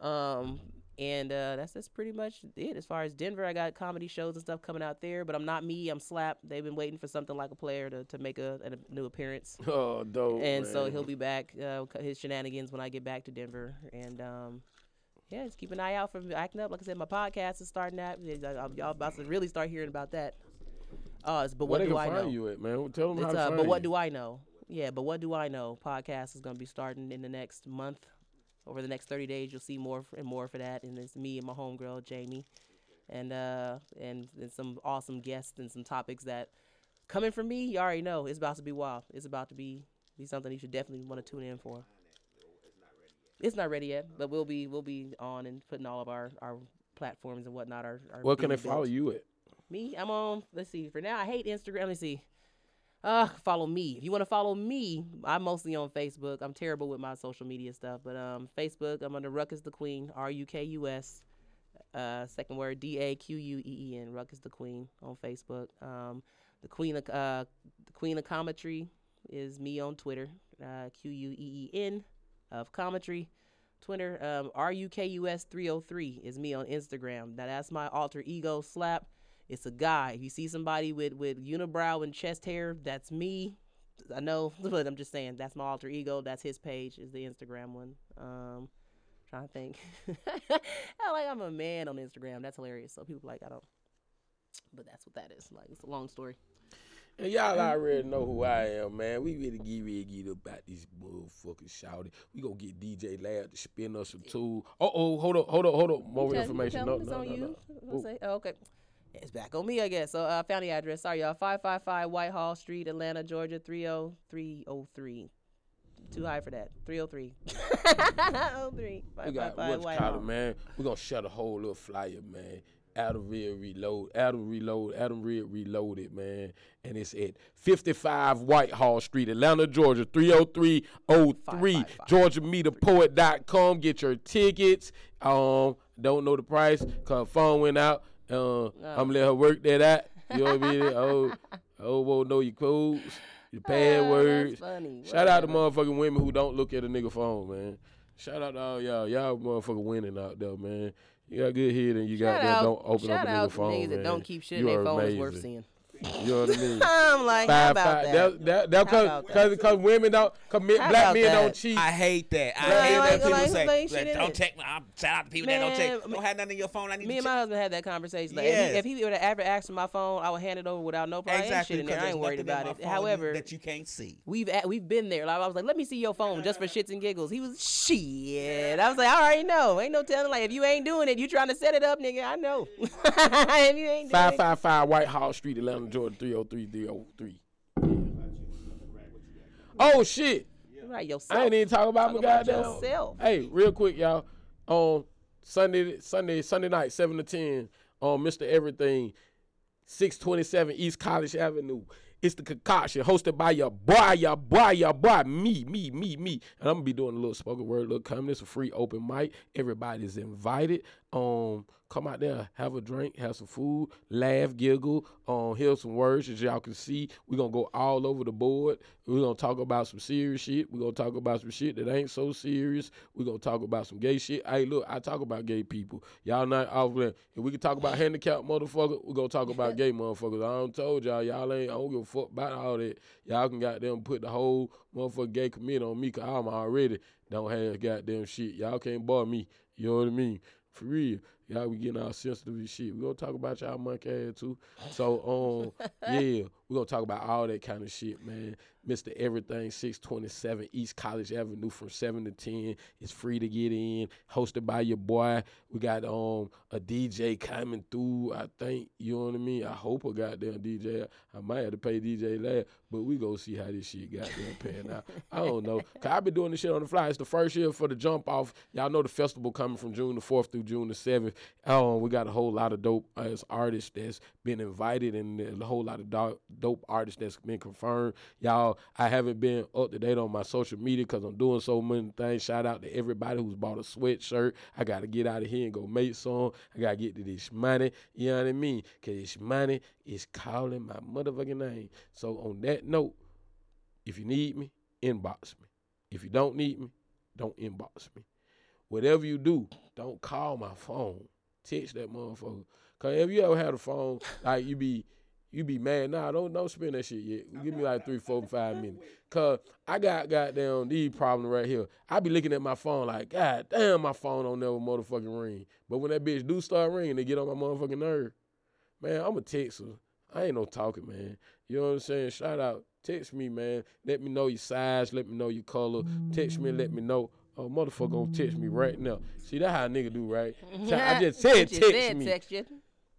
Um, and uh, that's that's pretty much it. As far as Denver, I got comedy shows and stuff coming out there, but I'm not me. I'm Slap. They've been waiting for something like a player to, to make a, a new appearance Oh, dope. and so he'll be back uh, his shenanigans when I get back to Denver. And um, yeah, just keep an eye out for acting up. Like I said, my podcast is starting up. Y'all about to really start hearing about that. Uh, but what do I find know? you at, man? Tell them how to uh, but what you. do I know? Yeah, but what do I know? Podcast is going to be starting in the next month. Over the next 30 days, you'll see more and more for that. And it's me and my homegirl, Jamie. And, uh, and and some awesome guests and some topics that coming from me, you already know it's about to be wild. It's about to be be something you should definitely want to tune in for. It's not ready yet, but we'll be we'll be on and putting all of our our platforms and whatnot. Are Where can they follow built. you at? Me, I'm on. Let's see. For now, I hate Instagram. Let me see. Uh, follow me. If you want to follow me, I'm mostly on Facebook. I'm terrible with my social media stuff, but um, Facebook, I'm under Ruckus the Queen, R U K U S. Uh, second word D A Q U E E N. Ruckus the Queen on Facebook. Um, the Queen of uh, the Queen of Cometry is me on Twitter. Uh, Q U E E N of Cometry. Twitter, um, R U K U S 303 is me on Instagram. Now that's my alter ego slap. It's a guy. If you see somebody with with unibrow and chest hair, that's me. I know, but I'm just saying that's my alter ego. That's his page. Is the Instagram one. Um, trying to think. I like I'm a man on Instagram. That's hilarious. So people like I don't. But that's what that is. Like it's a long story. And y'all already know who I am, man. We really get ready to get up about this motherfucking shouting. We gonna get DJ Lab to spin us some tools. Oh, oh, hold up, hold up, hold up. More You tell- information. tell No, them no, no, no. I'll Ooh. say- oh, okay. It's back on me, I guess. So I found the address. Sorry, y'all. 555 Whitehall Street, Atlanta, Georgia, 30303. Too high for that. 303. 03. We got 555 what's called man. We gonna shut a whole little flyer, man. Adam Real Reload, Adam Reload, Adam Real Reloaded, man. And it's at 55 Whitehall Street, Atlanta, Georgia, 30303. 555. GeorgiaMeThePoet.com. Get your tickets. Um, don't know the price, cause phone went out. Uh, I'm gonna let her work that out. You know what I mean? Oh, oh, won't know your codes, your Ah, passwords. funny. Shout out to motherfucking women who don't look at a nigga phone, man. Shout out to all y'all. Y'all motherfucking winning out there, man. You got good head and you got Shout that out, don't open shout up a out nigga to phone, niggas man. that don't keep shit in their are phone is worth seeing. You know what I mean? I'm like, how about five. that? That, that, that, cause, cause, that? women don't, cause men, How black men that? don't cheat. I hate that. I Right, hate like- that people like- say, like shit don't it." check my. I'm, shout out to people that don't Man, check. Don't have nothing in your phone. I need Me to and check. my husband had that conversation. Like, Yes. if, he, if he would have ever asked for my phone, I would hand it over without no problem. Exactly. Ain't shit in there. I ain't worried about it. However, that you can't see. we've at, we've been there. Like I was like, let me see your phone just for shits and giggles. He was shit. I was like, I already know. Ain't no telling. Like if you ain't doing it, you trying to set it up, nigga. I know. if you ain't doing Five it, five five Whitehall Street, Atlanta, Georgia, 303 303. Oh shit. right yourself. I ain't even talking about Talk my about goddamn. yourself. Hey, real quick, y'all. On Sunday, Sunday, Sunday night, seven to ten, um, on Mr. Everything, six twenty seven East College Avenue. It's the concoction hosted by your boy, your boy, your boy, me, me, me, me. And I'm gonna be doing a little spoken word, little comedy. It's a free open mic. Everybody's invited. Um, come out there, have a drink, have some food, laugh, giggle, um, hear some words as y'all can see. We're gonna go all over the board. We're gonna talk about some serious shit. We're gonna talk about some shit that ain't so serious. We're gonna talk about some gay shit. Hey, look, I talk about gay people. Y'all not off there. If we can talk about handicapped motherfucker, we're gonna talk about gay motherfuckers. I don't told y'all, y'all ain't I don't give a fuck about all that. Y'all can goddamn put the whole motherfucker gay committee on me cause I'm already don't have goddamn shit. Y'all can't bar me. You know what I mean? For real. Y'all be getting all sensitive and shit. we gonna talk about y'all monkey ass too. So um yeah, we gonna talk about all that kind of shit, man. Mr. Everything, 627 East College Avenue from 7 to 10. It's free to get in. Hosted by your boy. We got um a DJ coming through, I think. You know what I mean? I hope a goddamn DJ. I might have to pay DJ Lab, but we gonna see how this shit goddamn pan out. I don't know. Cause I've been doing this shit on the fly. It's the first year for the jump off. Y'all know the festival coming from June the 4th through June the 7th. Um, we got a whole lot of dope as artists that's been invited and a whole lot of dope, dope artists that's been confirmed. Y'all, I haven't been up to date on my social media because I'm doing so many things. Shout out to everybody who's bought a sweatshirt. I got to get out of here and go make some. I got to get to this money. You know what I mean? Because this money is calling my motherfucking name. So on that note, if you need me, inbox me. If you don't need me, don't inbox me. Whatever you do, don't call my phone. Text that motherfucker. Cause if you ever had a phone, like you be you be mad. Nah, don't don't spend that shit yet. Give me like three, four, five minutes. Cause I got goddamn these problem right here. I be looking at my phone like, God damn, my phone don't never motherfucking ring. But when that bitch do start ringing, they get on my motherfucking nerve. Man, I'm a texter. I ain't no talking, man. You know what I'm saying? Shout out. Text me, man. Let me know your size. Let me know your color. Text me and let me know. Oh, motherfucker gonna text me right now. See, that how a nigga do, right? I just said text said, me. Text you.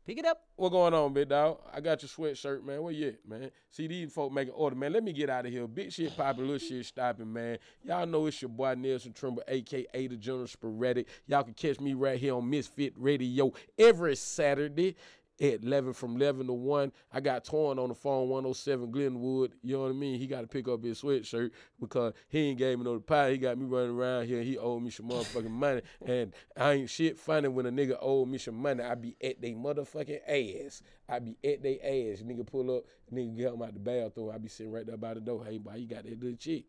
Pick it up. What going on, big dog? I got your sweatshirt, man. Where you at, man? See these folk making order, man. Let me get out of here. Big shit popping, little shit stopping, man. Y'all know it's your boy Nelson Trimble, aka the General Sporadic. Y'all can catch me right here on Misfit Radio every Saturday at 11 from 11 to 1. I got Torn on the phone, 107 Glenwood. You know what I mean? He got to pick up his sweatshirt because he ain't gave me no pie. He got me running around here. He owed me some motherfucking money. And I ain't shit funny when a nigga owe me some money. I be at they motherfucking ass. I be at they ass. Nigga pull up, nigga get him out the bathroom. I be sitting right there by the door. Hey, boy, you got that little chick.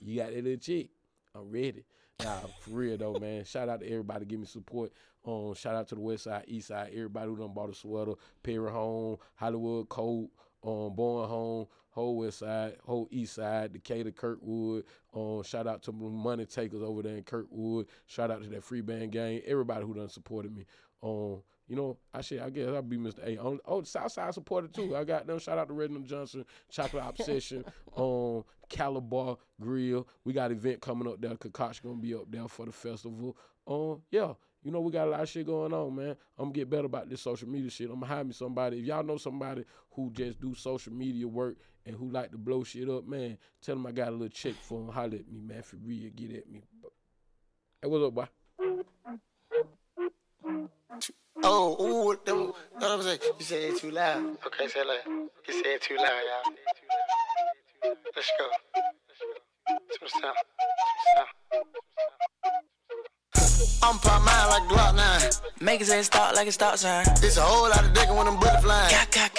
You got that little chick. I'm ready. Nah, for real though, man. Shout out to everybody give me support. Um, shout out to the West Side, East Side, everybody who done bought a sweater, Perry Home, Hollywood Court, um, Bowen Home, whole West Side, whole East Side, Decatur, Kirkwood. Um, shout out to money takers over there in Kirkwood. Shout out to that free band gang. Everybody who done supported me. Um, you know, I should, I guess I'll be Mr. A. On, oh, Southside supported too. I got them. Shout out to Reginald Johnson, Chocolate Obsession, um, Calabar Grill. We got event coming up there. Concoction gonna be up there for the festival. Um, yeah. You know, we got a lot of shit going on, man. I'm gonna get better about this social media shit. I'm gonna hire me somebody. If y'all know somebody who just do social media work and who like to blow shit up, man, tell them I got a little check for them. Holler at me, man. For real, get at me. Hey, what's up, boy? Oh, ooh, what the, what I'm saying? You said it too loud. Okay, say it loud. You said it too loud, y'all. Let's go. To the sound. To the sound. I'm pop mine like Glock 9. Make it say start like a stop sign. It's a whole lot of dick when them bullets